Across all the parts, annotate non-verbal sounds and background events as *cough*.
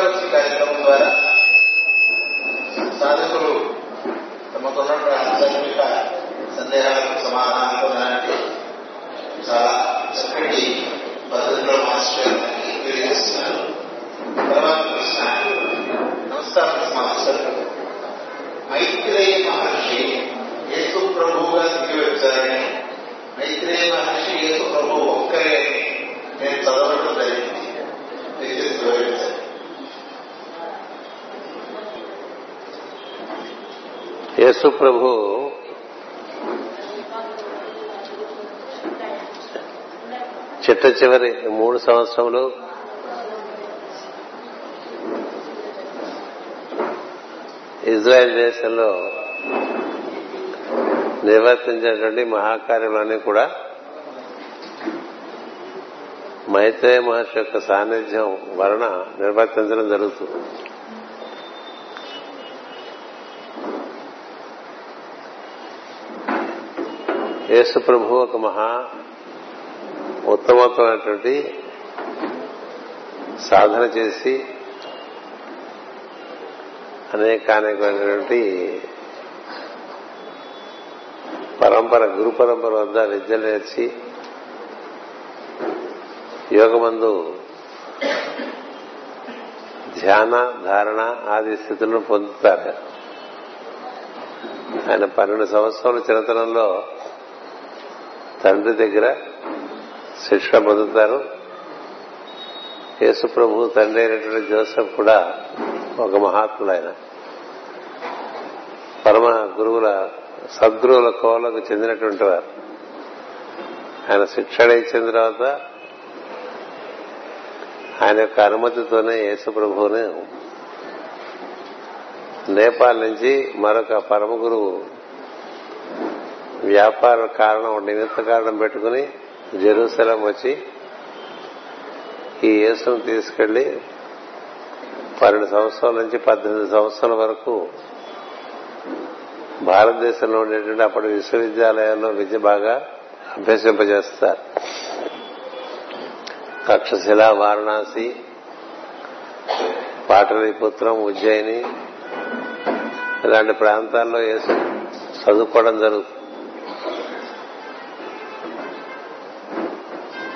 శిక్షావృత్తి కార్యక్రమం ద్వారా సాధకులు తమకున్నటువంటి ఆధ్యాత్మిక సందేహాలకు సమాధానాలు పొందడానికి చాలా చక్కటి పద్ధతిలో మాస్టర్ గారికి తెలియజేస్తున్నారు తర్వాత ప్రశ్న నమస్కారం మాస్టర్ మైత్రేయ మహర్షి యేసు ప్రభువుగా దిగి వచ్చారని మైత్రేయ మహర్షి యేసు ప్రభు ఒక్కరే అని నేను చదవడం జరిగింది దయచేసి వివరించండి యేసు ప్రభు చిట్ట చివరి మూడు సంవత్సరములు ఇజ్రాయెల్ దేశంలో నిర్వర్తించేటువంటి మహాకార్యంలోనే కూడా మైత్రేయ మహర్షి యొక్క సాన్నిధ్యం వలన నిర్వర్తించడం జరుగుతుంది. యేసు ప్రభు ఒక మహా ఉత్తమోత్తమైనటువంటి సాధన చేసి అనేకానేకమైనటువంటి పరంపర గురు పరంపర వద్ద విద్య నేర్చి యోగమందు ధ్యాన ధారణ ఆది స్థితులను పొందుతారు. ఆయన పన్నెండు సంవత్సరాల చిరతనంలో తండ్రి దగ్గర శిక్షణ పొందుతారు యేసు ప్రభు తండ్రి అయినటువంటి జోసఫ్ కూడా ఒక మహాత్ముడు ఆయన. పరమ గురువుల సద్గురువుల కోలకు చెందినటువంటి వారు. ఆయన శిక్షణ ఇచ్చిన తర్వాత ఆయన యొక్క అనుమతితోనే యేసుప్రభువుని నేపాల్ నుంచి మరొక పరమ గురువు వ్యాపార కారణం నిమిత్త కారణం పెట్టుకుని జెరూసలం వచ్చి ఈ యేసును తీసుకెళ్ళి పన్నెండు సంవత్సరాల నుంచి పద్దెనిమిది సంవత్సరాల వరకు భారతదేశంలో ఉండేటువంటి అప్పటి విశ్వవిద్యాలయాల్లో విద్య బాగా అభ్యసింపజేస్తారు. తక్షశిల వారణాసి పాటలీపుత్రం ఉజ్జయిని ఇలాంటి ప్రాంతాల్లో యేసు చదువుకోవడం జరుగుతుంది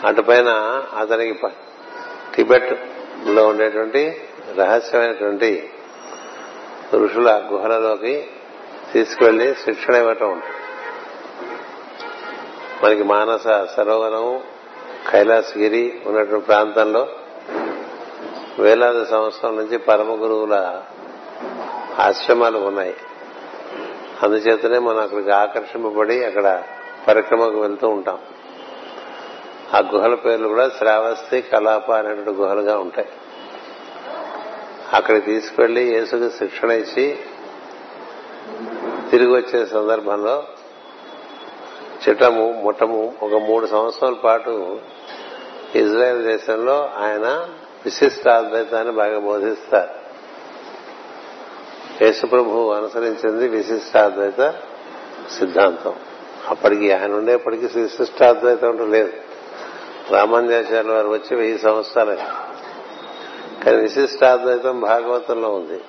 అటుపైన అతనికి టిబెట్లో ఉండేటువంటి రహస్యమైనటువంటి ఋషుల గుహలలోకి తీసుకువెళ్ళి శిక్షణ ఇవ్వటం ఉంటుంది. మనకి మానస సరోవరం కైలాసగిరి ఉన్నటువంటి ప్రాంతంలో వేలాది సంవత్సరాల నుంచి పరమ గురువుల ఆశ్రమాలు ఉన్నాయి. అందుచేతనే మనం అక్కడికి ఆకర్షింపబడి అక్కడ పరిక్రమకు వెళ్తూ ఉంటాం. ఆ గుహల పేర్లు కూడా శ్రావస్తి కలాప అనేటువంటి గుహలుగా ఉంటాయి. అక్కడికి తీసుకెళ్ళి యేసుకు శిక్షణ ఇచ్చి తిరిగి వచ్చే సందర్భంలో చిట్టము ముఠము ఒక మూడు సంవత్సరాల పాటు ఇజ్రాయెల్ దేశంలో ఆయన విశిష్ట అద్వైతాన్ని బాగా బోధిస్తారు. యేసుప్రభు అనుసరించింది విశిష్ట అద్వైత సిద్ధాంతం. అప్పటికి ఆయన ఉండేప్పటికీ విశిష్ట అద్వైతం లేదు. రామాంజాచార్య వారు వచ్చి వెయ్యి సంవత్సరాలు. కానీ విశిష్టాద్వైతం భాగవతంలో ఉంది.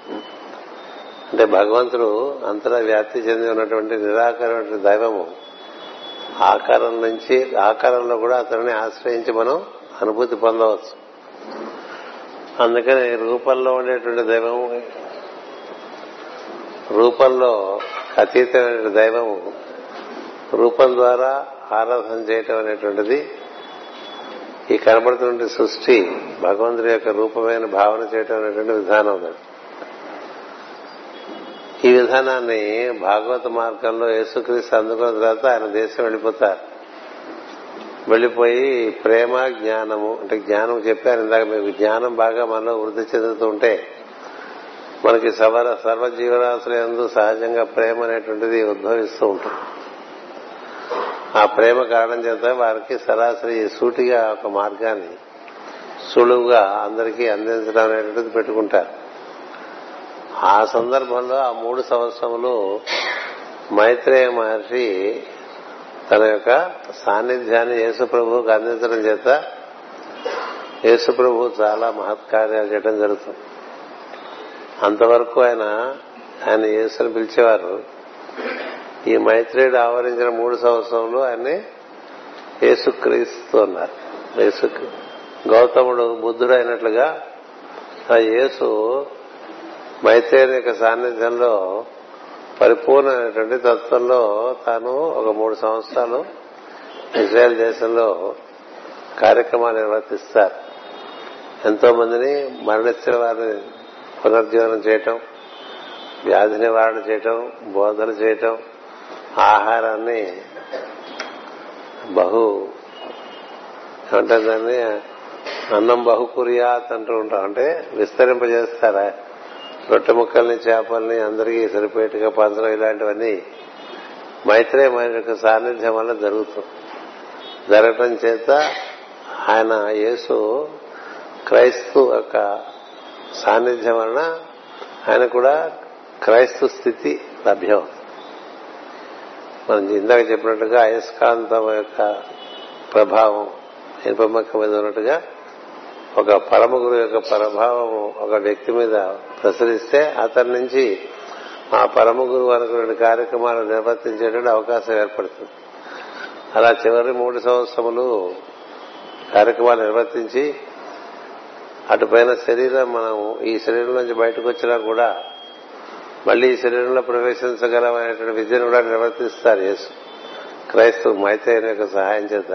అంటే భగవంతుడు అంతటా వ్యాప్తి చెంది ఉన్నటువంటి నిరాకారమైన దైవము. ఆకారం నుంచి ఆకారంలో కూడా అతనిని ఆశ్రయించి మనం అనుభూతి పొందవచ్చు. అందుకని రూపంలో ఉండేటువంటి దైవం రూపంలో అతీతమైన దైవము రూపం ద్వారా ఆరాధన చేయటం అనేటువంటిది ఈ కనబడుతున్న సృష్టి భగవంతుడి యొక్క రూపమైన భావన చేయటం అనేటువంటి విధానం ఉన్నది ఈ విధానాన్ని భాగవత మార్గంలో యేసుక్రీస్తు అందుకున్న తర్వాత ఆయన దేశం వెళ్ళిపోతారు. వెళ్ళిపోయి ప్రేమ జ్ఞానము అంటే జ్ఞానం చెప్పారు ఇందాక మీకు జ్ఞానం బాగా మనలో వృద్ధి చెందుతూ ఉంటే మనకి సర్వ సర్వజీవరాశుల ఎందు సహజంగా ప్రేమ అనేటువంటిది ఉద్భవిస్తూ ఉంటుంది. ఆ ప్రేమ కారణం చేత వారికి సరాసరి సూటిగా ఒక మార్గాన్ని సులువుగా అందరికీ అందించడం అనేటువంటిది పెట్టుకుంటారు. ఆ సందర్భంలో ఆ మూడు సంవత్సరములు మైత్రేయ మహర్షి తన యొక్క సాన్నిధ్యాన్ని యేసుప్రభువుకు అందించడం చేత యేసుప్రభు చాలా మహత్కార్యాలు చేయడం జరుగుతుంది. అంతవరకు ఆయన ఆయన యేసుని పిలిచేవారు ఈ మైత్రేయుడు ఆవరించిన మూడు సంవత్సరంలో ఆయన్ని యేసుక్రీస్తు అన్నారు. యేసు గౌతముడు బుద్ధుడు అయినట్లుగా ఆ యేసు మైత్రేయుని యొక్క సాన్నిధ్యంలో పరిపూర్ణమైనటువంటి తత్వంలో తాను ఒక మూడు సంవత్సరాలు ఇజ్రాయెల్ దేశంలో కార్యక్రమాలు నిర్వర్తిస్తారు. ఎంతో మందిని మరణించిన వారిని పునర్జీవనం చేయటం వ్యాధి నివారణ చేయటం బోధన చేయటం ఆహారాన్ని బహు అంటే దాన్ని? అన్నం బహుకురియాత్ అంటూ ఉంటాం. అంటే విస్తరింపజేస్తారా? రొట్టె ముక్కల్ని చేపల్ని అందరికీ సరిపోయేట్టుగా పంచడం ఇలాంటివన్నీ మైత్రేయ యొక్క సాన్నిధ్యం వల్ల జరుగుతుంది జరగటం చేత ఆయన యేసు క్రైస్తు యొక్క సాన్నిధ్యం వలన ఆయన కూడా క్రైస్తు స్థితి లభ్యం. మనం ఇందాక చెప్పినట్టుగా అయస్కాంతం యొక్క ప్రభావం ఇనుపమ్మక్క మీద ఉన్నట్టుగా ఒక పరమ గురు యొక్క ప్రభావం ఒక వ్యక్తి మీద ప్రసరిస్తే అతని నుంచి ఆ పరమ గురువు రెండు కార్యక్రమాలు నిర్వర్తించేటువంటి అవకాశం ఏర్పడుతుంది. అలా చివరి మూడు సంవత్సరములు కార్యక్రమాలు నిర్వర్తించి అటుపైన శరీరం మనం ఈ శరీరం నుంచి బయటకు వచ్చినా కూడా మళ్ళీ ఈ శరీరంలో ప్రవేశించగలమైనటువంటి విద్యను కూడా నిర్వర్తిస్తారు యేసు. క్రైస్తవ మైత్రేయుని యొక్క సహాయం చేత.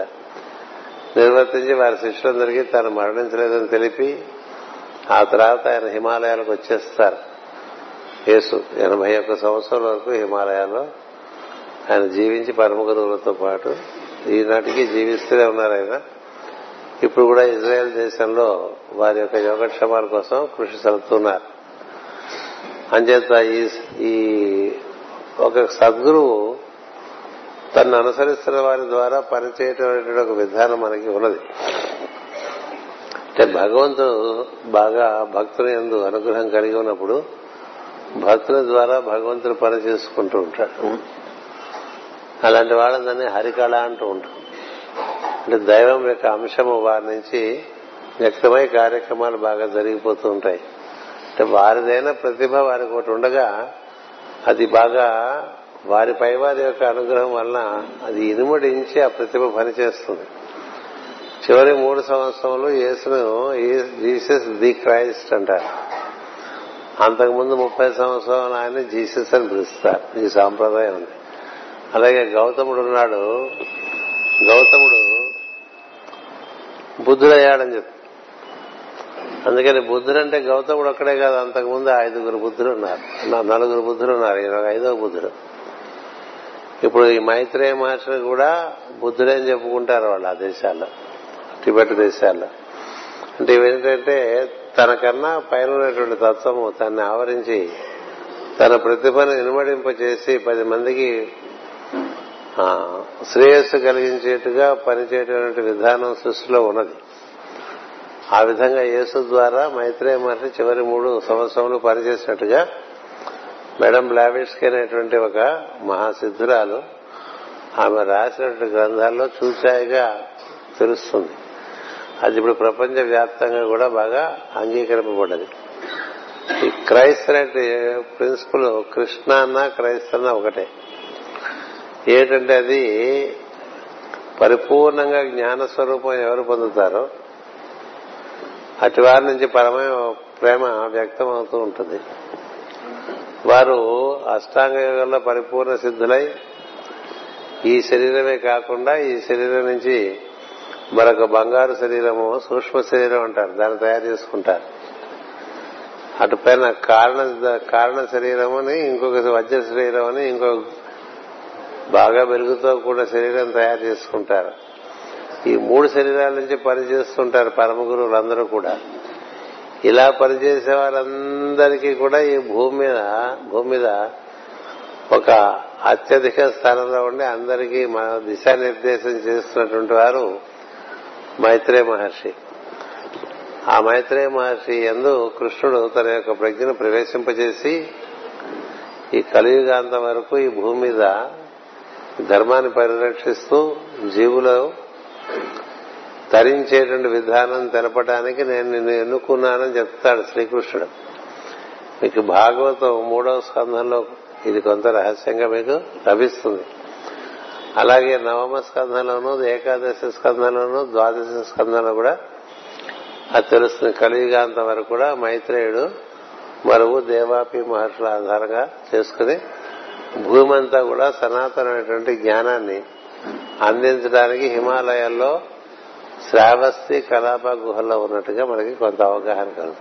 నిర్వర్తించి వారి శిష్యులందరికీ తాను మరణించలేదని తెలిపి ఆ తర్వాత ఆయన హిమాలయాలకు వచ్చేస్తారు. యేసు ఎనభై ఒక్క సంవత్సరం వరకు హిమాలయాల్లో ఆయన జీవించి పరమ గురువులతో పాటు ఈనాటికి జీవిస్తూనే ఉన్నారు ఆయన. ఇప్పుడు కూడా ఇజ్రాయెల్ దేశంలో వారి యొక్క యోగక్షేమాల కోసం కృషి సలుపుతున్నారు అంచేత ఈ ఒక సద్గురువు తను అనుసరిస్తున్న వారి ద్వారా పనిచేయటం ఒక విధానం మనకి ఉన్నది. అంటే భగవంతుడు బాగా భక్తుని ఎందు అనుగ్రహం కలిగి ఉన్నప్పుడు భక్తుల ద్వారా భగవంతుడు పని చేసుకుంటూ ఉంటాడు. అలాంటి వాళ్ళని హరికళ అంటూ ఉంటాం. అంటే దైవం యొక్క అంశము వారి నుంచి వ్యక్తమై కార్యక్రమాలు బాగా జరిగిపోతూ ఉంటాయి. వారిదైన ప్రతిభ వారికి ఒకటి ఉండగా అది బాగా వారి పై వారి యొక్క అనుగ్రహం వలన అది ఇనుమడించి ఆ ప్రతిభ పనిచేస్తుంది. చివరి మూడు సంవత్సరంలో యేసును జీసస్ ది క్రైస్ట్ అంటారు. అంతకుముందు ముప్పై సంవత్సరాలు ఆయన జీసస్ అని పిలుస్తారు. ఈ సాంప్రదాయం ఉంది. అలాగే గౌతముడు ఉన్నాడు. గౌతముడు బుద్ధుడయ్యాడని చెప్తారు. అందుకని బుద్ధుడు అంటే గౌతముడు ఒక్కడే కాదు అంతకుముందు ఐదుగురు బుద్ధులు ఉన్నారు. నలుగురు బుద్ధులు ఉన్నారు ఈయన ఐదవ బుద్ధుడు. ఇప్పుడు ఈ మైత్రేయ మహర్షిని కూడా బుద్ధుడని చెప్పుకుంటారు వాళ్ళు ఆ దేశాల్లో టిబెట్ దేశాల్లో. అంటే ఇవేంటంటే తనకన్నా పైన ఉన్నటువంటి తత్వము తన్ని ఆవరించి తన ప్రతిభను ఇనుమడింపచేసి పది మందికి శ్రేయస్సు కలిగించేట్టుగా పనిచేయటువంటి విధానం సృష్టిలో ఉన్నది. ఆ విధంగా యేసు ద్వారా మైత్రేయ మహర్షి చివరి మూడు సంవత్సరములు పనిచేసినట్టుగా మేడం బ్లావిడ్స్కి అనేటువంటి ఒక మహాసిద్ధురాలు ఆమె రాసినటువంటి గ్రంథాల్లో చూచాయిగా తెలుస్తుంది. అది ఇప్పుడు ప్రపంచ వ్యాప్తంగా కూడా బాగా అంగీకరింపబడ్డది. ఈ క్రైస్త అనే ప్రిన్సిపల్ కృష్ణ అన్న క్రైస్తన్న ఒకటే. ఏంటంటే అది పరిపూర్ణంగా జ్ఞాన స్వరూపం ఎవరు పొందుతారో అటు వారి నుంచి పరమైన ప్రేమ వ్యక్తం అవుతూ ఉంటుంది. వారు అష్టాంగ యోగంలో పరిపూర్ణ సిద్ధులై ఈ శరీరమే కాకుండా ఈ శరీరం నుంచి మరొక బంగారు శరీరము సూక్ష్మ శరీరం అంటారు. దాన్ని తయారు చేసుకుంటారు. అటు పైన కారణ కారణ శరీరం అని ఇంకొక వజ్ర శరీరం అని ఇంకొక బాగా వెలుగుతో కూడా శరీరం తయారు చేసుకుంటారు. ఈ మూడు శరీరాల నుంచి పనిచేస్తుంటారు పరమ గురువులందరూ కూడా. ఇలా పనిచేసే వారందరికీ కూడా ఈ భూమి మీద భూమి మీద ఒక అత్యధిక స్థానంలో ఉండి అందరికీ మన దిశానిర్దేశం చేస్తున్నటువంటి వారు మైత్రేయ మహర్షి. ఆ మైత్రేయ మహర్షి ఎందు కృష్ణుడు తన యొక్క ప్రజ్ఞను ప్రవేశింపజేసి ఈ కలియుగాంతం వరకు ఈ భూమి మీద ధర్మాన్ని పరిరక్షిస్తూ జీవులు తరించేటువంటి విధానం తెలపడానికి నేను నిన్ను ఎన్నుకున్నానని చెప్తాడు శ్రీకృష్ణుడు. మీకు భాగవతం మూడవ స్కంధంలో ఇది కొంత రహస్యంగా మీకు లభిస్తుంది. అలాగే నవమ స్కంధంలోనూ ఏకాదశి స్కంధంలోనూ ద్వాదశి స్కంధంలో కూడా అది తెలుస్తుంది. కలియుగాంతం వరకు కూడా మైత్రేయుడు మరువు దేవాపి మహర్షుల ఆధారంగా చేసుకుని భూమంతా కూడా సనాతనమైనటువంటి జ్ఞానాన్ని అందించడానికి హిమాలయాల్లో శ్రావస్తి కలాప గుహల్లో ఉన్నట్టుగా మనకి కొంత అవగాహన కలుగుతుంది.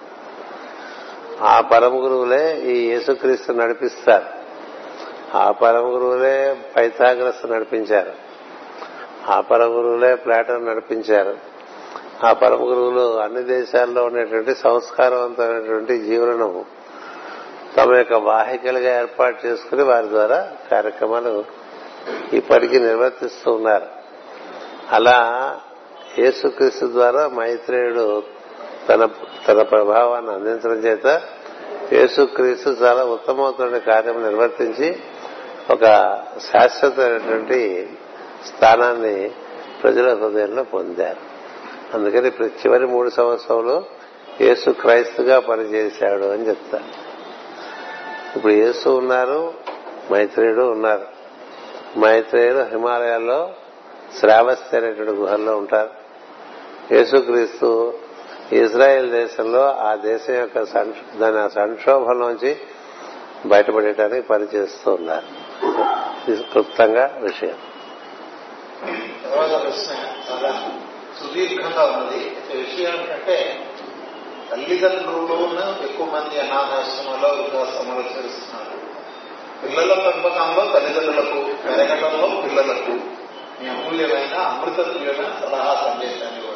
ఆ పరమ గురువులే ఈ యేసుక్రీస్తు నడిపిస్తారు. ఆ పరమ గురువులే పైథాగ్రస్ నడిపించారు. ఆ పరమ గురువులే ప్లాటన్ నడిపించారు. ఆ పరమ గురువులు అన్ని దేశాల్లో ఉండేటువంటి సంస్కారవంతమైనటువంటి జీవనము తమ యొక్క వాహికలుగా ఏర్పాటు చేసుకుని వారి ద్వారా కార్యక్రమాలు ఇప్పటికీ నిర్వర్తిస్తూ ఉన్నారు. అలా యేసుక్రీస్తు ద్వారా మైత్రేయుడు తన తన ప్రభావాన్ని అందించడం చేత యేసుక్రీస్తు చాలా ఉత్తమవుతున్న కార్యం నిర్వర్తించి ఒక శాశ్వతమైనటువంటి స్థానాన్ని ప్రజల హృదయంలో పొందారు. అందుకని చివరి మూడు సంవత్సరంలో యేసు క్రైస్తుగా పనిచేశాడు అని చెప్తారు. ఇప్పుడు యేసు ఉన్నారు మైత్రేయుడు ఉన్నారు. మైత్రేయులు హిమాలయాల్లో శ్రావస్తి అనేటువంటి గుహల్లో ఉంటారు. యేసుక్రీస్తు ఇజ్రాయెల్ దేశంలో ఆ దేశం యొక్క దాని సంక్షోభంలోంచి బయటపడేటానికి పనిచేస్తూ ఉన్నారు. క్లుప్తంగా విషయం. తర్వాత సుదీర్ఘంగా ఉన్నది. విషయం ఏంటంటే తల్లిదండ్రులను ఎక్కువ మంది అనాథాశ్రమంలో వృద్ధాశ్రమంలో చేస్తున్నారు పిల్లల పెంపకంలో తల్లిదండ్రులకు పెరగటంలో పిల్లలకు మీ అమూల్యమైన అమృతత్వమైన సలహా సందేశాన్ని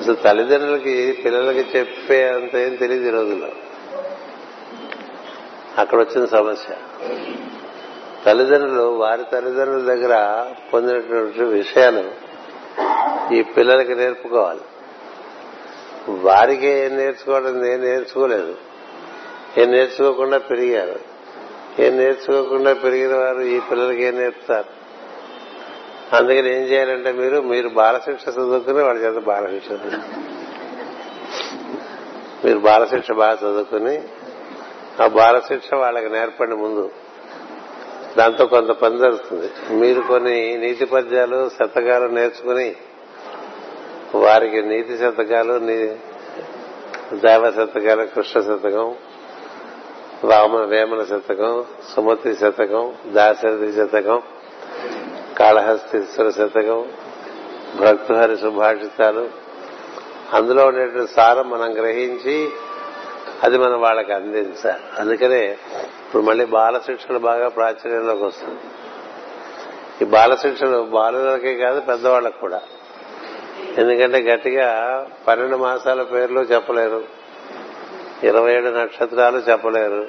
అసలు తల్లిదండ్రులకి పిల్లలకి చెప్పే అంత ఏం తెలియదు ఈ రోజుల్లో. అక్కడ వచ్చిన సమస్య. తల్లిదండ్రులు వారి తల్లిదండ్రుల దగ్గర పొందినటువంటి విషయాలు ఈ పిల్లలకి నేర్పుకోవాలి. వారికి ఏం నేర్చుకోవడం నేను నేర్చుకోలేదు. ఏం నేర్చుకోకుండా పెరిగారు. ఏం నేర్చుకోకుండా పెరిగిన వారు ఈ పిల్లలకి ఏం నేర్పుతారు? అందుకని ఏం చేయాలంటే మీరు మీరు బాలశిక్ష చదువుకుని వాళ్ళ చేత బాలశిక్ష మీరు బాలశిక్ష బాగా చదువుకుని ఆ బాలశిక్ష వాళ్ళకి నేర్పండి ముందు. దాంతో కొంత పని జరుగుతుంది. మీరు కొన్ని నీతి పద్యాలు శతకాలు నేర్చుకుని వారికి నీతి శతకాలు దైవ శతకాలు కృష్ణ శతకం రామ వేమన శతకం సుమతి శతకం దాశరథి శతకం కాళహస్తీశ్వర శతకం భక్తుహరి సుభాషితాలు. అందులో ఉండేటువంటి సారం మనం గ్రహించి అది మనం వాళ్ళకి అందించాలి అందుకనే ఇప్పుడు మళ్ళీ బాల శిక్షణ బాగా ప్రాచుర్యంలోకి వస్తుంది. ఈ బాల శిక్షణ బాలులకే కాదు పెద్దవాళ్ళకు కూడా. ఎందుకంటే గట్టిగా పన్నెండు మాసాల పేర్లు చెప్పలేరు. ఇరవై ఏడు నక్షత్రాలు చెప్పలేరు.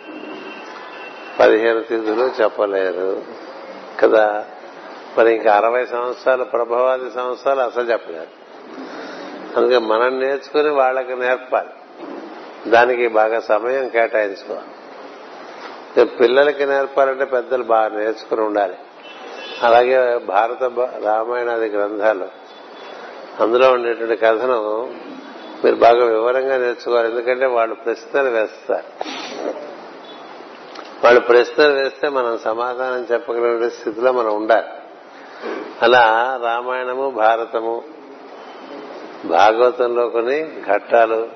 పదిహేను తిథులు చెప్పలేరు. కదా? మరి ఇంకా అరవై సంవత్సరాలు ప్రభావాది సంవత్సరాలు అసలు చెప్పలేరు. అందుకే మనం నేర్చుకుని వాళ్ళకి నేర్పాలి. దానికి బాగా సమయం కేటాయించుకోవాలి. పిల్లలకి నేర్పాలంటే పెద్దలు బాగా నేర్చుకుని ఉండాలి. అలాగే భారత రామాయణాది గ్రంథాలు. అందులో ఉండేటువంటి కథను మీరు బాగా వివరంగా నేర్చుకోవాలి. ఎందుకంటే వాళ్ళు ప్రశ్నలు వేస్తారు. వాళ్ళు ప్రశ్నలు వేస్తే మనం సమాధానం చెప్పగలిగిన స్థితిలో మనం ఉండాలి. అలా రామాయణము భారతము భాగవతంలో కొన్ని ఘట్టాలు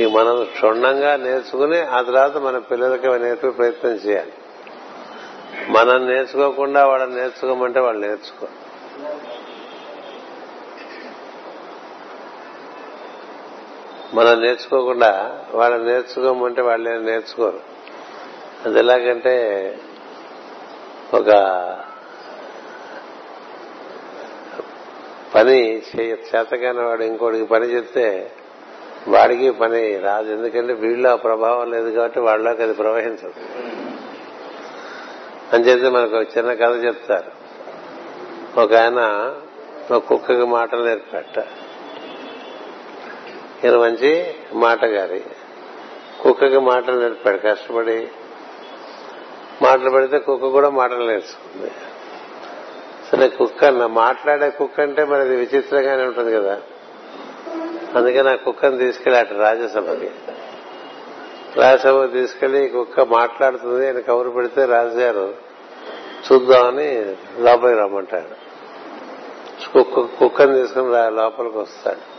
ఈ మనం క్షుణ్ణంగా నేర్చుకుని ఆ తర్వాత మన పిల్లలకి నేర్పే ప్రయత్నం చేయాలి. మనం నేర్చుకోకుండా వాళ్ళని నేర్చుకోమంటే వాళ్ళు నేర్చుకో మనం నేర్చుకోకుండా వాళ్ళని నేర్చుకోమంటే వాళ్ళు నేర్చుకోరు. అది ఎలాగంటే ఒక పని చేతకాని వాడు ఇంకోటికి పని చెప్తే వాడికి పని రాదు. ఎందుకంటే వీళ్ళు ఆ ప్రభావం లేదు కాబట్టి వాళ్ళకి అది ప్రవహించదు. అని చెప్తే మనకు ఒక చిన్న కథ చెప్తారు. ఒక ఆయన ఒక కుక్కకి మాటలు నేర్పేట. ఈయన మంచి మాటగారి. కుక్కకి మాటలు నేర్పాడు కష్టపడి. మాటలు పెడితే కుక్క కూడా మాటలు నేర్చుకుంది. సరే కుక్క మాట్లాడే కుక్క అంటే మరి అది విచిత్రంగానే ఉంటుంది కదా. అందుకని నా కుక్కను తీసుకెళ్ళి అటు రాజ్యసభకి. రాజ్యసభ తీసుకెళ్ళి కుక్క మాట్లాడుతుంది అని కబురు పెడితే రాజుగారు చూద్దామని లోపలికి రమ్మంటాడు. కుక్క కుక్కను తీసుకుని రా- లోపలికి వస్తాడు.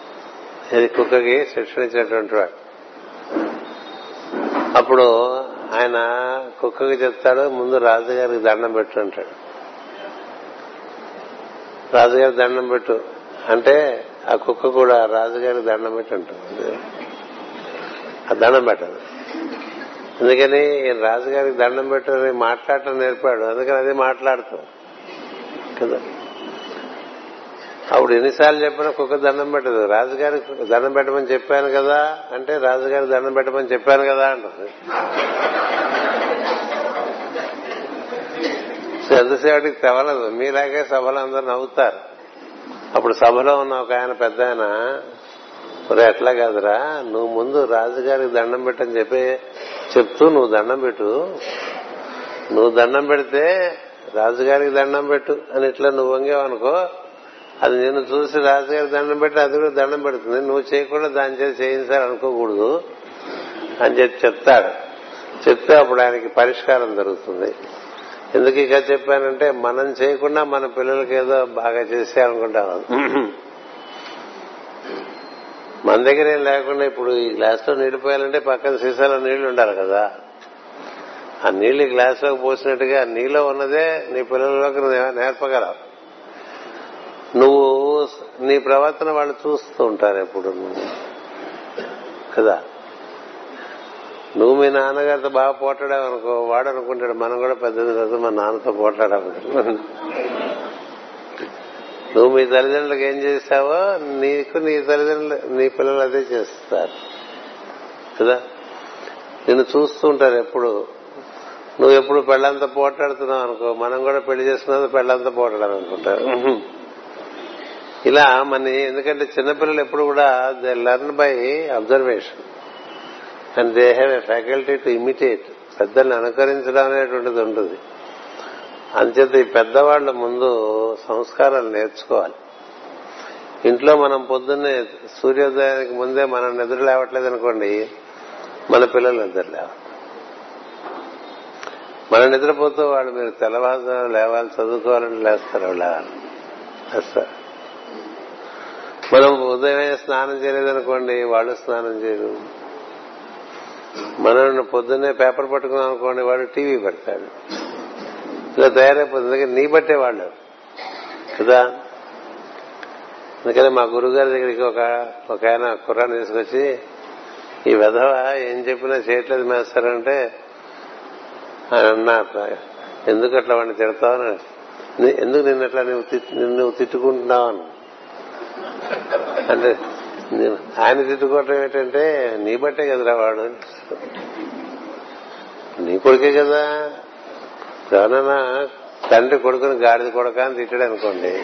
ఇది కుక్కకి శిక్షణ ఇచ్చేటువంటి వాడు. అప్పుడు ఆయన కుక్కకి చెప్తాడు ముందు రాజుగారికి దండం పెట్టు అంటాడు. రాజుగారి దండం పెట్టు. అంటే ఆ కుక్క కూడా రాజుగారికి దండం పెట్టి ఉంటుంది ఆ దండం పెట్టదు. అందుకని ఈయన రాజుగారికి దండం పెట్టని మాట్లాడటం నేర్పాడు. అందుకని అది మాట్లాడుతాం కదా? అప్పుడు ఎన్నిసార్లు చెప్పినా కుక్క దండం పెట్టదు. రాజుగారి దండం పెట్టమని చెప్పాను కదా అంటే రాజుగారి దండం పెట్టమని చెప్పాను కదా అంటుంది. ఎంతసేపటికి తెవలదు. మీలాగే సభలో అందరు నవ్వుతారు. అప్పుడు సభలో ఉన్న ఒక ఆయన పెద్ద ఆయన ఎట్లా కాదురా. నువ్వు ముందు రాజుగారికి దండం పెట్టని చెప్పి చెప్తూ నువ్వు దండం పెట్టు. నువ్వు దండం పెడితే రాజుగారికి దండం పెట్టు అని ఇట్లా నువ్వు వంగేవనుకో అది నేను చూసి రాజుగారి దండం పెట్టి అది కూడా దండం పెడుతుంది. నువ్వు చేయకుండా దాని చేసి చేయించాలి అనుకోకూడదు అని చెప్పి చెప్తాడు. చెప్తే అప్పుడు ఆయనకి పరిష్కారం దొరుకుతుంది. ఎందుకు ఇక చెప్పానంటే మనం చేయకుండా మన పిల్లలకి ఏదో బాగా చేసేయాలనుకుంటాం మన దగ్గర ఏం లేకుండా ఇప్పుడు ఈ గ్లాస్లో నీళ్ళు పోయాలంటే పక్కన సీసాలో నీళ్ళు ఉండాలి కదా. ఆ నీళ్ళు ఈ గ్లాసులోకి పోసినట్టుగా నీలో ఉన్నదే నీ పిల్లలకి నేర్పగలవు. నువ్వు నీ ప్రవర్తన వాళ్ళు చూస్తూ ఉంటారు ఎప్పుడు కదా? నువ్వు మీ నాన్నగారితో బాగా పోట్లాడావు అనుకో వాడు అనుకుంటాడు మనం కూడా పెద్దది కదా మా నాన్నతో పోట్లాడాము నువ్వు మీ తల్లిదండ్రులకు ఏం చేస్తావో నీకు నీ తల్లిదండ్రులు నీ పిల్లలు అదే చేస్తారు. కదా? నిన్ను చూస్తూ ఉంటారు ఎప్పుడు. నువ్వు ఎప్పుడు పెళ్ళంతా పోట్లాడుతున్నావు అనుకో మనం కూడా పెళ్ళి చేస్తున్నది పెళ్ళంతా పోట్లాడాలనుకుంటారు. ఇలా మన ఎందుకంటే చిన్నపిల్లలు ఎప్పుడు కూడా they learn by observation. And they have a faculty to imitate పెద్దల్ని అనుకరించడం అనేటువంటిది ఉంటుంది. అంచేత ఈ పెద్దవాళ్ళ ముందు సంస్కారాలు నేర్చుకోవాలి. ఇంట్లో మనం పొద్దున్నే సూర్యోదయానికి ముందే మనం నిద్ర లేవట్లేదు అనుకోండి మన పిల్లలు నిద్ర లేవాలి మనం నిద్రపోతూ వాళ్ళు మీరు తెల్లవారు లేవాలి చదువుకోవాలని లేస్తారు లేవాలి. లేస్తారు మనం ఉదయమే స్నానం చేయలేదనుకోండి వాళ్ళు స్నానం చేయరు. మనం పొద్దున్నే పేపర్ పట్టుకున్నాం అనుకోండి వాడు టీవీ పెడతాడు ఇలా తయారైపోతుంది. ఎందుకంటే నీ బట్టే వాళ్ళు. కదా? అందుకని మా గురుగారి దగ్గరికి ఒక ఒక ఆయన కుర్రాన్ని తీసుకొచ్చి ఈ విధవ ఏం చెప్పినా చేయట్లేదు మేస్తారంటే ఆయన అన్నారు ఎందుకు అట్లా వాడిని తిడతావు? ఎందుకు నిన్నట్లా నువ్వు నిన్ను నువ్వు తిట్టుకుంటున్నావు? అని. అంటే ఆయన తిట్టుకోవటం ఏంటంటే నీ బట్టే కదరా వాడు. నీ కొడుకే కదా. ఎవరన్నా తండ్రి కొడుకుని గాడిద కొడక అని తిట్టాడు అనుకోండి.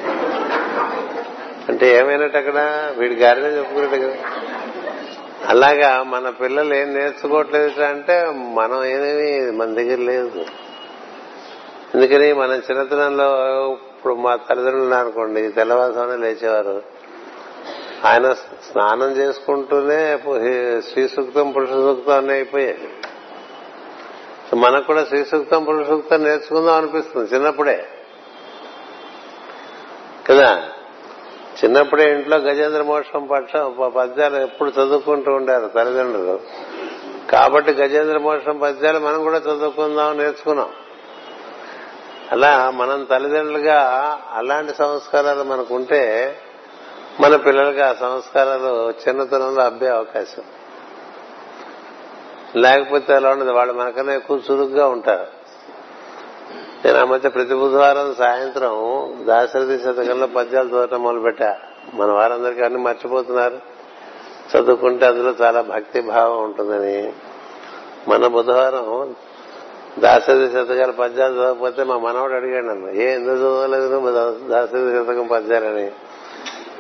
అంటే ఏమైనట్టు అక్కడ? వీడి గాడిదని చెప్పుకున్నట్టు కదా. అలాగా మన పిల్లలు ఏం నేర్చుకోవట్లేదు అంటే మనం ఏమేమి మన దగ్గర లేదు. ఎందుకని మన చిన్నతనంలో ఇప్పుడు మా తల్లిదండ్రులు అనుకోండి తెల్లవారుజామున లేచేవారు. ఆయన స్నానం చేసుకుంటూనే శ్రీ సూక్తం పురుష సూక్తం అన్నీ అయిపోయాయి మనకు కూడా శ్రీ సూక్తం పురుష సూక్తం నేర్చుకుందాం అనిపిస్తుంది చిన్నప్పుడే. కదా? చిన్నప్పుడే ఇంట్లో గజేంద్ర మోక్షం పక్షం పద్యాలు ఎప్పుడు చదువుకుంటూ ఉండారు తల్లిదండ్రులు. కాబట్టి గజేంద్ర మోక్షం పద్యాలు మనం కూడా చదువుకుందాం నేర్చుకున్నాం. అలా మనం తల్లిదండ్రులుగా అలాంటి సంస్కారాలు మనకుంటే మన పిల్లలకి ఆ సంస్కారాలు చిన్నతనంలో అబ్బే అవకాశం. లేకపోతే అలా ఉండదు వాళ్ళు మనకన్నా ఎక్కువ చురుగ్గా ఉంటారు. నేను ఆ మధ్య ప్రతి బుధవారం సాయంత్రం దాశరథి శతకంలో పద్యాలు చదవటం మొదలుపెట్టా. మన వారందరికీ అన్ని మర్చిపోతున్నారు. చదువుకుంటే అందులో చాలా భక్తి భావం ఉంటుందని. మన బుధవారం దాశరథి శతకాల పద్యాలు చదవకపోతే మా మనవాడు అడిగాడు నన్ను ఏ ఎందుకు చదవలేదు దాశరథి శతకం పద్యాలని?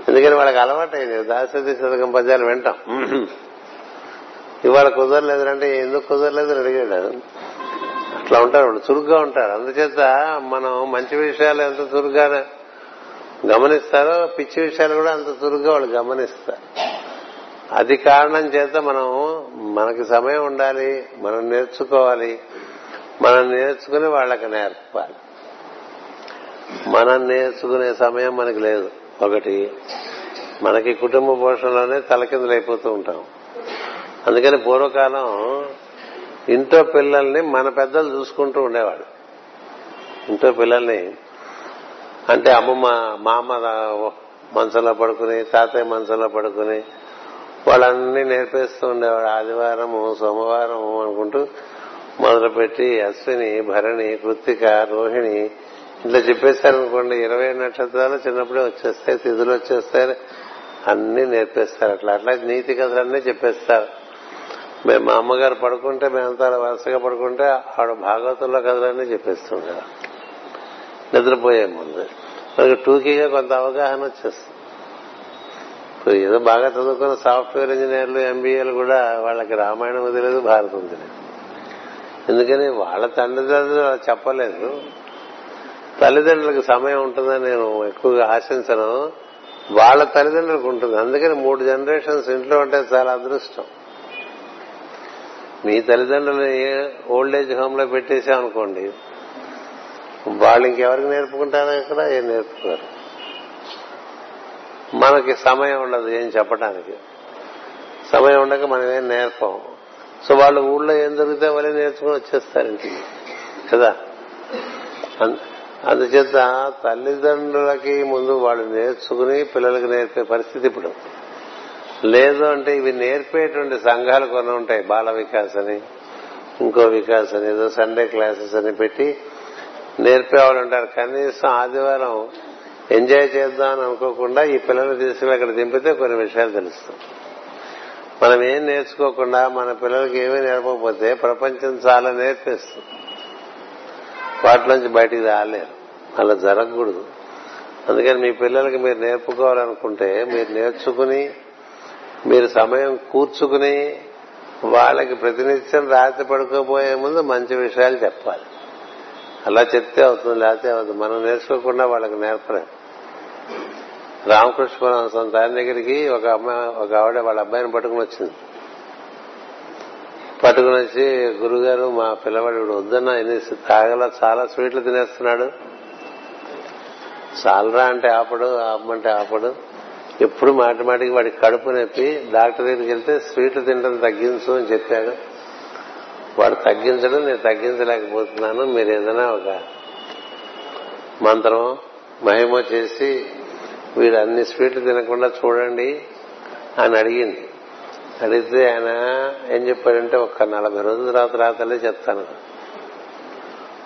ఎందుకని వాళ్ళకి అలవాటైంది దాశరథి శతకం పద్యాలు వింటాం. ఇవాళ కుదరలేదంటే ఎందుకు కుదరలేదు అడిగాడు. అట్లా ఉంటారు వాళ్ళు చురుగ్గా ఉంటారు. అందుచేత మనం మంచి విషయాలు ఎంత చురుగ్గా గమనిస్తారో పిచ్చి విషయాలు కూడా అంత చురుగ్గా వాళ్ళు గమనిస్తారు. అది కారణం చేత మనం మనకి సమయం ఉండాలి మనం నేర్చుకోవాలి మనం నేర్చుకుని వాళ్ళకి నేర్పాలి. మనం నేర్చుకునే సమయం మనకి లేదు. ఒకటి మనకి కుటుంబ పోషణలోనే తలకిందులైపోతూ ఉంటాం. అందుకని పూర్వకాలం ఇంట్లో పిల్లల్ని మన పెద్దలు చూసుకుంటూ ఉండేవాడు ఇంట్లో పిల్లల్ని అంటే అమ్మమ్మ మా అమ్మ మంచంలో పడుకుని తాతయ్య మంచంలో పడుకుని వాళ్ళన్నీ నేర్పిస్తూ ఉండేవాడు ఆదివారము సోమవారము అనుకుంటూ మొదలుపెట్టి అశ్విని భరణి కృత్తిక రోహిణి ఇట్లా చెప్పేశారనుకోండి ఇరవై నక్షత్రాలు చిన్నప్పుడే వచ్చేస్తాయి తిథులు వచ్చేస్తాయి అన్ని నేర్పిస్తారు. అట్లా అట్లా నీతి కథలన్నీ చెప్పేస్తారు. మేము మా అమ్మగారు పడుకుంటే మేమంతా వరుసగా పడుకుంటే ఆవిడ భాగవతంలో కథలన్నీ చెప్పేస్తుంటారు. నిద్రపోయే ముందు. మనకి టూకీగా కొంత అవగాహన వచ్చేస్తుంది. ఇప్పుడు ఏదో బాగా చదువుకున్న సాఫ్ట్వేర్ ఇంజనీర్లు ఎంబీఏలు కూడా వాళ్ళకి రామాయణం తెలియదు భారతం తెలియదు. ఎందుకని వాళ్ళ తండ్రిదండ్రులు చెప్పలేదు. తల్లిదండ్రులకు సమయం ఉంటుందని నేను ఎక్కువగా ఆశించను. వాళ్ళ తల్లిదండ్రులకు ఉంటుంది. అందుకని మూడు జనరేషన్స్ ఇంట్లో ఉంటే చాలా అదృష్టం. మీ తల్లిదండ్రులు ఓల్డ్ ఏజ్ హోమ్లో పెట్టేసామనుకోండి వాళ్ళు ఇంకెవరికి నేర్పుకుంటారో ఇక్కడ ఏం నేర్పుకోరు. మనకి సమయం ఉండదు ఏం చెప్పడానికి సమయం ఉండక మనం ఏం నేర్పం. సో వాళ్ళు ఊళ్ళో ఏం జరిగితే వాళ్ళే నేర్చుకుని వచ్చేస్తారు ఇంటికి. కదా? అందుచేత తల్లిదండ్రులకి ముందు వాళ్ళు నేర్చుకుని పిల్లలకి నేర్పే పరిస్థితి ఇప్పుడు. లేదు అంటే ఇవి నేర్పేటువంటి సంఘాలు కొన్ని ఉంటాయి. బాల వికాస్ అని ఇంకో వికాస్ అని ఏదో సండే క్లాసెస్ అని పెట్టి నేర్పేవాళ్ళు ఉంటారు. కనీసం ఆదివారం ఎంజాయ్ చేద్దాం అని అనుకోకుండా ఈ పిల్లలు తీసుకుని అక్కడ దింపితే కొన్ని విషయాలు తెలుస్తాయి. మనం ఏం నేర్చుకోకుండా మన పిల్లలకి ఏమీ నేర్పకపోతే ప్రపంచం చాలా నేర్పిస్తుంది. వాటిలోంచి బయటికి రాలేరు. అలా జరగకూడదు. అందుకని మీ పిల్లలకి మీరు నేర్పుకోవాలనుకుంటే మీరు నేర్చుకుని మీరు సమయం కూర్చుకుని వాళ్ళకి ప్రతినిత్యం రాత్రి పడుకోబోయే ముందు మంచి విషయాలు చెప్పాలి. అలా చెప్తే అవుతుంది లేకపోతే అవుతుంది మనం నేర్చుకోకుండా వాళ్ళకి నేర్పలేం. రామకృష్ణ పరమహంసం దాని దగ్గరికి ఒక అమ్మాయి ఒక ఆవిడ వాళ్ళ అబ్బాయిని పట్టుకుని వచ్చింది. పట్టుకుని వచ్చి గురుగారు మా పిల్లవాడు ఇప్పుడు వద్దన్న ఎన్ని తాగల చాలా స్వీట్లు తినేస్తున్నాడు. చాలరా అంటే ఆపడు ఆపమంటే ఆపడు. ఎప్పుడు మాటి మాటికి వాడికి కడుపు నొప్పి డాక్టర్ దగ్గరికి వెళ్తే స్వీట్లు తినడం తగ్గించు అని చెప్పాడు. వాడు తగ్గించడం నేను తగ్గించలేకపోతున్నాను మీరు ఏదైనా ఒక మంత్రం మహిమ చేసి వీడు అన్ని స్వీట్లు తినకుండా చూడండి అని అడిగింది. అడిగితే ఆయన ఏం చెప్పాడంటే ఒక నలభై రోజుల తర్వాత రాతలే చెప్తాను.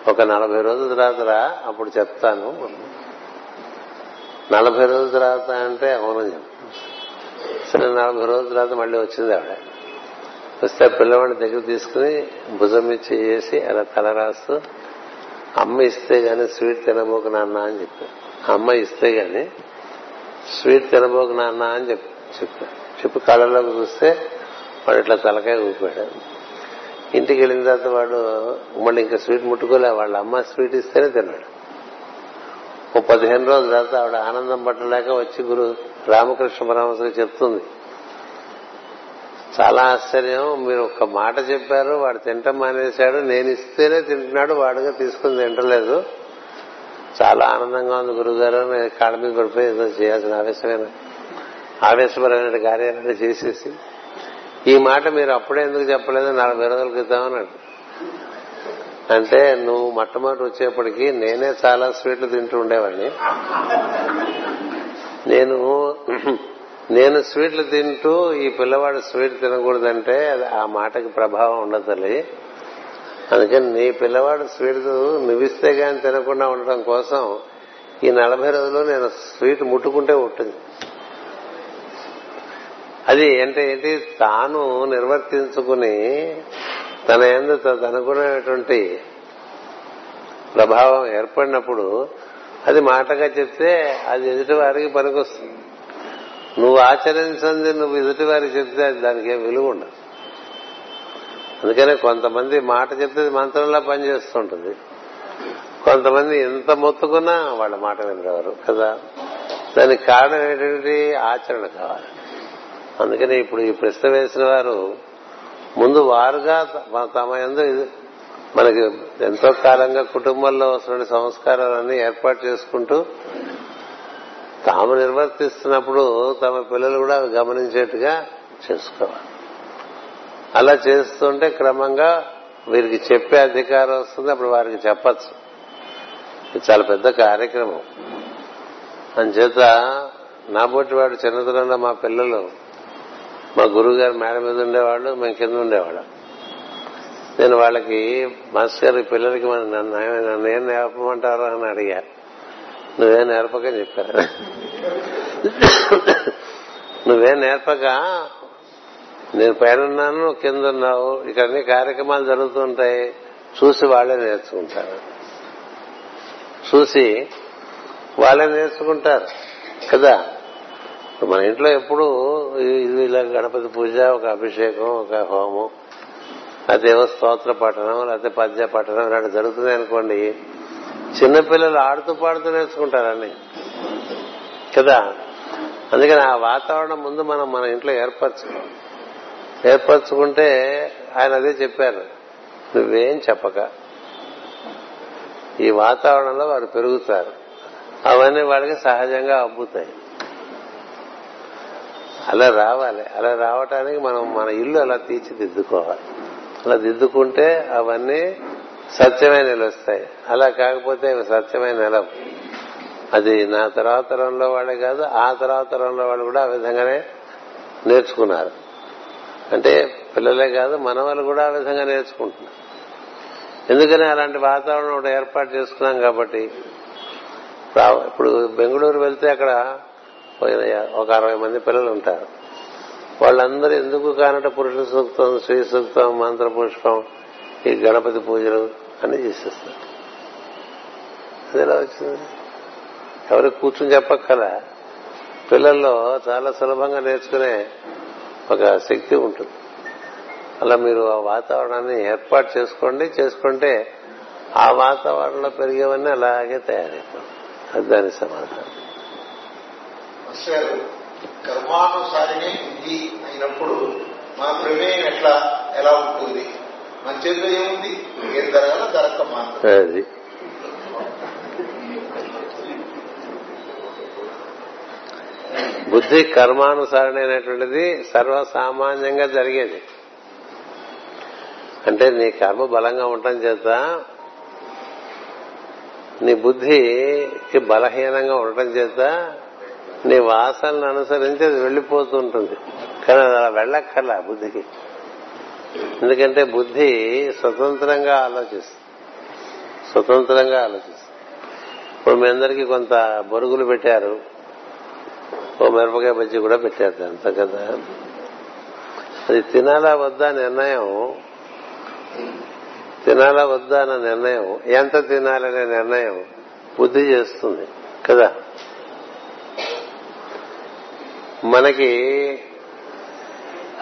ఒక నలభై రోజుల తర్వాత రా అప్పుడు చెప్తాను. నలభై రోజుల తర్వాత అంటే అవును సరే నలభై రోజుల తర్వాత మళ్ళీ వచ్చింది ఆవిడ. వస్తే పిల్లవాడిని దగ్గర తీసుకుని భుజం ఇచ్చి చేసి అలా తల రాస్తూ అమ్మ ఇస్తే గాని స్వీట్ తినబోకు నాన్న అని చెప్పారు అమ్మ ఇస్తే గాని స్వీట్ తినబోకు నాన్న అని చెప్పి. చెప్పారు చెప్పి కళ్ళలోకి చూస్తే వాడు ఇట్లా తలకాయ ఊపాడు. ఇంటికి వెళ్ళిన తర్వాత వాడు మళ్ళీ ఇంకా స్వీట్ ముట్టుకోలే వాళ్ళ అమ్మ స్వీట్ ఇస్తేనే తిన్నాడు. ఓ పదిహేను రోజుల తర్వాత ఆవిడ ఆనందం పట్టలేక వచ్చి గురు రామకృష్ణ పరమహంసకి చెప్తుంది. చాలా ఆశ్చర్యం మీరు ఒక్క మాట చెప్పారు వాడు తింటం మానేశాడు నేను ఇస్తేనే తింటున్నాడు వాడుగా తీసుకుని తింటలేదు. చాలా ఆనందంగా ఉంది గురుగారు కాళ్ళ మీద పడిపోయి ఏదో చేయాల్సిన ఆవేశమైన? ఆవేశపరమైన కార్యాలన్నీ చేసేసి ఈ మాట మీరు అప్పుడే ఎందుకు చెప్పలేదు? నలభై రోజుల క్రితం అన్నాడు. అంటే నువ్వు మొట్టమొదటి వచ్చేప్పటికి నేనే చాలా స్వీట్లు తింటూ ఉండేవాడిని. నేను నేను స్వీట్లు తింటూ ఈ పిల్లవాడు స్వీట్ తినకూడదంటే ఆ మాటకి ప్రభావం ఉండదు తల్లి. అందుకని నీ పిల్లవాడు స్వీట్ నువ్విస్తే కానీ తినకుండా ఉండటం కోసం ఈ నలభై రోజులు నేను స్వీట్ ముట్టుకుంటే ఉంటుంది అది అంటే ఏంటి తాను నిర్వర్తించుకుని తన ఎందు తనకునేటువంటి ప్రభావం ఏర్పడినప్పుడు అది మాటగా చెప్తే అది ఎదుటి వారికి పనికొస్తుంది. నువ్వు ఆచరించింది నువ్వు ఎదుటి వారికి చెప్తే అది దానికి ఏం విలువ ఉండదు. అందుకనే కొంతమంది మాట చెప్తే మంత్రంలా పనిచేస్తుంటుంది. కొంతమంది ఎంత మొత్తుకున్నా వాళ్ళ మాట వినగలరు కదా. దానికి కారణం ఏంటంటే ఆచరణ కావాలి. అందుకని ఇప్పుడు ఈ ప్రశ్న వేసిన వారు ముందు వారుగా తమ ఎందు ఇది- మనకి ఎంతో కాలంగా కుటుంబంలో వస్తున్న సంస్కారాలన్నీ ఏర్పాటు చేసుకుంటూ తాము నిర్వర్తిస్తున్నప్పుడు తమ పిల్లలు కూడా గమనించేట్టుగా చేసుకోవాలి. అలా చేస్తుంటే క్రమంగా వీరికి చెప్పే అధికారం వస్తుంది అప్పుడు వారికి చెప్పచ్చు. ఇది చాలా పెద్ద కార్యక్రమం. అంచేత నా బొట్టి వాడు చిన్నతనంలో మా పిల్లలు మా గురువు గారు మేడ మీద ఉండేవాళ్ళు మేము కింద ఉండేవాళ్ళం. నేను వాళ్ళకి మాస్టర్ గారి పిల్లలకి మన నన్ను ఏం నేర్పమంటారు అని అడిగా. నువ్వేం నేర్పకని చెప్పారు నువ్వేం నేర్పక? నేను పైన ఉన్నాను నువ్వు కింద ఉన్నావు ఇక్కడ అన్ని కార్యక్రమాలు జరుగుతుంటాయి చూసి వాళ్ళే నేర్చుకుంటారు. చూసి వాళ్ళే నేర్చుకుంటారు. కదా? మన ఇంట్లో ఎప్పుడు ఇది ఇలా గణపతి పూజ ఒక అభిషేకం ఒక హోమం అదేవో స్తోత్ర పఠనం లేకపోతే పద్య పఠనం ఇలాంటి జరుగుతున్నాయి అనుకోండి చిన్నపిల్లలు ఆడుతూ పాడుతూ నేర్చుకుంటారని కదా? అందుకని ఆ వాతావరణం ముందు మనం మన ఇంట్లో ఏర్పరచుకోం ఏర్పరచుకుంటే ఆయన అదే చెప్పారు నువ్వేం చెప్పక. ఈ వాతావరణంలో వారు పెరుగుతారు. అవన్నీ వాళ్ళకి సహజంగా అబ్బుతాయి. అలా రావాలి. అలా రావటానికి మనం మన ఇల్లు అలా తీర్చిదిద్దుకోవాలి. అలా దిద్దుకుంటే అవన్నీ సత్యమైన నిలుస్తాయి అలా కాకపోతే అవి సత్యమే నిలవు. అది నా తర్వాత తరంలో వాళ్ళే కాదు ఆ తర్వాత తరంలో వాళ్ళు కూడా ఆ విధంగానే నేర్చుకున్నారు. అంటే పిల్లలే కాదు మన వాళ్ళు కూడా ఆ విధంగా నేర్చుకుంటున్నారు. ఎందుకని అలాంటి వాతావరణం ఒకటి ఏర్పాటు చేసుకున్నాం కాబట్టి ఇప్పుడు బెంగళూరు వెళ్తే అక్కడ ఒక అరవై మంది పిల్లలు ఉంటారు. వాళ్ళందరూ ఎందుకు కానట పురుష సూక్తం శ్రీ సూక్తం మంత్ర పుష్పం ఈ గణపతి పూజలు అన్ని చేసేస్తారు. అది ఎలా వచ్చింది? ఎవరికి కూర్చుని చెప్పక్కల పిల్లల్లో చాలా సులభంగా నేర్చుకునే ఒక శక్తి ఉంటుంది. అలా మీరు ఆ వాతావరణాన్ని ఏర్పాటు చేసుకోండి. చేసుకుంటే ఆ వాతావరణంలో పెరిగేవన్నీ అలాగే తయారైపోయి అది దాని సమాధానం. మాస్టర్ గారు కర్మానుసారిని ఇది అయినప్పుడు మన ప్రమేయం ఎట్లా? ఎలా ఉంటుంది? మన చేతిలో ఏముంది? ఏం జరగాలో జరగక మాత్రం బుద్ధి కర్మానుసారణమైనటువంటిది సర్వసామాన్యంగా జరిగేది. అంటే నీ కర్మ బలంగా ఉండటం చేత నీ బుద్ధికి బలహీనంగా ఉండటం చేత నీ వాసనను అనుసరించి అది వెళ్ళిపోతూ ఉంటుంది కానీ అది అలా వెళ్ళక్కర్లా బుద్ధికి. ఎందుకంటే బుద్ధి స్వతంత్రంగా ఆలోచిస్తుంది. స్వతంత్రంగా ఆలోచిస్తుంది. ఇప్పుడు మీ అందరికీ కొంత బొరుగులు పెట్టారు. ఓ మిరపకాయ బజ్జి కూడా పెట్టారు అంత కదా. అది తినాలా వద్దా నిర్ణయం? తినాలా వద్దా అన్న నిర్ణయం? ఎంత తినాలనే నిర్ణయం బుద్ధి చేస్తుంది కదా. మనకి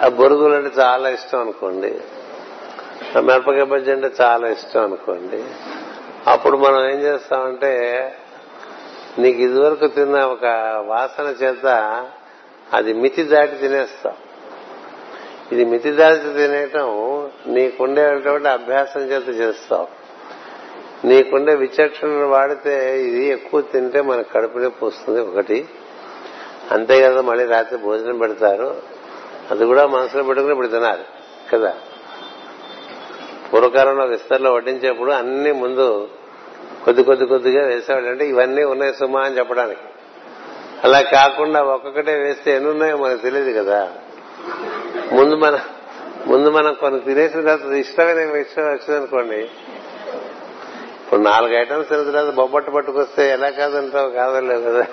ఆ బొరుగులు అంటే చాలా ఇష్టం అనుకోండి. ఆ మిరపకాయ బజ్జి అంటే చాలా ఇష్టం అనుకోండి. అప్పుడు మనం ఏం చేస్తామంటే నీకు ఇదివరకు తిన్న ఒక వాసన చేత అది మితి దాటి తినేస్తాం. ఇది మితి దాటి తినేయటం నీకుండేటువంటి అభ్యాసం చేత చేస్తావు నీకుండే విచక్షణను వాడితే ఇది ఎక్కువ తింటే మన కడుపునే పోస్తుంది ఒకటి. అంతే కదా మళ్ళీ రాత్రి భోజనం పెడతారు. అది కూడా మనసులో పెట్టుకుని ఇప్పుడు తినాలి కదా? పూర్వకాలంలో విస్తరలో వడ్డించేప్పుడు అన్ని ముందు కొద్ది కొద్ది కొద్దిగా వేసేవాళ్ళు. అంటే ఇవన్నీ ఉన్నాయి సుమా అని చెప్పడానికి. అలా కాకుండా ఒక్కొక్కటే వేస్తే ఎన్ని ఉన్నాయో మనకు తెలియదు కదా. ముందు మన ముందు మనం కొన్ని తినేసిన తర్వాత ఇష్టమైన విషయం వచ్చిందనుకోండి ఇప్పుడు నాలుగు ఐటమ్స్ తిన తర్వాత బొబ్బట్టు పట్టుకొస్తే ఎలా కాదంటావు? కాదలేదు కదా.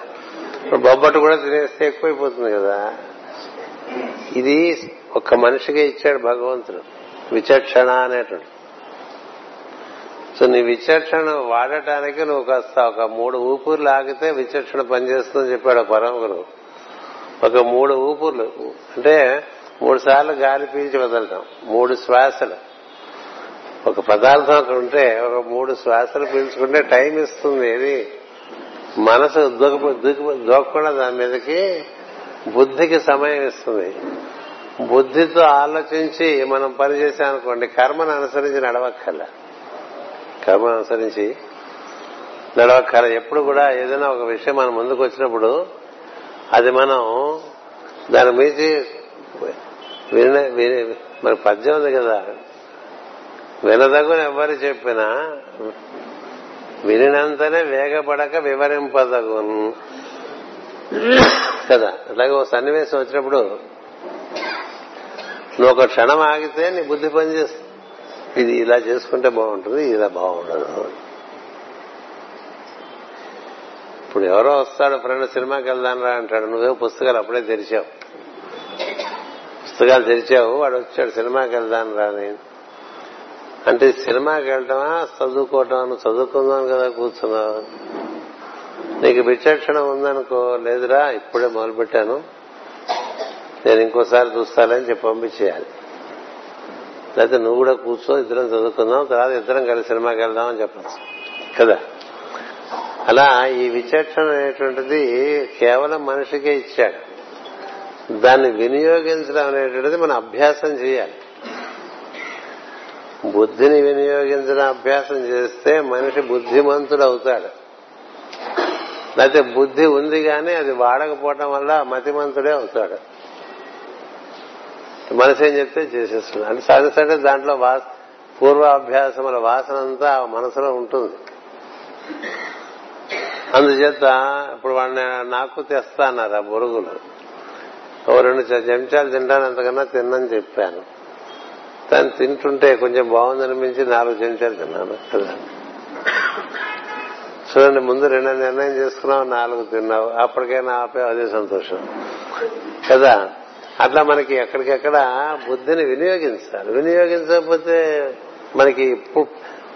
బొబ్బట్టు కూడా తినేస్తే ఎక్కువైపోతుంది కదా. ఇది ఒక మనిషికి ఇచ్చాడు భగవంతుడు. విచక్షణ అనేటువంటి. సో నీ విచక్షణ వాడటానికి నువ్వు కాస్త ఒక మూడు ఊపిర్లు ఆగితే విచక్షణ పనిచేస్తుందని చెప్పాడు పరమ గురువు ఒక మూడు ఊపిర్లు. అంటే మూడు సార్లు గాలి పీల్చి వదలటం. మూడు శ్వాసలు. ఒక పదార్థం అక్కడ ఉంటే ఒక మూడు శ్వాసలు పీల్చుకుంటే టైం ఇస్తుంది ఏది? మనసు దూకకుండా దాని మీదకి బుద్ధికి సమయం ఇస్తుంది. బుద్ధితో ఆలోచించి మనం పనిచేసామనుకోండి కర్మను అనుసరించి నడవక్కల కర్మను అనుసరించి నడవక్కల ఎప్పుడు కూడా ఏదైనా ఒక విషయం మన ముందుకు వచ్చినప్పుడు అది మనం దాని మించి విన విని- మన పద్యం ఉంది కదా. వినదగుని ఎవరు చెప్పినా వినినంతనే వేగపడక వివరింపదగును. కదా? అలాగే ఓ సన్నివేశం వచ్చినప్పుడు నువ్వు ఒక క్షణం ఆగితే నీ బుద్ధి పనిచేస్తుంది ఇది ఇలా చేసుకుంటే బాగుంటుంది ఇలా బాగుండదు. ఇప్పుడు ఎవరో వస్తాడు ఫ్రెండ్ సినిమాకి వెళ్దాం రా అంటాడు నువ్వే పుస్తకాలు అప్పుడే తెరిచావు. పుస్తకాలు తెరిచావు వాడు వచ్చాడు సినిమాకి వెళ్దాం రా నేను అంటే సినిమాకి వెళ్ళటమా చదువుకోవటం నువ్వు చదువుకుందాం కదా కూర్చున్నావు? నీకు విచక్షణ ఉందనుకో లేదురా ఇప్పుడే మొదలు పెట్టాను నేను ఇంకోసారి చూస్తానని చెప్పి పంపించేయాలి. లేకపోతే నువ్వు కూడా కూర్చో ఇద్దరం చదువుకుందాం తర్వాత ఇద్దరం కలిసి సినిమాకి వెళ్దాం అని చెప్పచ్చు. కదా? అలా ఈ విచక్షణ అనేటువంటిది కేవలం మనిషికే ఇచ్చాడు. దాన్ని వినియోగించడం అనేటువంటిది మనం అభ్యాసం చేయాలి. బుద్ధిని వినియోగించిన అభ్యాసం చేస్తే మనిషి బుద్ధిమంతుడు అవుతాడు. లేకపోతే బుద్ధి ఉంది కానీ అది వాడకపోవటం వల్ల మతిమంతుడే అవుతాడు. మనసు ఏం చెప్తే చేసేస్తున్నాడు. అంటే సరే దాంట్లో పూర్వాభ్యాసముల వాసన అంతా ఆ మనసులో ఉంటుంది. అందుచేత ఇప్పుడు వాడిని నాకు తెస్తా అన్నారు ఆ బొరుగులు. ఓ రెండు చెంచాలు తింటాను అంతకన్నా తిన్నని చెప్పాను. తను తింటుంటే కొంచెం బాగుందనిపించి నాలుగు చెంచాలు తిన్నాను కదా చూడండి ముందు రెండు నిర్ణయం చేసుకున్నావు నాలుగు తిన్నావు. అప్పటికైనా ఆపే అదే సంతోషం. కదా? అట్లా మనకి ఎక్కడికెక్కడ బుద్ధిని వినియోగించాలి. వినియోగించకపోతే మనకి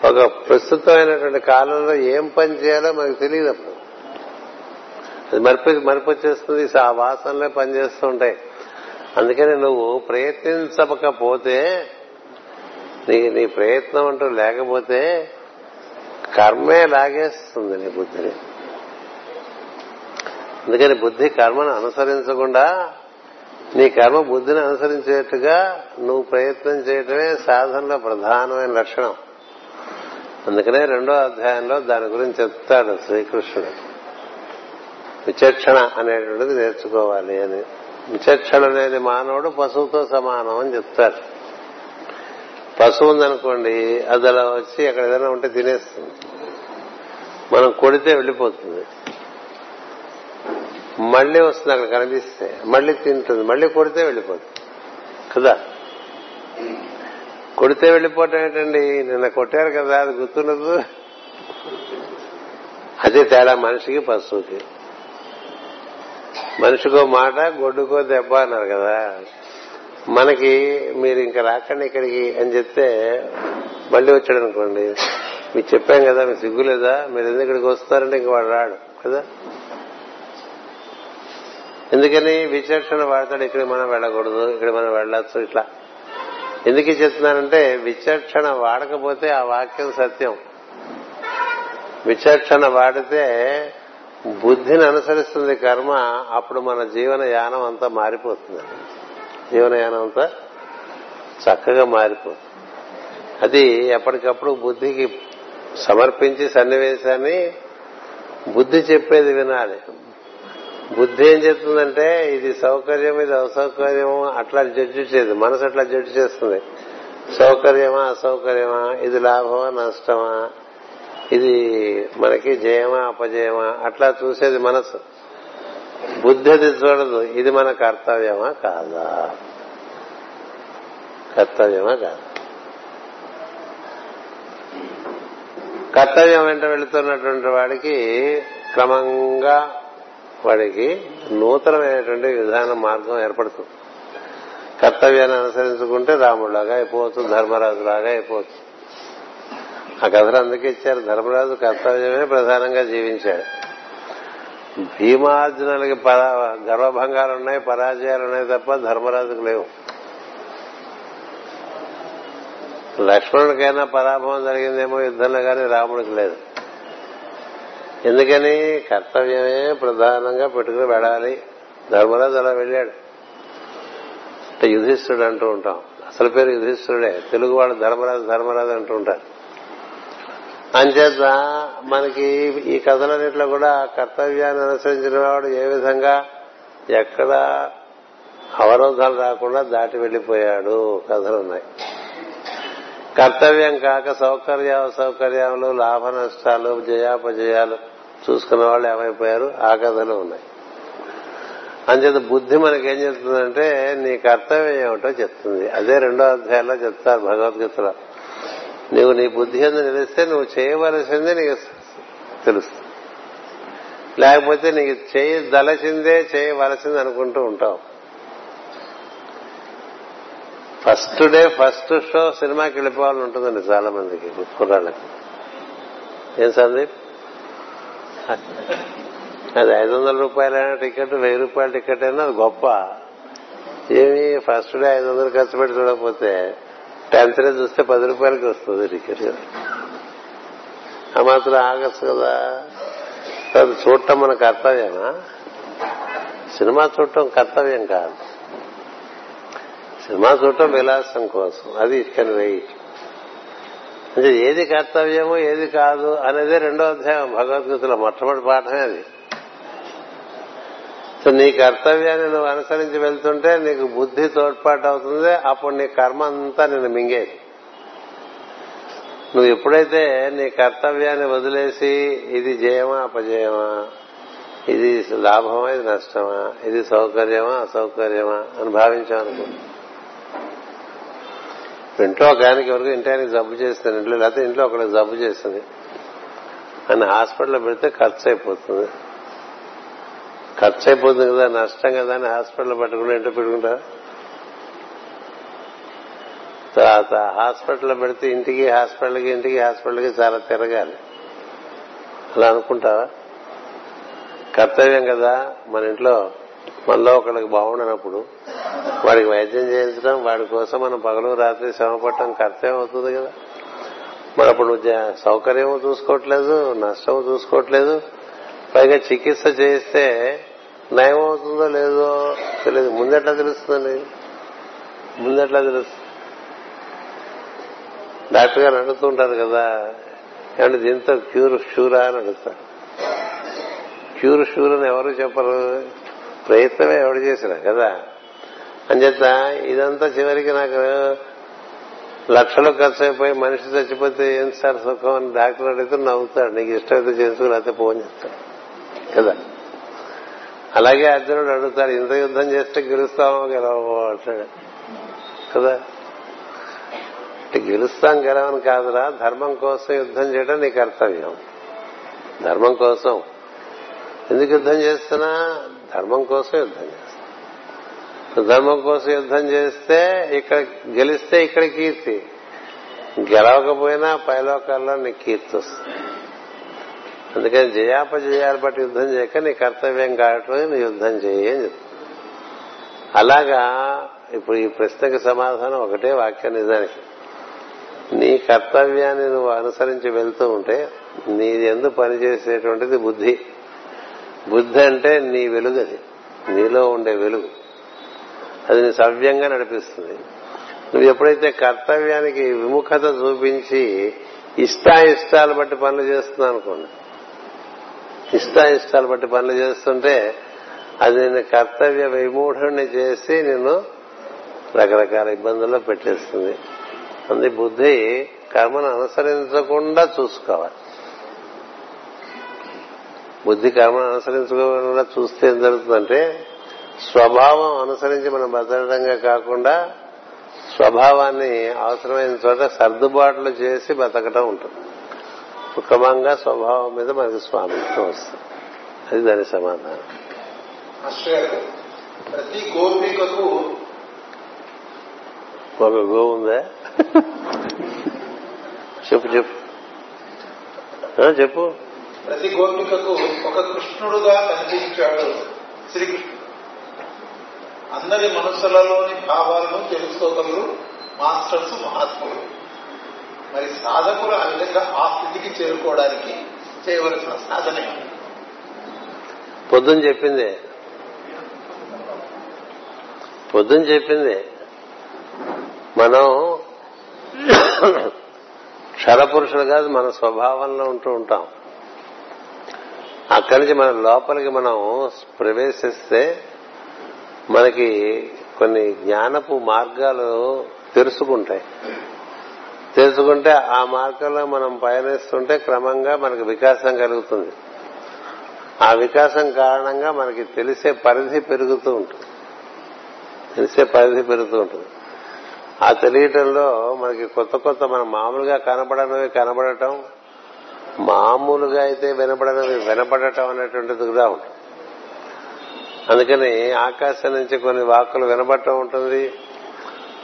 ఒక ప్రస్తుతమైనటువంటి కాలంలో ఏం పని చేయాలో మనకు తెలియదు అప్పుడు. అది మరిపి మరిపొచ్చేస్తుంది ఆ వాసనలే పనిచేస్తూ ఉంటాయి. అందుకని నువ్వు ప్రయత్నించకపోతే నీ నీ ప్రయత్నం అంటూ లేకపోతే కర్మే లాగేస్తుంది నీ బుద్ధిని. అందుకని బుద్ధి కర్మను అనుసరించకుండా నీ కర్మ బుద్ధిని అనుసరించేట్టుగా నువ్వు ప్రయత్నం చేయటమే సాధనలో ప్రధానమైన లక్షణం. అందుకనే రెండో అధ్యాయంలో దాని గురించి చెప్తాడు శ్రీకృష్ణుడు. విచక్షణ అనేటువంటిది నేర్చుకోవాలి అని. విచక్షణ అనేది మానవుడు పశువుతో సమానం అని చెప్తాడు. పశువు ఉందనుకోండి అది అలా వచ్చి అక్కడ ఏదైనా ఉంటే తినేస్తుంది. మనం కొడితే వెళ్ళిపోతుంది. మళ్ళీ వస్తుంది అక్కడ కనిపిస్తే మళ్ళీ తింటుంది మళ్ళీ కొడితే వెళ్ళిపోతుంది. కదా? కొడితే వెళ్ళిపోవటం ఏంటండి? నిన్న కొట్టారు కదా అది గుర్తున్నదు అదే తేడా మనిషికి పశువుకి. మనిషికో మాట గొడ్డుకో దెబ్బ అన్నారు కదా. మనకి మీరు ఇంకా రాకండి ఇక్కడికి అని చెప్తే మళ్ళీ వచ్చాడు అనుకోండి. మీకు చెప్పాం కదా మీకు సిగ్గు లేదా? మీరు ఎందుకు ఇక్కడికి వస్తారంటే ఇంక వాడు రాడు కదా? ఎందుకని? విచక్షణ వాడతాడు ఇక్కడ మనం వెళ్ళకూడదు ఇక్కడ మనం వెళ్ళొచ్చు ఇట్లా. ఎందుకు చెప్తున్నానంటే విచక్షణ వాడకపోతే ఆ వాక్యం సత్యం. విచక్షణ వాడితే బుద్ధిని అనుసరిస్తుంది కర్మ అప్పుడు మన జీవన యానం అంతా మారిపోతుంది. జీవనయానం అంతా చక్కగా మారిపోతుంది అది ఎప్పటికప్పుడు బుద్ధికి సమర్పించి సన్నివేశాన్ని బుద్ధి చెప్పేది వినాలి. బుద్ధి ఏం చెప్తుందంటే ఇది సౌకర్యం ఇది అసౌకర్యం అట్లా జడ్జి చేయదు మనసు అట్లా జడ్జి చేస్తుంది. సౌకర్యమా అసౌకర్యమా ఇది లాభమా నష్టమా ఇది మనకి జయమా అపజయమా అట్లా చూసేది మనసు. బుద్ధి అది చూడదు. ఇది మన కర్తవ్యమా కాదా? కర్తవ్యమా కాదా? కర్తవ్యం వెంట వెళుతున్నటువంటి వాడికి క్రమంగా వాడికి నూతనమైనటువంటి విధాన మార్గం ఏర్పడుతుంది. కర్తవ్యాన్ని అనుసరించుకుంటే రాముడిలాగా అయిపోవచ్చు ధర్మరాజులాగా అయిపోవచ్చు. ఆ కథలు అందుకే ఇచ్చారు. ధర్మరాజు కర్తవ్యమే ప్రధానంగా జీవించాడు. భీమార్జునులకి గర్వభంగాలు ఉన్నాయి పరాజయాలు ఉన్నాయి తప్ప ధర్మరాజుకు లేవు. లక్ష్మణుడికైనా పరాభవం జరిగిందేమో యుద్ధంలో కానీ రాముడికి లేదు. ఎందుకని? కర్తవ్యమే ప్రధానంగా పెట్టుకుని వెళ్ళాలి. ధర్మరాజు అలా వెళ్ళాడు. అంటే యుధిష్ఠుడు అంటూ ఉంటాం. అసలు పేరు యుధిష్ఠుడే తెలుగు వాళ్ళు ధర్మరాజు ధర్మరాజు అంటూ ఉంటారు. అంచేత మనకి ఈ కథలన్నింటిలో కూడా కర్తవ్యాన్ని అనుసరించిన వాడు ఏ విధంగా ఎక్కడ అవరోధాలు రాకుండా దాటి వెళ్ళిపోయాడు కథలు ఉన్నాయి. కర్తవ్యం కాక సౌకర్య సౌకర్యాలు లాభ నష్టాలు జయాపజయాలు చూసుకున్న వాళ్ళు ఏమైపోయారు? ఆ కథలు ఉన్నాయి. అంచేత బుద్ధి మనకేం చెప్తుందంటే నీ కర్తవ్యం ఏమిటో చెప్తుంది. అదే రెండో అధ్యాయంలో చెప్తారు భగవద్గీతలో. నువ్వు నీ బుద్ధి ఎందు నిలిస్తే నువ్వు చేయవలసిందే నీకు తెలుస్తుంది లేకపోతే నీకు చేయదలసిందే చేయవలసింది అనుకుంటూ ఉంటావు. ఫస్ట్ డే ఫస్ట్ షో సినిమాకి వెళ్ళిపోవాలని ఉంటుందండి చాలా మందికి కుర్రాళ్ళకి. ఏం సందీప్? అది ఐదు వందల రూపాయలైన టికెట్ వెయ్యి రూపాయల టికెట్ అయినా అది గొప్ప. ఏమి ఫస్ట్ డే ఐదు వందలు ఖర్చు పెట్టి చూడకపోతే టెన్త్ చూస్తే పది రూపాయలకి వస్తుంది టికెట్. ఆ మాత్రం ఆగచ్చు కదా. అది చూడటం మన కర్తవ్యమా? సినిమా చూడటం కర్తవ్యం కాదు. సినిమా చూడటం విలాసం కోసం. అది ఇట్ కెన్ వెయిట్. అంటే ఏది కర్తవ్యము ఏది కాదు అనేది రెండో అధ్యాయం భగవద్గీతలో మొట్టమొదటి పాఠమే అది. సో నీ కర్తవ్యాన్ని నువ్వు అనుసరించి వెళ్తుంటే నీకు బుద్ధి తోడ్పాటు అవుతుంది అప్పుడు నీ కర్మ అంతా నిన్ను మింగేది. నువ్వు ఎప్పుడైతే నీ కర్తవ్యాన్ని వదిలేసి ఇది జయమా అపజయమా ఇది లాభమా ఇది నష్టమా ఇది సౌకర్యమా అసౌకర్యమా అని భావించామనుకో ఇంట్లో ఒక ఆయనకి ఎవరికి ఇంటానికి జబ్బు చేస్తుంది ఇంట్లో లేకపోతే ఇంట్లో ఒకరికి జబ్బు చేస్తుంది. అని హాస్పిటల్లో పెడితే ఖర్చు అయిపోతుంది. ఖర్చు అయిపోతుంది కదా నష్టం కదా అని హాస్పిటల్ పట్టుకుని ఇంట్లో పెట్టుకుంటారు తర్వాత హాస్పిటల్లో పెడితే ఇంటికి హాస్పిటల్కి ఇంటికి హాస్పిటల్కి చాలా తిరగాలి. అలా అనుకుంటావా? కర్తవ్యం కదా మన ఇంట్లో. మనలో ఒకళ్ళకి బాగుండనప్పుడు వాడికి వైద్యం చేయించడం వాడి కోసం మనం పగలు రాత్రి శ్రమ పడటం కర్తవ్యం అవుతుంది కదా. మరి అప్పుడు నువ్వు చూసుకోవట్లేదు నష్టం చూసుకోవట్లేదు. పైగా చికిత్స చేస్తే నయం అవుతుందో లేదో తెలియదు ముందెట్లా తెలుస్తుందండి? ముందెట్లా తెలుస్తుంది డాక్టర్ గారు అడుగుతూ ఉంటారు కదా ఏమంటే దీంతో క్యూర్ షూరా అని అడుగుతారు. క్యూర్ షూర్ అని ఎవరు చెప్పరు? ప్రయత్నమే ఎవడు చేసినా కదా. అంచేత ఇదంతా చివరికి నాకు లక్షలు ఖర్చు అయిపోయి మనిషి చచ్చిపోతే ఏం సార్ సుఖం అని డాక్టర్ అడిగితే నవ్వుతాడు. నీకు ఇష్టమైతే చేసుకుని లేకపోతే ఫోన్ చేస్తాడు. కదా. అలాగే అర్జునుడు అడుగుతాడు ఇంత యుద్ధం చేస్తే గెలుస్తామో గెలవో అంటాడు. కదా? అంటే గెలుస్తాం గెలవని కాదురా ధర్మం కోసం యుద్ధం చేయడం నీ కర్తవ్యం. ధర్మం కోసం. ఎందుకు యుద్ధం చేస్తున్నా? ధర్మం కోసం యుద్ధం చేస్తున్నా ధర్మం కోసం యుద్ధం చేస్తే ఇక్కడ గెలిస్తే ఇక్కడ కీర్తి. గెలవకపోయినా పైలోకాల్లో నీ కీర్తి వస్తుంది. అందుకని జయాపజయాలు బట్టి యుద్ధం చేయక నీ కర్తవ్యం కావటమే నీ యుద్ధం చేయి అని అలాగా ఇప్పుడు ఈ ప్రశ్నకి సమాధానం ఒకటే వాక్యం నిజానికి. నీ కర్తవ్యాన్ని నువ్వు అనుసరించి వెళ్తూ ఉంటే నీది ఎందు పనిచేసేటువంటిది బుద్ధి. బుద్ధి అంటే నీ వెలుగు అది. నీలో ఉండే వెలుగు. అది నీ సవ్యంగా నడిపిస్తుంది. నువ్వు ఎప్పుడైతే కర్తవ్యానికి విముఖత చూపించి ఇష్టాయిష్టాలు బట్టి పనులు చేస్తున్నావు అనుకోండి ఇష్టాయిష్టాలు బట్టి పనులు చేస్తుంటే అది నిన్ను కర్తవ్య విమూఢుణ్ణి చేసి నిన్ను రకరకాల ఇబ్బందుల్లో పెట్టేస్తుంది. అంది బుద్ధి కర్మను అనుసరించకుండా చూసుకోవాలి. బుద్ధి కర్మను అనుసరించకుండా చూస్తే ఏం జరుగుతుందంటే స్వభావం అనుసరించి మనం బతకడంగా కాకుండా స్వభావాన్ని అవసరమైన చోట సర్దుబాట్లు చేసి బతకటం ఉంటుంది. క్రమంగా స్వభావం మీద మనకి స్వామిత్వం వస్తుంది. అది దాని సమాధానం. ప్రతి గోపికకు ఒక గో ఉందా? చెప్పు చెప్పు. చెప్పు. ప్రతి గోపికకు ఒక కృష్ణుడుగా కనిపించాడు శ్రీకృష్ణుడు. అందరి మనసులలోని భావాలను తెలుసుకోగలరు మాస్టర్స్ మహాత్ములు. మరి సాధకులు ఆ విధంగా ఆ స్థితికి చేరుకోవడానికి చేయవలసిన సాధనే. పొద్దున పొద్దున్న చెప్పిందే. పొద్దున చెప్పింది. మనం క్షరపురుషులు కాదు మన స్వభావంలో ఉంటూ ఉంటాం. అక్కడి నుంచి మన లోపలికి మనం ప్రవేశిస్తే మనకి కొన్ని జ్ఞానపు మార్గాలు తెలుసుకుంటాయి. తెలుసుకుంటే ఆ మార్గంలో మనం పయనిస్తుంటే క్రమంగా మనకు వికాసం కలుగుతుంది. ఆ వికాసం కారణంగా మనకి తెలిసే పరిధి పెరుగుతూ ఉంటుంది. తెలిసే పరిధి పెరుగుతూ ఉంటుంది. ఆ తెలియటంలో మనకి కొత్త కొత్త మనం మామూలుగా కనపడనివి కనబడటం మామూలుగా అయితే వినపడనివి వినపడటం అనేటువంటిది కూడా ఉంటుంది. అందుకని ఆకాశం నుంచి కొన్ని వాక్కులు వినబట్టం ఉంటుంది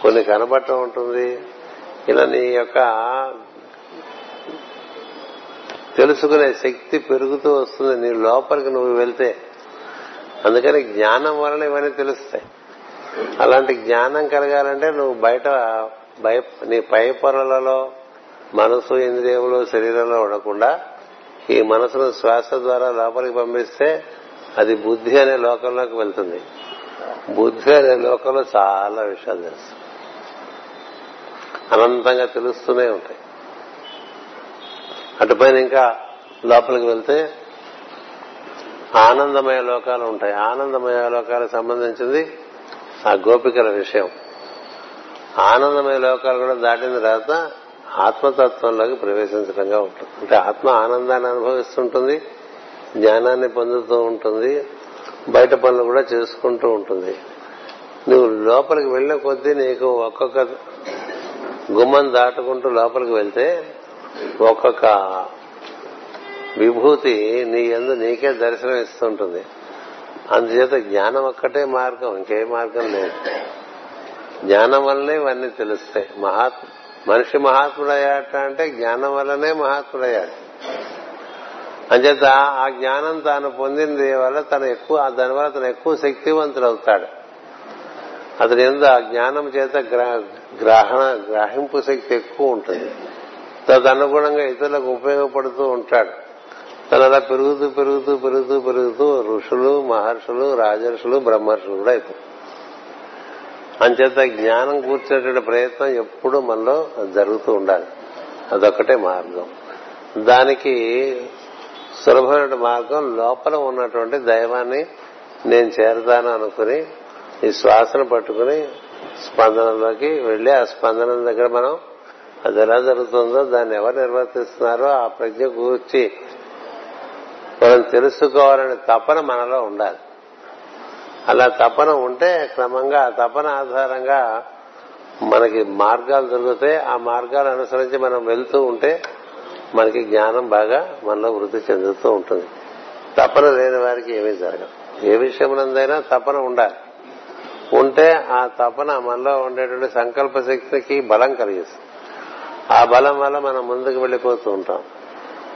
కొన్ని కనబడటం ఉంటుంది. ఇలా నీ యొక్క తెలుసుకునే శక్తి పెరుగుతూ వస్తుంది. నీ లోపలికి నువ్వు వెళ్తే. అందుకని జ్ఞానం వలన ఇవన్నీ తెలుస్తాయి. అలాంటి జ్ఞానం కలగాలంటే నువ్వు బయట భయ నీ పై పొరలలో మనసు ఇంద్రియములు శరీరంలో ఉండకుండా ఈ మనసును శ్వాస ద్వారా లోపలికి పంపిస్తే అది బుద్ధి అనే లోకంలోకి వెళ్తుంది. బుద్ధి అనే లోకంలో చాలా విషయాలు తెలుసు అనంతంగా తెలుస్తూనే ఉంటాయి. అటుపైన ఇంకా లోపలికి వెళ్తే ఆనందమయ లోకాలు ఉంటాయి. ఆనందమయ లోకాలకు సంబంధించింది ఆ గోపికల విషయం. ఆనందమయ లోకాలు కూడా దాటిన తర్వాత ఆత్మతత్వంలోకి ప్రవేశించడంగా ఉంటుంది. అంటే ఆత్మ ఆనందాన్ని అనుభవిస్తుంటుంది జ్ఞానాన్ని పొందుతూ ఉంటుంది బయట పనులు కూడా చేసుకుంటూ ఉంటుంది. నువ్వు లోపలికి వెళ్ళిన కొద్దీ నీకు ఒక్కొక్క గుమ్మం దాటుకుంటూ లోపలికి వెళ్తే ఒక్కొక్క విభూతి నీ ఎందు నీకే దర్శనం ఇస్తుంటుంది. అందుచేత జ్ఞానం ఒక్కటే మార్గం ఇంకే మార్గం లేదు. జ్ఞానం వల్లనే ఇవన్నీ తెలుస్తాయి. మహాత్ మనిషి మహాత్ముడయ్యాట అంటే జ్ఞానం వల్లనే మహాత్ముడయ్యాడు. అంచేత ఆ జ్ఞానం తాను పొందింది వల్ల తను ఎక్కువ దానివల్ల తను ఎక్కువ శక్తివంతుడవుతాడు. అతని ఎందు ఆ జ్ఞానం చేత గ్రహణ గ్రహింపు శక్తి ఎక్కువ ఉంటుంది. తదనుగుణంగా ఇతరులకు ఉపయోగపడుతూ ఉంటాడు. తను అలా పెరుగుతూ పెరుగుతూ పెరుగుతూ పెరుగుతూ ఋషులు మహర్షులు రాజర్షులు బ్రహ్మర్షులు కూడా అయిపోతారు. అంచేత జ్ఞానం కూర్చునేటువంటి ప్రయత్నం ఎప్పుడూ మనలో జరుగుతూ ఉండాలి. అదొక్కటే మార్గం. దానికి సులభమైన మార్గం లోపల ఉన్నటువంటి దైవాన్ని నేను చేరతాను అనుకుని ఈ శ్వాసను పట్టుకుని స్పందనలోకి వెళ్ళి ఆ స్పందన దగ్గర మనం అది ఎలా జరుగుతుందో దాన్ని ఎవరు నిర్వర్తిస్తున్నారో ఆ ప్రజ్ఞ కూర్చి మనం తెలుసుకోవాలనే తపన మనలో ఉండాలి. అలా తపన ఉంటే క్రమంగా ఆ తపన ఆధారంగా మనకి మార్గాలు దొరుకుతాయి. ఆ మార్గాలు అనుసరించి మనం వెళ్తూ ఉంటే మనకి జ్ఞానం బాగా మనలో వృద్ధి చెందుతూ ఉంటుంది. తపన లేని వారికి ఏమీ జరగదు. ఏ విషయమునందైనా తపన ఉండాలి. ఉంటే ఆ తపన మనలో ఉండేటువంటి సంకల్ప శక్తికి బలం కలిగిస్తుంది. ఆ బలం వల్ల మనం ముందుకు వెళ్ళిపోతూ ఉంటాం.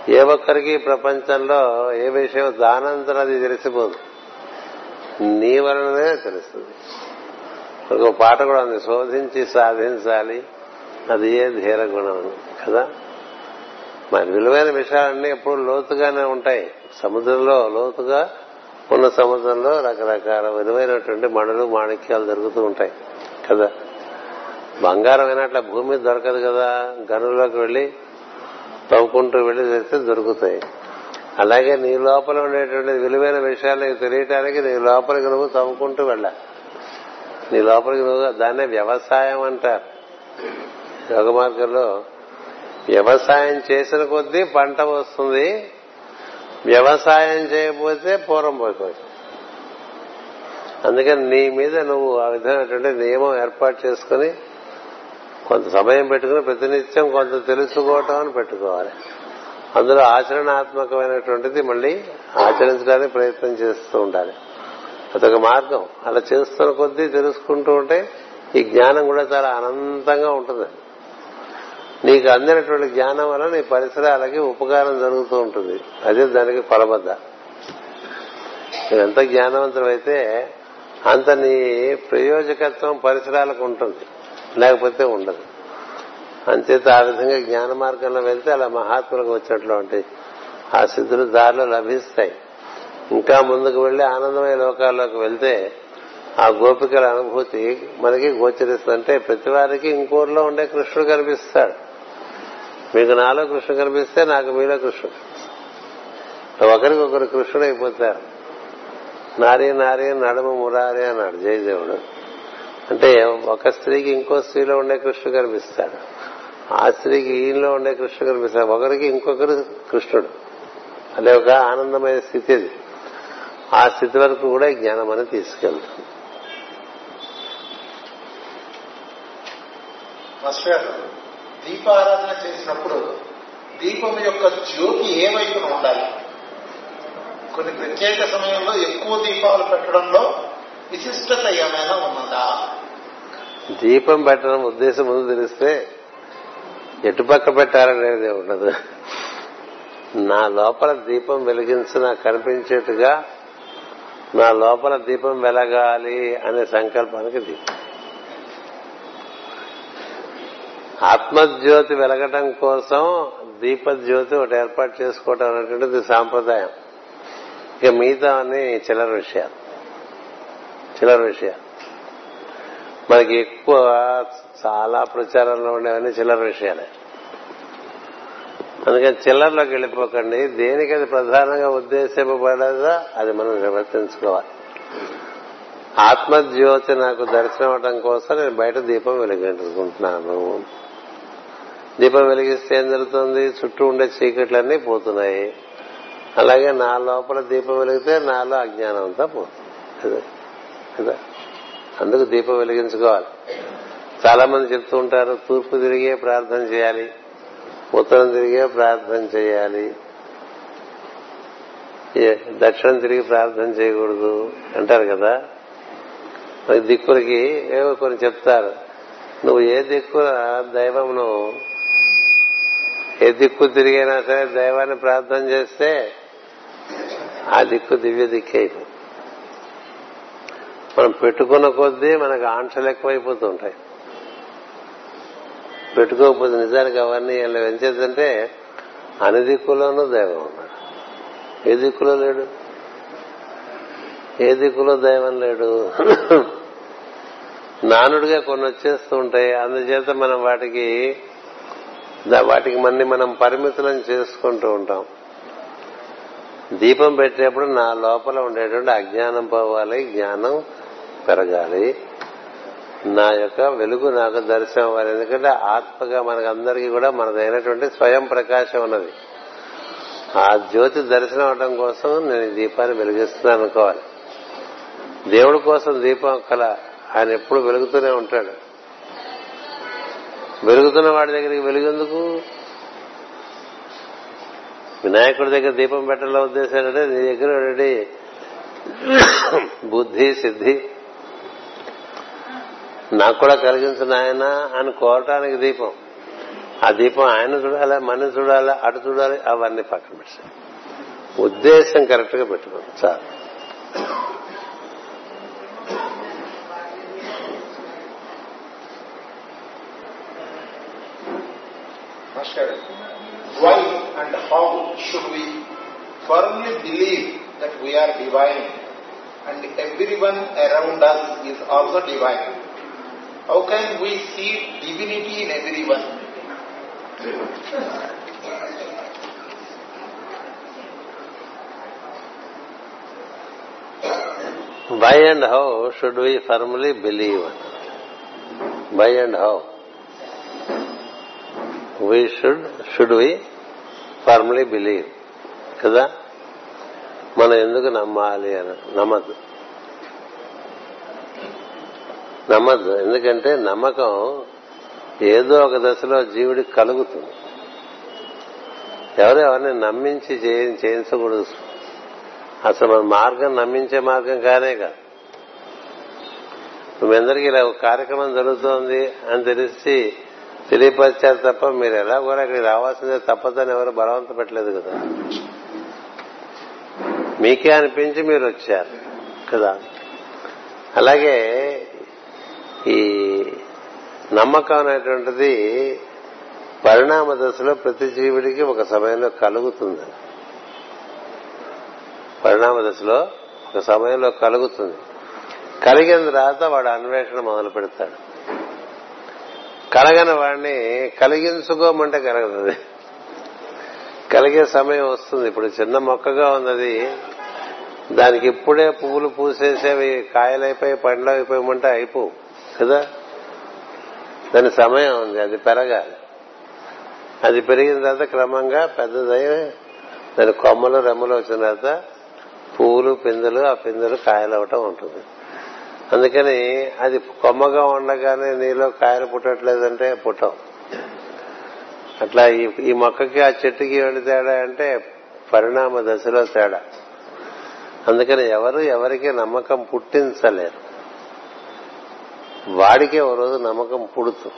ఏ ఒక్కరికి ప్రపంచంలో ఏ విషయం దానంతరం అది తెలిసిపోదు. నీ వలననే తెలుస్తుంది. ఒక పాట కూడా ఉంది శోధించి సాధించాలి అది ఏ ధీర గుణం కదా? మరి విలువైన విషయాలన్నీ ఎప్పుడు లోతుగానే ఉంటాయి. సముద్రంలో లోతుగా ఉన్న సముద్రంలో రకరకాల విలువైనటువంటి మణులు మాణిక్యాలు దొరుకుతూ ఉంటాయి. కదా? బంగారం అయినట్ల భూమి దొరకదు కదా? గనుల్లోకి వెళ్ళి తవ్వుకుంటూ వెళ్ళి తెస్తే దొరుకుతాయి. అలాగే నీ లోపల ఉండేటువంటి విలువైన విషయాలు నీకు తెలియటానికి నీ లోపలికి నువ్వు తవ్వుకుంటూ వెళ్ళా. నీ లోపలికి నువ్వు దాన్నే వ్యవసాయం అంటారు. యోగ మార్గంలో వ్యవసాయం చేసిన కొద్దీ పంట వస్తుంది వ్యవసాయం చేయకపోతే పూర్వం పోయిపోయి అందుకని నీ మీద నువ్వు ఆ విధమైనటువంటి నియమం ఏర్పాటు చేసుకుని కొంత సమయం పెట్టుకుని ప్రతినిత్యం కొంత తెలుసుకోవటం అని పెట్టుకోవాలి. అందులో ఆచరణాత్మకమైనటువంటిది మళ్ళీ ఆచరించడానికి ప్రయత్నం చేస్తూ ఉండాలి. అదొక మార్గం. అలా చేస్తున్న కొద్దీ తెలుసుకుంటూ ఉంటే ఈ జ్ఞానం కూడా చాలా అనంతంగా ఉంటుంది. నీకు అందినటువంటి జ్ఞానం వల్ల నీ పరిసరాలకి ఉపకారం జరుగుతూ ఉంటుంది. అదే దానికి కొలబద్ద ఎంత జ్ఞానవంతమైతే అంత నీ ప్రయోజకత్వం పరిసరాలకు ఉంటుంది. లేకపోతే ఉండదు. అంచేత ఆ విధంగా జ్ఞాన మార్గంలో వెళ్తే అలా మహాత్ములకు వచ్చినటువంటి ఆ సిద్ధులు దారిలో లభిస్తాయి. ఇంకా ముందుకు వెళ్ళి ఆనందమయ లోకాల్లోకి వెళ్తే ఆ గోపికల అనుభూతి మనకి గోచరిస్తుందంటే ప్రతి వారికి ఇంకోరిలో ఉండే కృష్ణుడు కనిపిస్తాడు. మీకు నాలో కృష్ణ కనిపిస్తే నాకు మీలో కృష్ణుడు ఒకరికొకరు కృష్ణుడు అయిపోతారు. నారీ నారీ నడుము మురారి అన్నాడు జయదేవుడు. అంటే ఒక స్త్రీకి ఇంకో స్త్రీలో ఉండే కృష్ణుడు కనిపిస్తాడు. ఆ స్త్రీకి ఈయనలో ఉండే కృష్ణుడు కనిపిస్తాడు. ఒకరికి ఇంకొకరు కృష్ణుడు. అదే ఒక ఆనందమైన స్థితి అది. ఆ స్థితి వరకు కూడా జ్ఞానం అని తీసుకెళ్తుంది మాస్టర్ గారు దీపారాధన చేసినప్పుడు దీపం యొక్క జ్యోతి ఏ వైపున ఉండాలి? కొన్ని ప్రత్యేక సమయంలో ఎక్కువ దీపాలు పెట్టడంలో విశిష్టత ఏమైనా ఉన్నదా? దీపం పెట్టడం ఉద్దేశం ముందు తెలిస్తే ఎటుపక్క పెట్టాలనేది ఉండదు. నా లోపల దీపం వెలిగించి నాకు కనిపించేట్టుగా నా లోపల దీపం వెలగాలి అనే సంకల్పానికి దీపం. ఆత్మజ్యోతి వెలగటం కోసం దీపజ్యోతి ఒకటి ఏర్పాటు చేసుకోవటం అనేటువంటిది సాంప్రదాయం. ఇక మిగతా అన్ని చిల్లర విషయాలు. చిల్లర విషయాలు. మనకి ఎక్కువ చాలా ప్రచారంలో ఉండేవన్నీ చిల్లర విషయాలే. అందుకని చిల్లర్లోకి వెళ్ళిపోకండి. దేనికి అది ప్రధానంగా ఉద్దేశింపబడదో అది మనం నిర్వర్తించుకోవాలి. ఆత్మజ్యోతి నాకు దర్శనం అవడం కోసం నేను బయట దీపం వెలిగించుకుంటున్నాను. దీపం వెలిగిస్తే ఏం జరుగుతుంది? చుట్టూ ఉండే చీకట్లన్నీ పోతున్నాయి. అలాగే నా లోపల దీపం వెలిగితే నాలో అజ్ఞానం అంతా పోతుంది. కదా? అందుకు దీపం వెలిగించుకోవాలి. చాలా మంది చెప్తూ ఉంటారు తూర్పు తిరిగే ప్రార్థన చేయాలి ఉత్తరం తిరిగే ప్రార్థన చేయాలి. దక్షిణం తిరిగి ప్రార్థన చేయకూడదు అంటారు కదా? దిక్కులకి ఏవో కొన్ని చెప్తారు. నువ్వు ఏ దిక్కున దైవమును ఏ దిక్కు తిరిగైనా సరే దైవాన్ని ప్రార్థన చేస్తే ఆ దిక్కు దివ్య దిక్కే మనం పెట్టుకున్న కొద్దీ మనకు ఆంక్షలు ఎక్కువైపోతూ ఉంటాయి పెట్టుకోకపోతే నిజానికి అవన్నీ ఎంచేదంటే అన్ని దిక్కులోనూ దైవం ఉన్నాడు. ఏ దిక్కులో లేడు? ఏ దిక్కులో దైవం లేడు? నానుడిగా కొన్ని వచ్చేస్తూ ఉంటాయి. అందుచేత మనం వాటికి వాటికి మన్ని మనం పరిమితులను చేసుకుంటూ ఉంటాం. దీపం పెట్టేప్పుడు నా లోపల ఉండేటువంటి అజ్ఞానం పోవాలి జ్ఞానం పెరగాలి. నా యొక్క వెలుగు నాకు దర్శనం అవ్వాలి. ఎందుకంటే ఆత్మగా మనకందరికీ కూడా మనదైనటువంటి స్వయం ప్రకాశం ఉన్నది. ఆ జ్యోతి దర్శనం అవడం కోసం నేను దీపాన్ని వెలిగిస్తున్నాను అనుకోవాలి. దేవుడి కోసం దీపం కల. ఆయన ఎప్పుడు వెలుగుతూనే ఉంటాడు. వెలుగుతున్న వాడి దగ్గరికి వెలుగెందుకు? వినాయకుడి దగ్గర దీపం పెట్టాల ఉద్దేశం ఏంటంటే నీ దగ్గర బుద్ధి సిద్ధి. నాకు కూడా కలిగించిన ఆయన అని కోరటానికి దీపం. ఆ దీపం ఆయన చూడాలా మన చూడాలా అటు చూడాలి అవన్నీ పక్కన పెట్టాలి. ఉద్దేశం కరెక్ట్గా పెట్టుకోండి చాలు. Why and how should we firmly believe that we are divine and everyone around us is also divine? How can we see divinity in everyone? Why and how should we firmly believe? Why and how? We should should we formally believe కదా? మనం ఎందుకు నమ్మాలి అని నమ్మద్దు. నమ్మద్దు. ఎందుకంటే నమ్మకం ఏదో ఒక దశలో జీవుడికి కలుగుతుంది. ఎవరు ఎవరిని నమ్మించి చేయించకూడదు. అసలు మన మార్గం నమ్మించే మార్గం కానే కాదు. మీ ఇలా ఒక కార్యక్రమం జరుగుతోంది అని తెలిసి తెలియపరిచారు తప్ప మీరు ఎలా కూడా ఇక్కడికి రావాల్సిందే తప్పదని ఎవరు బలవంత పెట్టలేదు కదా. మీకే అనిపించి మీరు వచ్చారు కదా. అలాగే ఈ నమ్మకం అనేటువంటిది పరిణామ దశలో ప్రతి జీవుడికి ఒక సమయంలో కలుగుతుంది. పరిణామ దశలో ఒక సమయంలో కలుగుతుంది. కలిగిన తర్వాత వాడు అన్వేషణ మొదలు పెడతాడు కలగని వాడిని కలిగించుకోమంటే కలగదు. కలిగే సమయం వస్తుంది. ఇప్పుడు చిన్న మొక్కగా ఉన్నది దానికి ఇప్పుడే పువ్వులు పూసేసేవి కాయలైపోయి పండ్లు అయిపోయమంటే అయిపోవు కదా? దాని సమయం ఉంది అది పెరగాలి. అది పెరిగిన తర్వాత క్రమంగా పెద్దదై దాని కొమ్మలు రెమ్మలు వచ్చిన తర్వాత పువ్వులు పిందెలు ఆ పిందెలు కాయలు అవటం ఉంటుంది. అందుకని అది కొమ్మగా ఉండగానే నీలో కాయలు పుట్టట్లేదంటే పుట్టం. అట్లా ఈ ఈ మొక్కకి ఆ చెట్టుకి ఏంటి తేడా అంటే పరిణామ దశలో తేడా. అందుకని ఎవరు ఎవరికి నమ్మకం పుట్టించలేరు. వాడికే ఓ రోజు నమ్మకం పుడుతు.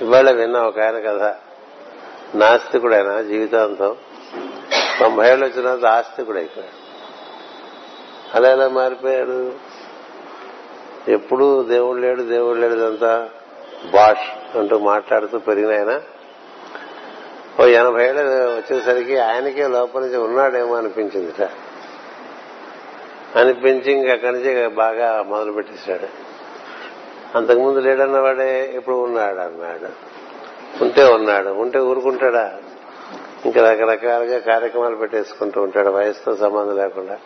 ఇవాళ విన్నా ఒక ఆయన కథ. నాస్తికుడైన జీవితాంతం. తొంభై ఏళ్ళు వచ్చిన తర్వాత ఆస్తికుడు అయిపోయాడు అలా ఎలా మారిపోయాడు? ఎప్పుడు దేవుడు లేడు దేవుడు లేడు ఇదంతా బాష్ అంటూ మాట్లాడుతూ పెరిగిన ఆయన. ఓ ఎనభై ఏళ్ళు వచ్చేసరికి ఆయనకే లోపల నుంచి ఉన్నాడేమో అనిపించిందిట. అనిపించి ఇంక అక్కడి నుంచి బాగా మొదలు పెట్టేశాడు. అంతకుముందు లేడన్నవాడే ఇప్పుడు ఉన్నాడు అన్నాడు. ఉంటే ఉన్నాడు ఉంటే ఊరుకుంటాడా? ఇంకా రకరకాలుగా కార్యక్రమాలు పెట్టేసుకుంటూ ఉంటాడు వయసుతో సంబంధం లేకుండా.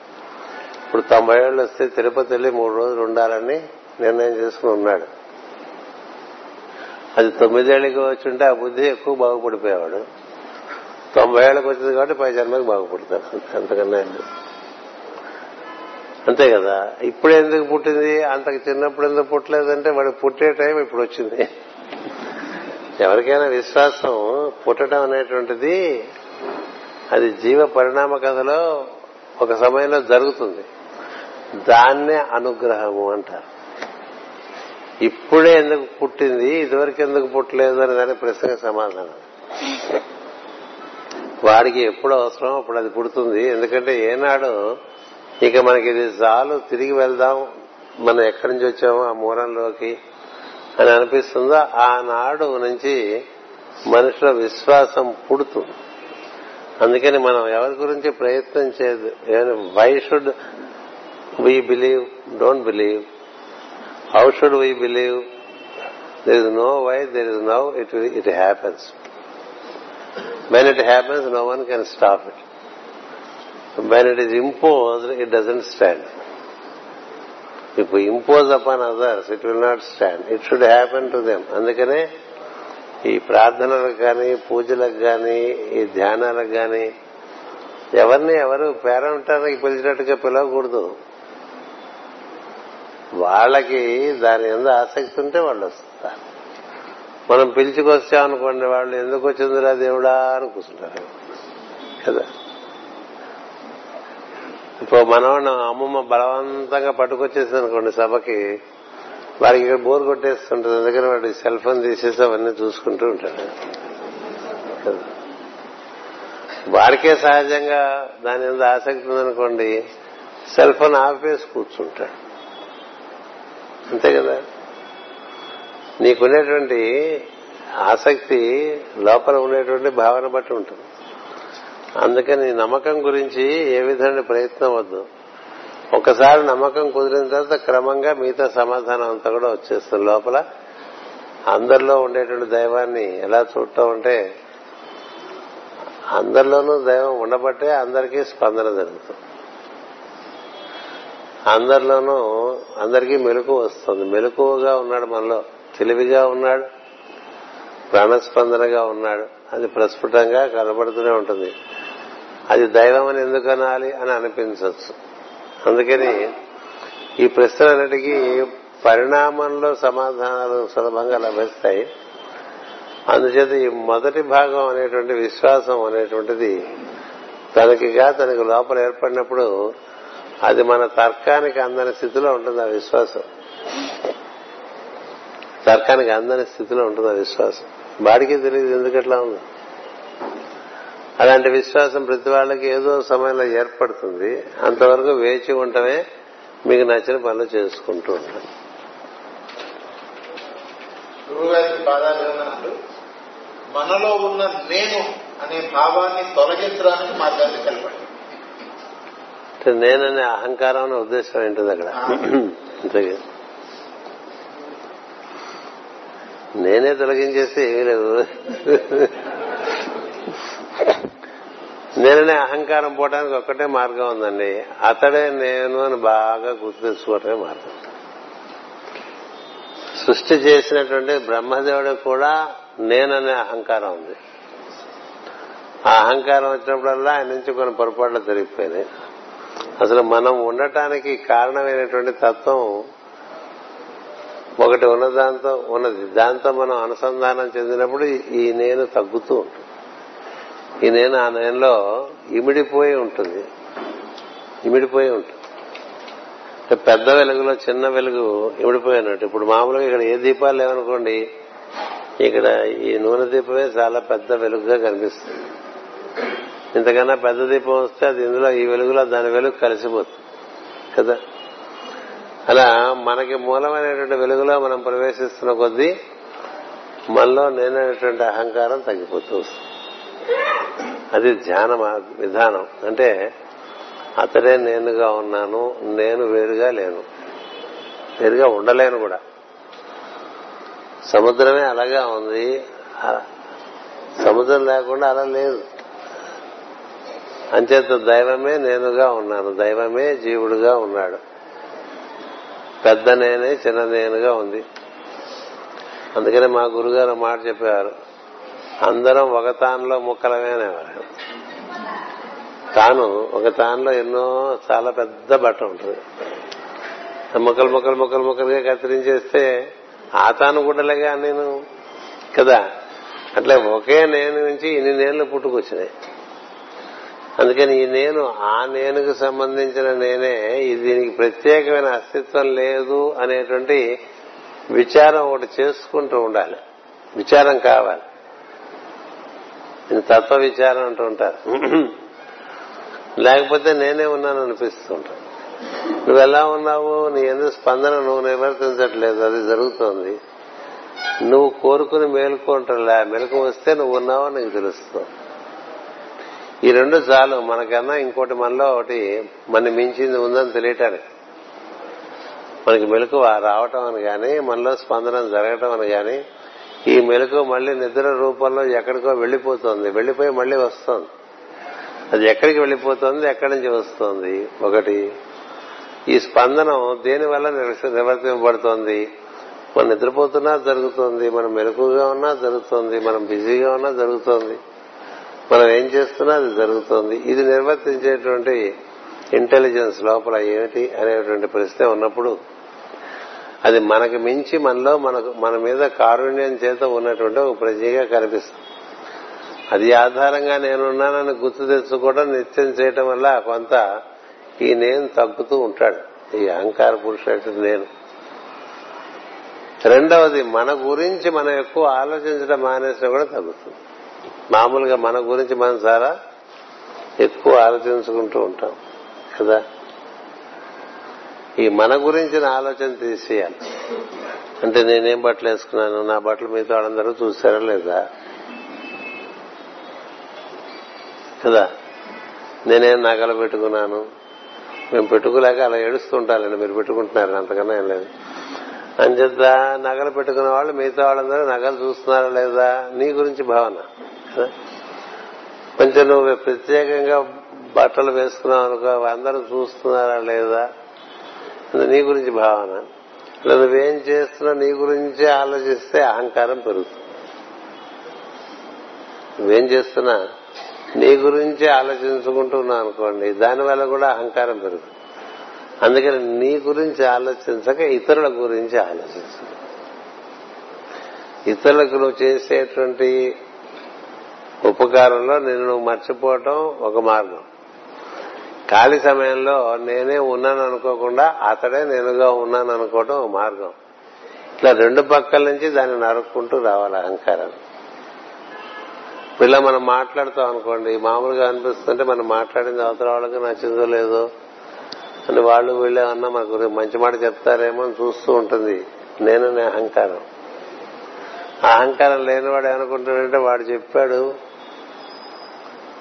ఇప్పుడు తొంభై ఏళ్ళు వస్తే తిరుపతి వెళ్ళి మూడు రోజులు ఉండాలని నిర్ణయం చేసుకుని ఉన్నాడు. అది తొమ్మిదేళ్ళకి వచ్చి ఉంటే ఆ బుద్ధి ఎక్కువ బాగుపడిపోయేవాడు. తొంభై ఏళ్ళకి వచ్చింది కాబట్టి పై జన్మకి బాగుపడతాడు. అంతకన్నా అంతే కదా. ఇప్పుడు ఎందుకు పుట్టింది? అంతకు చిన్నప్పుడు ఎందుకు పుట్టలేదంటే వాడు పుట్టే టైం ఇప్పుడు వచ్చింది. ఎవరికైనా విశ్వాసం పుట్టడం అనేటువంటిది అది జీవ పరిణామ కథలో ఒక సమయంలో జరుగుతుంది. దాన్నే అనుగ్రహము అంటారు. ఇప్పుడే ఎందుకు పుట్టింది ఇదివరకు ఎందుకు పుట్టలేదు అని దాని ప్రశ్నకు సమాధానం. వాడికి ఎప్పుడు అవసరం అప్పుడు అది పుడుతుంది. ఎందుకంటే ఏనాడు ఇక మనకి ఇది చాలు తిరిగి వెళ్దాం మనం ఎక్కడి నుంచి వచ్చామో ఆ మూలంలోకి అని అనిపిస్తుందో ఆనాడు నుంచి మనిషిలో విశ్వాసం పుడుతుంది అందుకని మనం ఎవరి గురించి ప్రయత్నం చేయదు why should we believe don't believe how should we believe there is no why there is now it it happens when it happens no one can stop it when it is impose it doesn't stand ఇప్పుడు impose upon others it will not stand it should happen to them అందుకనే ఈ ప్రార్థనలకు కానీ పూజలకు కానీ ఈ ధ్యానాలకు కానీ ఎవరిని ఎవరు పేరంటానికి పిలిచినట్టుగా పిలవకూడదు వాళ్ళకి దాని ఎంత ఆసక్తి ఉంటే వాళ్ళు వస్తారు. మనం పిలుచుకొచ్చామనుకోండి వాళ్ళు ఎందుకు వచ్చిందిరా దేవుడా అని కూర్చుంటారు. కదా? ఇప్పుడు మనవాడిని అమ్మమ్మ బలవంతంగా పట్టుకొచ్చేసింది అనుకోండి సభకి వారికి ఇక్కడ బోర్ కొట్టేస్తుంటుంది. అందుకని వాడు సెల్ ఫోన్ తీసేసి అవన్నీ చూసుకుంటూ ఉంటాడు. వారికే సహజంగా దాని మీద ఆసక్తి ఉందనుకోండి సెల్ ఫోన్ ఆపేసి కూర్చుంటాడు. అంతే కదా. నీకునేటువంటి ఆసక్తి లోపల ఉండేటువంటి భావన బట్టి ఉంటుంది. అందుకని నమ్మకం గురించి ఏ విధమైన ప్రయత్నం వద్దు. ఒకసారి నమ్మకం కుదిరిన తర్వాత క్రమంగా మిగతా సమాధానం అంతా కూడా వచ్చేస్తుంది లోపల. అందరిలో ఉండేటువంటి దైవాన్ని ఎలా చూడటం అంటే అందరిలోనూ దైవం ఉండబట్టే అందరికీ స్పందన జరుగుతుంది. అందరిలోనూ అందరికీ మెలకు వస్తుంది. మెలకువగా ఉన్నాడు మనలో. తెలివిగా ఉన్నాడు. ప్రాణస్పందనగా ఉన్నాడు. అది ప్రస్ఫుటంగా కనబడుతూనే ఉంటుంది. అది దైవం అని ఎందుకు అనాలి అని అనిపించవచ్చు. అందుకని ఈ ప్రశ్నలన్నిటికీ పరిణామంలో సమాధానాలు సులభంగా లభిస్తాయి. అందుచేత ఈ మొదటి భాగం అనేటువంటి విశ్వాసం అనేటువంటిది తనకిగా తనకి లోపల ఏర్పడినప్పుడు అది మన తర్కానికి అందని స్థితిలో ఉంటుంది ఆ విశ్వాసం. తర్కానికి అందని స్థితిలో ఉంటుంది ఆ విశ్వాసం. వాడికి తెలియదు ఎందుకట్లా ఉంది? అలాంటి విశ్వాసం ప్రతి వాళ్ళకి ఏదో సమయంలో ఏర్పడుతుంది. అంతవరకు వేచి ఉండటమే మీకు నచ్చిన పనులు చేసుకుంటూ ఉంటాం మనలో ఉన్న నేను అనే భావాన్ని తొలగించడానికి మార్గాన్ని కలపండి నేననే అహంకారం అనే ఉద్దేశం ఏంటుంది అక్కడ. నేనే తొలగించేస్తే ఏమీ లేదు. నేననే అహంకారం పోవడానికి ఒక్కటే మార్గం ఉందండి. అతడే నేను అని బాగా గుర్తు తెచ్చుకోవటమే మార్గం. సృష్టి చేసినటువంటి బ్రహ్మదేవుడు కూడా నేననే అహంకారం ఉంది. ఆ అహంకారం వచ్చినప్పుడల్లా ఆయన నుంచి కొన్ని పొరపాట్లు జరిగిపోయినాయి. అసలు మనం ఉండటానికి కారణమైనటువంటి తత్వం ఒకటి ఉన్న దాంతో ఉన్నది. దాంతో మనం అనుసంధానం చెందినప్పుడు ఈ నేను తగ్గుతూ ఉంటుంది. ఈ నేను ఆ నేనులో ఇమిడిపోయి ఉంటుంది. ఇమిడిపోయి ఉంటుంది. పెద్ద వెలుగులో చిన్న వెలుగు ఇమిడిపోయినట్టు ఇప్పుడు మామూలుగా ఇక్కడ ఏ దీపాలు లేవనుకోండి ఇక్కడ ఈ నూనె దీపమే చాలా పెద్ద వెలుగుగా కనిపిస్తుంది. ఇంతకన్నా పెద్ద దీపం వస్తే అది ఇందులో ఈ వెలుగులో దాని వెలుగు కలిసిపోతుంది. కదా? అలా మనకి మూలమైనటువంటి వెలుగులో మనం ప్రవేశిస్తున్న కొద్దీ మనలో నేనైనటువంటి అహంకారం తగ్గిపోతూ వస్తుంది. అది ధ్యాన విధానం. అంటే అతడే నేనుగా ఉన్నాను నేను వేరుగా లేను. వేరుగా ఉండలేను కూడా. సముద్రమే అలాగా ఉంది. సముద్రం లేకుండా అలా లేదు. అంచేత దైవమే నేనుగా ఉన్నాను. దైవమే జీవుడుగా ఉన్నాడు. పెద్ద నేనే చిన్న నేనుగా ఉంది. అందుకనే మా గురుగారు మాట చెప్పేవారు. అందరం ఒక తానులో ముక్కలమే అనేవారు. తాను ఒక తానులో ఎన్నో చాలా పెద్ద బట్ట ఉంటుంది. ముక్కలు ముక్కలు ముక్కలు ముక్కలుగా కత్తిరించేస్తే ఆ తాను గుడ్డలేగా నేను? కదా? అట్లా ఒకే నేను నుంచి ఇన్ని నేళ్ళు పుట్టుకొచ్చినాయి. అందుకని ఈ నేను ఆ నేనుకు సంబంధించిన నేనే ఇది దీనికి ప్రత్యేకమైన అస్తిత్వం లేదు అనేటువంటి విచారం ఒకటి చేసుకుంటూ ఉండాలి. విచారం కావాలి. ఇది తత్వ విచారం అంటూ ఉంటారు. లేకపోతే నేనే ఉన్నాను అనిపిస్తూ ఉంటాను నువ్వు ఎలా ఉన్నావు? నీ ఎందుకు స్పందన నువ్వు నివర్తించట్లేదు అది జరుగుతోంది. నువ్వు కోరుకుని మేలుకుంటలే. మెలకు వస్తే నువ్వు ఉన్నావో నీకు తెలుస్తుంది. ఈ రెండు చాలు. మనకన్నా ఇంకోటి మనలో ఒకటి మన మించింది ఉందని తెలియటానికి. మనకి మెలకు రావటం అని గాని మనలో స్పందన జరగటం అని గాని ఈ మెలకు మళ్ళీ నిద్ర రూపంలో ఎక్కడికో వెళ్ళిపోతుంది వెళ్ళిపోయి మళ్ళీ వస్తుంది. అది ఎక్కడికి వెళ్ళిపోతుంది ఎక్కడి నుంచి వస్తుంది? ఒకటి ఈ స్పందనం దేని వల్ల మనం నిద్రపోతున్నా జరుగుతోంది. మనం మెలకుగా ఉన్నా జరుగుతోంది. మనం బిజీగా ఉన్నా జరుగుతోంది. మనం ఏం చేస్తున్నా అది జరుగుతోంది. ఇది నిర్వర్తించేటువంటి ఇంటెలిజెన్స్ లోపల ఏమిటి అనేటువంటి ప్రశ్న ఉన్నప్పుడు అది మనకి మించి మనలో మనకు మన మీద కారుణ్యం చేత ఉన్నటువంటి ఒక ప్రజగా కనిపిస్తుంది. అది ఆధారంగా నేనున్నానని గుర్తు తెచ్చుకోవడం నిత్యం చేయటం వల్ల కొంత ఈ నేను తగ్గుతూ ఉంటాడు. ఈ అహంకార పురుషుడు నేను. రెండవది మన గురించి మనం ఎక్కువ ఆలోచించడం మానేసినా కూడా తగ్గుతుంది. మామూలుగా మన గురించి మనం చాలా ఎక్కువ ఆలోచించుకుంటూ ఉంటాం కదా? ఈ మన గురించిన ఆలోచన తీసేయాలి. అంటే నేనేం బట్టలు వేసుకున్నాను నా బట్టలు మీతో వాళ్ళందరూ చూసారా లేదా? కదా? నేనేం నగలు పెట్టుకున్నాను? మేము పెట్టుకోలేక అలా ఏడుస్తుంటారండి మీరు పెట్టుకుంటున్నారు అంతకన్నా ఏం లేదు. అంచేత నగలు పెట్టుకున్న వాళ్ళు మిగతా వాళ్ళందరూ నగలు చూస్తున్నారా లేదా? నీ గురించి భావన. కొంచెం నువ్వు ప్రత్యేకంగా బట్టలు వేసుకున్నావు అనుకో అందరూ చూస్తున్నారా లేదా? అది నీ గురించి భావన. ఇలా నువ్వేం చేస్తున్నా నీ గురించి ఆలోచిస్తే అహంకారం పెరుగుతుంది. నువ్వేం చేస్తున్నా నీ గురించి ఆలోచించుకుంటున్నావు అనుకోండి దానివల్ల కూడా అహంకారం పెరుగుతుంది. అందుకని నీ గురించి ఆలోచించక ఇతరుల గురించి ఆలోచించు. ఇతరులకు నువ్వు చేసేటువంటి ఉపకారంలో నిన్ను నువ్వు మర్చిపోవటం ఒక మార్గం. ఖాళీ సమయంలో నేనే ఉన్నాను అనుకోకుండా అతడే నేనుగా ఉన్నాను అనుకోవటం ఒక మార్గం. ఇట్లా రెండు పక్కల నుంచి దాన్ని నరుక్కుంటూ రావాలి అహంకారం పిల్ల మనం మాట్లాడుతాం అనుకోండి మామూలుగా అనిపిస్తుంటే మనం మాట్లాడింది అవతల వాళ్ళకి నచ్చిందో లేదో అని వాళ్ళు వీళ్ళేమన్నా అన్నా మన గురించి మంచి మాట చెప్తారేమో అని చూస్తూ ఉంటుంది. నేనునే అహంకారం. అహంకారం లేనివాడు ఏమనుకుంటాడంటే వాడు చెప్పాడు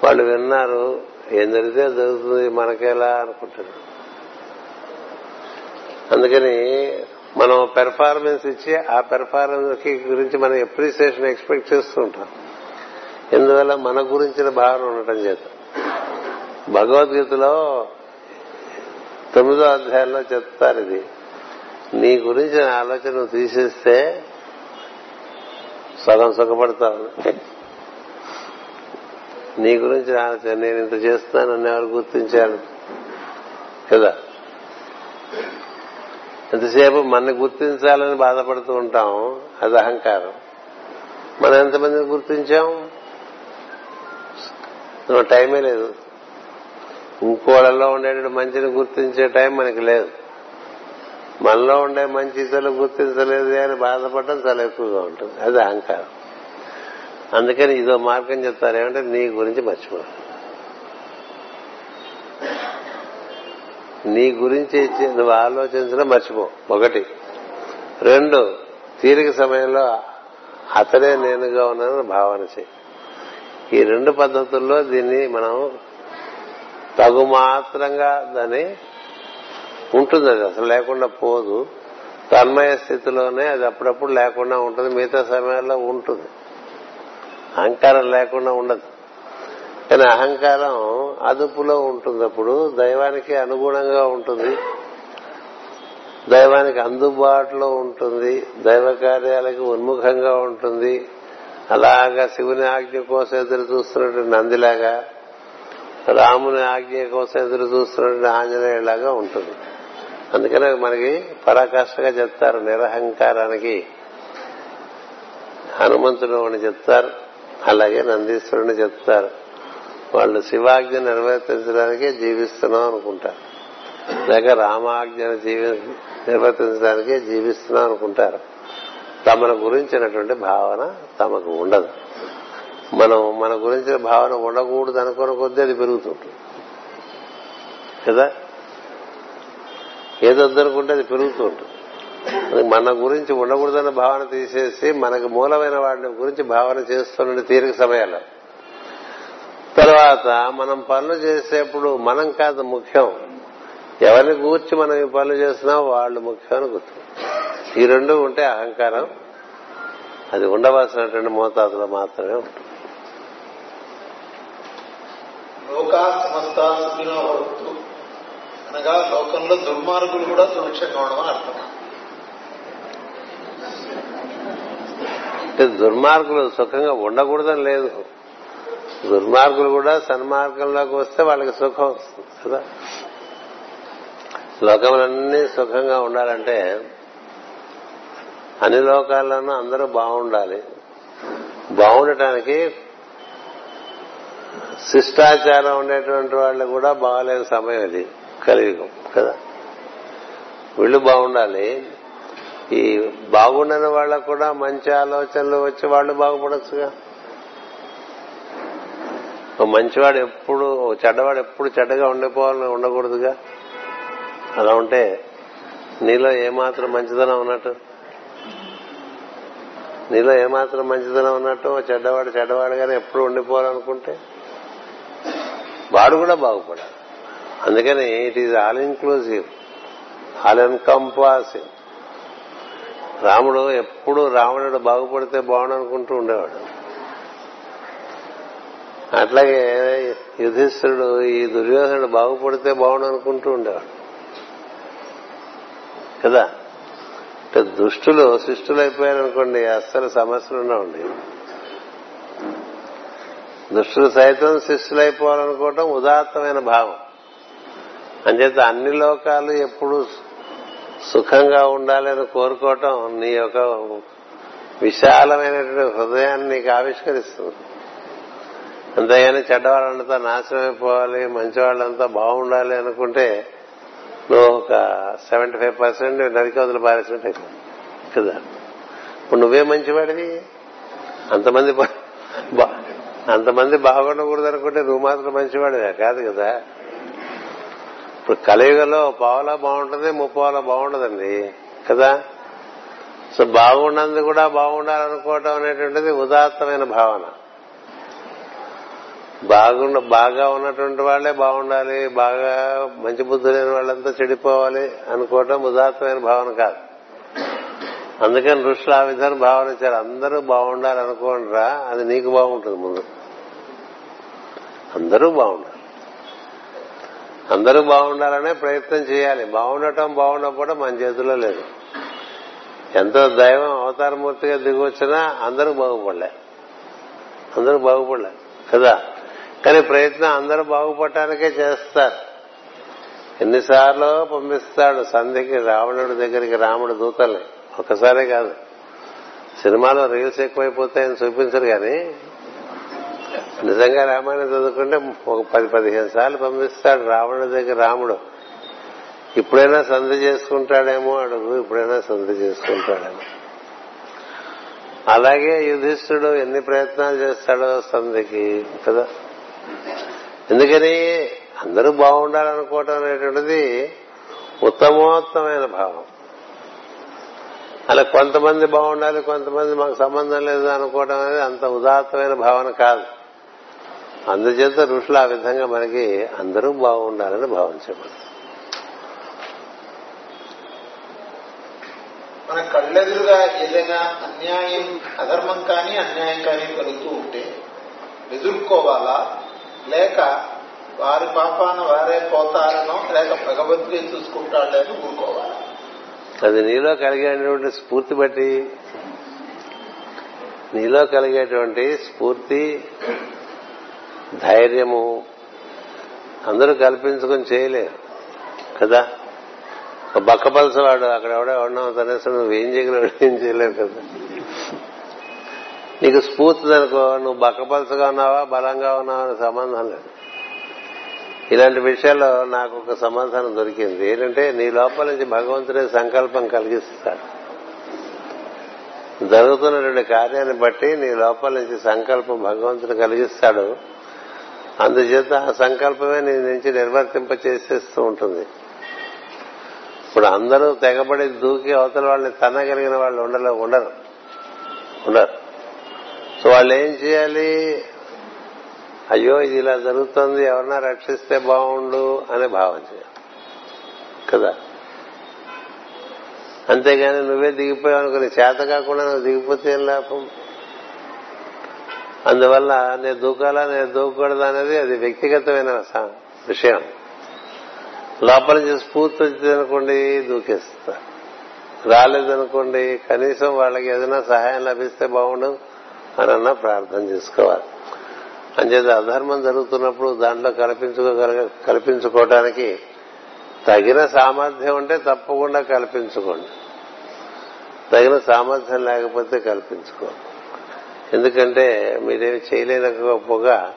వాళ్ళు విన్నారు ఏం జరిగితే జరుగుతుంది మనకేలా అనుకుంటారు. అందుకని మనం పెర్ఫార్మెన్స్ ఇచ్చి ఆ పెర్ఫార్మెన్స్ గురించి మనం ఎప్రిసియేషన్ ఎక్స్పెక్ట్ చేస్తూ ఉంటాం. ఎందువల్ల మన గురించిన భావన ఉండటం చేత. భగవద్గీతలో తొమ్మిదో అధ్యాయంలో చెప్తారు ఇది. నీ గురించిన ఆలోచన తీసేస్తే సగం సుఖపడతావు. నీ గురించి ఆలోచన నేను ఇంత చేస్తున్నాను నన్ను ఎవరు గుర్తించారు? కదా? ఎంతసేపు మన గుర్తించాలని బాధపడుతూ ఉంటాం అది అహంకారం. మనం ఎంతమందిని గుర్తించాం? టైమే లేదు. ఇంకోళ్ళలో ఉండేటువంటి మంచిని గుర్తించే టైం మనకి లేదు. మనలో ఉండే మంచి ఇతరులు గుర్తించలేదు అని బాధపడటం చాలా ఎక్కువగా ఉంటుంది. అది అహంకారం. అందుకని ఇదో మార్గం చెప్తారు ఏమంటే నీ గురించి మర్చిపో నీ గురించి నువ్వు ఆలోచించడం మర్చిపో. ఒకటి. రెండు తీరిక సమయంలో అతడే నేనుగా ఉన్నానని భావన చేయి. ఈ రెండు పద్ధతుల్లో దీన్ని మనం తగు మాత్రంగా దాన్ని ఉంటుంది అది. అసలు లేకుండా పోదు. తన్మయ స్థితిలోనే అది అప్పుడప్పుడు లేకుండా ఉంటుంది. మిగతా సమయాల్లో ఉంటుంది. అహంకారం లేకుండా ఉండదు. కానీ అహంకారం అదుపులో ఉంటుంది అప్పుడు దైవానికి అనుగుణంగా ఉంటుంది. దైవానికి అందుబాటులో ఉంటుంది. దైవ కార్యాలకు ఉన్ముఖంగా ఉంటుంది. అలాగా శివుని ఆజ్ఞ కోసం ఎదురు చూస్తున్నటువంటి నందిలాగా రాముని ఆజ్ఞ కోసం ఎదురు చూస్తున్నటువంటి ఆంజనేయులాగా ఉంటుంది. అందుకనే మనకి పరాకాష్ఠగా చెప్తారు నిరహంకారానికి. హనుమంతుడు అని చెప్తారు. అలాగే నందీశ్వరుని చెప్తారు. వాళ్ళు శివాజ్ఞ నిర్వర్తించడానికే జీవిస్తున్నాం అనుకుంటారు. లేక రామాజ్ఞను జీవి నిర్వర్తించడానికే జీవిస్తున్నాం అనుకుంటారు. తమను గురించినటువంటి భావన తమకు ఉండదు. మనం మన గురించిన భావన ఉండకూడదు అనుకున్న కొద్దీ అది పెరుగుతుంటుంది. కదా? ఏదొద్దనుకుంటే అది పెరుగుతుంటుంది. మన గురించి ఉండకూడదన్న భావన తీసేసి మనకు మూలమైన వాడిని గురించి భావన చేస్తున్న తీరిక సమయాల్లో. తర్వాత మనం పనులు చేసేప్పుడు మనం కాదు ముఖ్యం. ఎవరిని కూర్చి మనం ఈ పనులు చేస్తున్నాం వాళ్ళు ముఖ్యమని గుర్తు. ఈ రెండు ఉంటే అహంకారం. అది ఉండవలసినటువంటి మోతాదులో మాత్రమే ఉంటుంది. లోకా సమస్త అనగా లోకంలో దుర్మార్గులు కూడా సురక్షంగా ఉండమని అర్థం. దుర్మార్గులు సుఖంగా ఉండకూడదని లేదు. దుర్మార్గులు కూడా సన్మార్గంలోకి వస్తే వాళ్ళకి సుఖం వస్తుంది కదా? లోకములన్నీ సుఖంగా ఉండాలంటే అన్ని లోకాల్లోనూ అందరూ బాగుండాలి. బాగుండటానికి శిష్టాచారం ఉండేటువంటి వాళ్ళు కూడా బాగలేని సమయం ఇది కలియుగం కదా? వీళ్ళు బాగుండాలి. ఈ బాగుండని వాళ్ళకు కూడా మంచి ఆలోచనలు వచ్చి వాళ్ళు బాగుపడచ్చుగా. మంచివాడు ఎప్పుడు ఓ చెడ్డవాడు ఎప్పుడు చెడ్డగా ఉండిపోవాలని ఉండకూడదుగా. అలా ఉంటే నీలో ఏమాత్రం మంచిదనం ఉన్నట్టు? నీలో ఏమాత్రం మంచిదనం ఉన్నట్టు ఓ చెడ్డవాడు చెడ్డవాడుగానే ఎప్పుడు ఉండిపోవాలనుకుంటే? వాడు కూడా బాగుపడాలి. అందుకని it is all inclusive all encompassive రాముడు ఎప్పుడు రావణుడు బాగుపడితే బాగుండనుకుంటూ ఉండేవాడు. అట్లాగే యుధిష్ఠుడు ఈ దుర్యోధనుడు బాగుపడితే బాగుండనుకుంటూ ఉండేవాడు. కదా? అంటే దుష్టులు శిష్టులు అయిపోయారనుకోండి అస్సలు సమస్యలు ఉండవండి. దుష్టులు సైతం శిష్యులైపోవాలనుకోవటం ఉదాత్తమైన భావం. అంచేత అన్ని లోకాలు ఎప్పుడు సుఖంగా ఉండాలని కోరుకోవటం నీ యొక్క విశాలమైనటువంటి హృదయాన్ని నీకు ఆవిష్కరిస్తుంది. అంతేగాని చెడ్డవాళ్ళంతా నాశనం అయిపోవాలి మంచి బాగుండాలి అనుకుంటే నువ్వు ఒక సెవెంటీ ఫైవ్ పర్సెంట్ నరికి పారేసినట్టు కదా. ఇప్పుడు నువ్వే మంచివాడివి. అంతమంది అంతమంది బాగుండకూడదు అనుకుంటే నువ్వు మాత్రం మంచివాడివే. కాదు కదా. ఇప్పుడు కలియుగలో పావులా బాగుంటుంది ముప్పావులా బాగుండదండి కదా? సో బాగుండదు కూడా బాగుండాలనుకోవటం అనేటువంటిది ఉదాత్తమైన భావన. బాగుండ బాగా ఉన్నటువంటి వాళ్ళే బాగుండాలి బాగా మంచి బుద్ధి లేని వాళ్ళంతా చెడిపోవాలి అనుకోవటం ఉదాత్తమైన భావన కాదు. అందుకని ఋషులు ఆ విధానం భావన ఇచ్చారు అందరూ బాగుండాలి అనుకోండిరా అది నీకు బాగుంటుంది ముందు. అందరూ బాగుండాలి. అందరూ బాగుండాలనే ప్రయత్నం చేయాలి. బాగుండటం బాగుండకపోవడం మన చేతిలో లేదు. ఎంతో దైవం అవతారమూర్తిగా దిగొచ్చినా అందరూ బాగుపడలే. అందరూ బాగుపడలే కదా? కానీ ప్రయత్నం అందరూ బాగుపడటానికే చేస్తారు. ఎన్నిసార్లు పంపిస్తాడు సంధికి రావణుడి దగ్గరికి రాముడు దూతల్ని. ఒక్కసారే కాదు. సినిమాలో రీల్స్ ఎక్కువైపోతాయని చూపించరు కానీ నిజంగా రామాయణం చదువుకుంటే ఒక పది పదిహేను సార్లు పంపిస్తాడు రావణుడి దగ్గర రాముడు. ఇప్పుడైనా సంధి చేసుకుంటాడేమో అడుగు ఇప్పుడైనా సంధి చేసుకుంటాడేమో. అలాగే యుధిష్ఠుడు ఎన్ని ప్రయత్నాలు చేస్తాడో సంధికి కదా? ఎందుకని అందరూ బాగుండాలనుకోవటం అనేటువంటిది ఉత్తమోత్తమైన భావం. అలా కొంతమంది బాగుండాలి కొంతమంది మాకు సంబంధం లేదు అనుకోవడం అనేది అంత ఉదాత్తమైన భావన కాదు. అందుచేత ఋషులు ఆ విధంగా మనకి అందరూ బాగుండాలని భావించబడు మన కళ్ళెదురుగా ఏదైనా అన్యాయం అధర్మం కానీ అన్యాయం కానీ కలుగుతూ ఉంటే ఎదుర్కోవాలా? లేక వారి పాపాన వారే పోతారనో లేక భగవద్గీత చూసుకుంటాడని ఊరుకోవాలా? అది నీలో కలిగేటువంటి స్ఫూర్తి బట్టి నీలో కలిగేటువంటి స్ఫూర్తి ధైర్యము అందరూ కల్పించుకొని చేయలేరు. కదా? బక్కపలసవాడు అక్కడ ఎవడో ఉన్నావు తనేసి నువ్వు ఏం చేయగలవు ఏం చేయలేవు కదా? నీకు స్ఫూర్తి అనుకో నువ్వు బక్కపలసగా ఉన్నావా బలంగా ఉన్నావా అనే సంబంధం లేదు. ఇలాంటి విషయాల్లో నాకు ఒక సమాధానం దొరికింది. ఏంటంటే నీ లోపల నుంచి భగవంతుడే సంకల్పం కలిగిస్తాడు. జరుగుతున్నటువంటి కార్యాన్ని బట్టి నీ లోపల నుంచి సంకల్పం భగవంతుడు కలిగిస్తాడు. అందుచేత ఆ సంకల్పమే నీ నుంచి నిర్వర్తింప చేసేస్తూ ఉంటుంది. ఇప్పుడు అందరూ తెగబడి దూకి అవతల వాళ్ళని తన్నగలిగిన వాళ్ళు ఉండలే ఉండరు. ఉండరు. సో వాళ్ళు ఏం చేయాలి? అయ్యో ఇది ఇలా జరుగుతుంది ఎవరన్నా రక్షిస్తే బాగుండు అనే భావం చేయాలి. కదా? అంతేగాని నువ్వే దిగిపోయావు అనుకుని చేత కాకుండా నువ్వు దిగిపోతే ఏం లాభం? అందువల్ల నేను దూకాలా నేను దూకకూడదు అనేది అది వ్యక్తిగతమైన విషయం. లోపల నుంచి స్ఫూర్తి వచ్చిందనుకోండి దూకేస్తా. రాలేదనుకోండి కనీసం వాళ్ళకి ఏదైనా సహాయం లభిస్తే బాగుండు అని అన్నా ప్రార్థన చేసుకోవాలి. అంచేత అధర్మం జరుగుతున్నప్పుడు దాంట్లో కల్పించుకోగలగ కల్పించుకోవటానికి తగిన సామర్థ్యం ఉంటే తప్పకుండా కల్పించుకోండి. తగిన సామర్థ్యం లేకపోతే కల్పించుకోండి ఎందుకంటే మీరేమి చేయలేకపోగా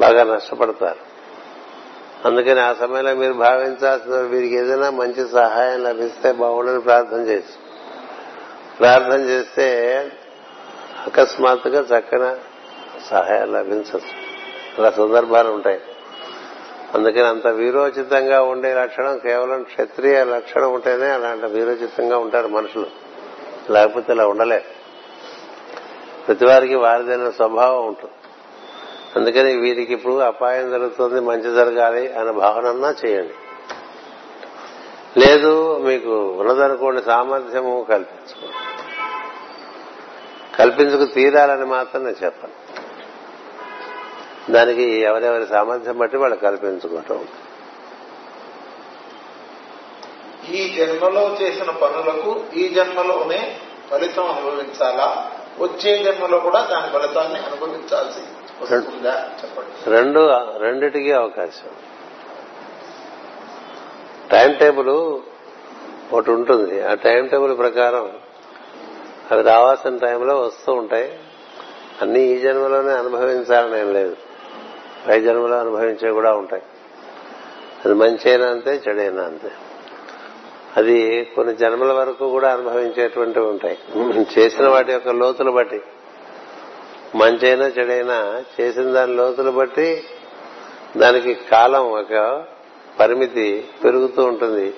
బాగా నష్టపడతారు. అందుకని ఆ సమయంలో మీరు భావించాల్సిన వీరికి ఏదైనా మంచి సహాయం లభిస్తే బాగుండని ప్రార్థన చేసి ప్రార్థన చేస్తే అకస్మాత్తుగా చక్కన సహాయం లభించచ్చు అలా సందర్భాలు ఉంటాయి. అందుకని అంత వీరోచితంగా ఉండే లక్షణం కేవలం క్షత్రియ లక్షణం ఉంటేనే అలాంటి వీరోచితంగా ఉంటారు మనుషులు. లేకపోతే ఇలా ఉండలే ప్రతివారికి వారిదైన స్వభావం ఉంటుంది. అందుకని వీరికి ఇప్పుడు అపాయం జరుగుతుంది మంచి జరగాలి అనే భావనన్నా చేయండి. లేదు మీకు ఉన్నదనుకోండి సామర్థ్యము కల్పించుకోండి కల్పించుకు తీరాలని మాత్రం నేను చెప్పను. దానికి ఎవరెవరి సామర్థ్యం బట్టి వాళ్ళు కల్పించుకోవటం ఈ జన్మలో చేసిన పనులకు ఈ జన్మలోనే ఫలితం అనుభవించాలా? వచ్చే జన్మలో కూడా దాని ఫలితాన్ని అనుభవించాల్సి వస్తుందా? చెప్పండి. రెండు రెండిటికి అవకాశం. టైం టేబుల్ ఒకటి ఉంటుంది. ఆ టైం టేబుల్ ప్రకారం అవి రావాల్సిన టైంలో వస్తూ ఉంటాయి. అన్ని ఈ జన్మలోనే అనుభవించాలని ఏం లేదు. పై జన్మలో అనుభవించే కూడా ఉంటాయి. అది మంచి అయినా అంతే చెడైనా అంతే. అది కొన్ని జన్మల వరకు కూడా అనుభవించేటువంటివి ఉంటాయి. చేసిన వాటి యొక్క లోతులు బట్టి. మంచైనా చెడైనా చేసిన దాని లోతులు బట్టి దానికి కాలం ఒక పరిమితి పెరుగుతూ ఉంటుంది.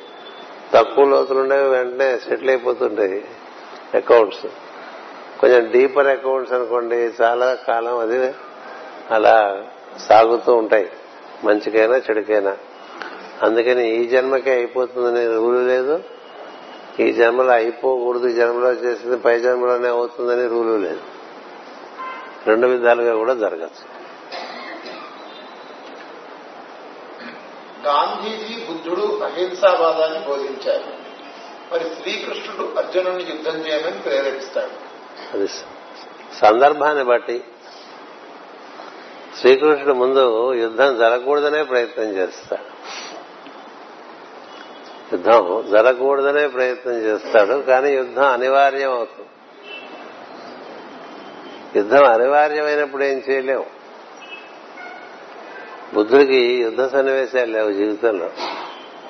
తక్కువ లోతులు ఉండేవి వెంటనే సెటిల్ అయిపోతుంటాయి అకౌంట్స్. కొంచెం డీపర్ అకౌంట్స్ అనుకోండి చాలా కాలం అది అలా సాగుతూ ఉంటాయి. మంచికైనా చెడుకైనా. అందుకని ఈ జన్మకే అయిపోతుందనే రూలు లేదు. ఈ జన్మలో అయిపోకూడదు ఈ జన్మలో చేసింది పై జన్మలోనే అవుతుందని రూలు లేదు. రెండు విధాలుగా కూడా జరగచ్చు. గాంధీజీ బుద్ధుడు అహింసావాదాన్ని బోధించారు. మరి శ్రీకృష్ణుడు అర్జునుడిని యుద్ధం చేయమని ప్రేరేపిస్తాడు. అది సందర్భాన్ని బట్టి శ్రీకృష్ణుడు ముందు యుద్ధం జరగకూడదనే ప్రయత్నం చేస్తాడు. యుద్ధం జరగకూడదనే ప్రయత్నం చేస్తాడు కానీ యుద్ధం అనివార్యం అవుతుంది. యుద్ధం అనివార్యమైనప్పుడు ఏం చేయలేము బుద్ధుడికి యుద్ధ సన్నివేశాలు లేవు జీవితంలో.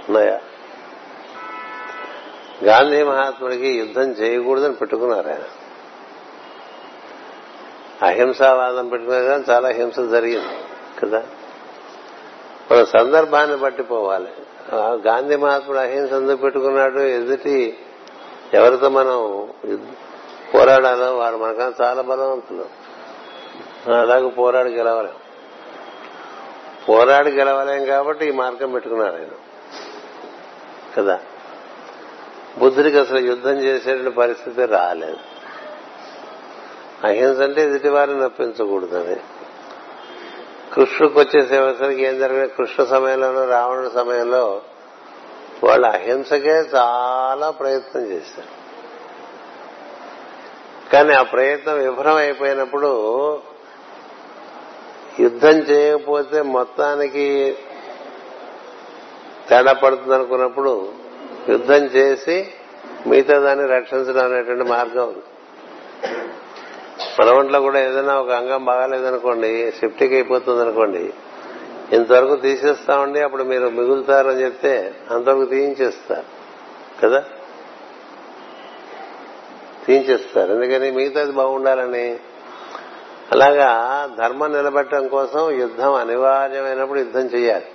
ఉన్నాయా? గాంధీ మహాత్ముడికి యుద్ధం చేయకూడదని పెట్టుకున్నారు ఆయన. అహింసావాదం పెట్టుకున్నారు కానీ చాలా హింస జరిగింది కదా? మన సందర్భాన్ని బట్టి పోవాలి. గాంధీ మహాత్ముడు అహింస ఎందుకు పెట్టుకున్నాడు? ఎదుటి ఎవరితో మనం పోరాడాలో వారు మనకన్నా చాలా బలవంతులు అలాగే పోరాడి గెలవలేం. పోరాడి గెలవలేం కాబట్టి ఈ మార్గం పెట్టుకున్నారు ఆయన. కదా? బుద్ధుడికి అసలు యుద్ధం చేసేటువంటి పరిస్థితి రాలేదు. అహింస అంటే ఎదుటి వారిని అని కృష్ణుడికి వచ్చేసేసరికి ఏం జరిగింది కృష్ణ సమయంలోనూ రావణుడి సమయంలో వాళ్ళు అహింసకే చాలా ప్రయత్నం చేశారు. కానీ ఆ ప్రయత్నం విఫలం అయిపోయినప్పుడు యుద్ధం చేయకపోతే మొత్తానికి తేడా పడుతుంది అనుకున్నప్పుడు యుద్ధం చేసి మిగతా దాన్ని రక్షించడం అనేటువంటి మార్గం మన ఒంట్లో కూడా ఏదైనా ఒక అంగం బాగాలేదనుకోండి సిఫ్టిక్ అయిపోతుంది అనుకోండి ఇంతవరకు తీసేస్తామండి అప్పుడు మీరు మిగులుతారని చెప్తే అంతవరకు తీయించేస్తారు కదా? తీయించేస్తారు. ఎందుకని? మిగతాది బాగుండాలని. అలాగా ధర్మం నిలబెట్టడం కోసం యుద్ధం అనివార్యమైనప్పుడు యుద్ధం చేయాలి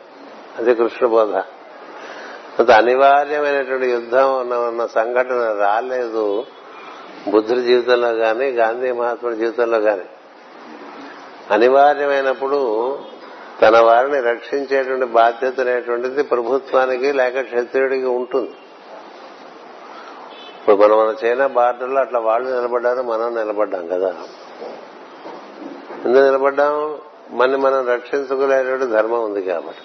అది కృష్ణ బోధ. అంత అనివార్యమైనటువంటి యుద్ధం ఉన్న సంఘటన రాలేదు. బుద్ధుడి జీవితంలో గాని గాంధీ మహాత్ముడి జీవితంలో గాని. అనివార్యమైనప్పుడు తన వారిని రక్షించేటువంటి బాధ్యత అనేటువంటిది ప్రభుత్వానికి లేక క్షత్రియుడికి ఉంటుంది. ఇప్పుడు మనం మన చైనా బార్డర్లో అట్లా వాళ్ళు నిలబడ్డారు మనం నిలబడ్డాం కదా. ఎందుకు నిలబడ్డాం? మన మనం రక్షించుకునేటువంటి ధర్మం ఉంది కాబట్టి.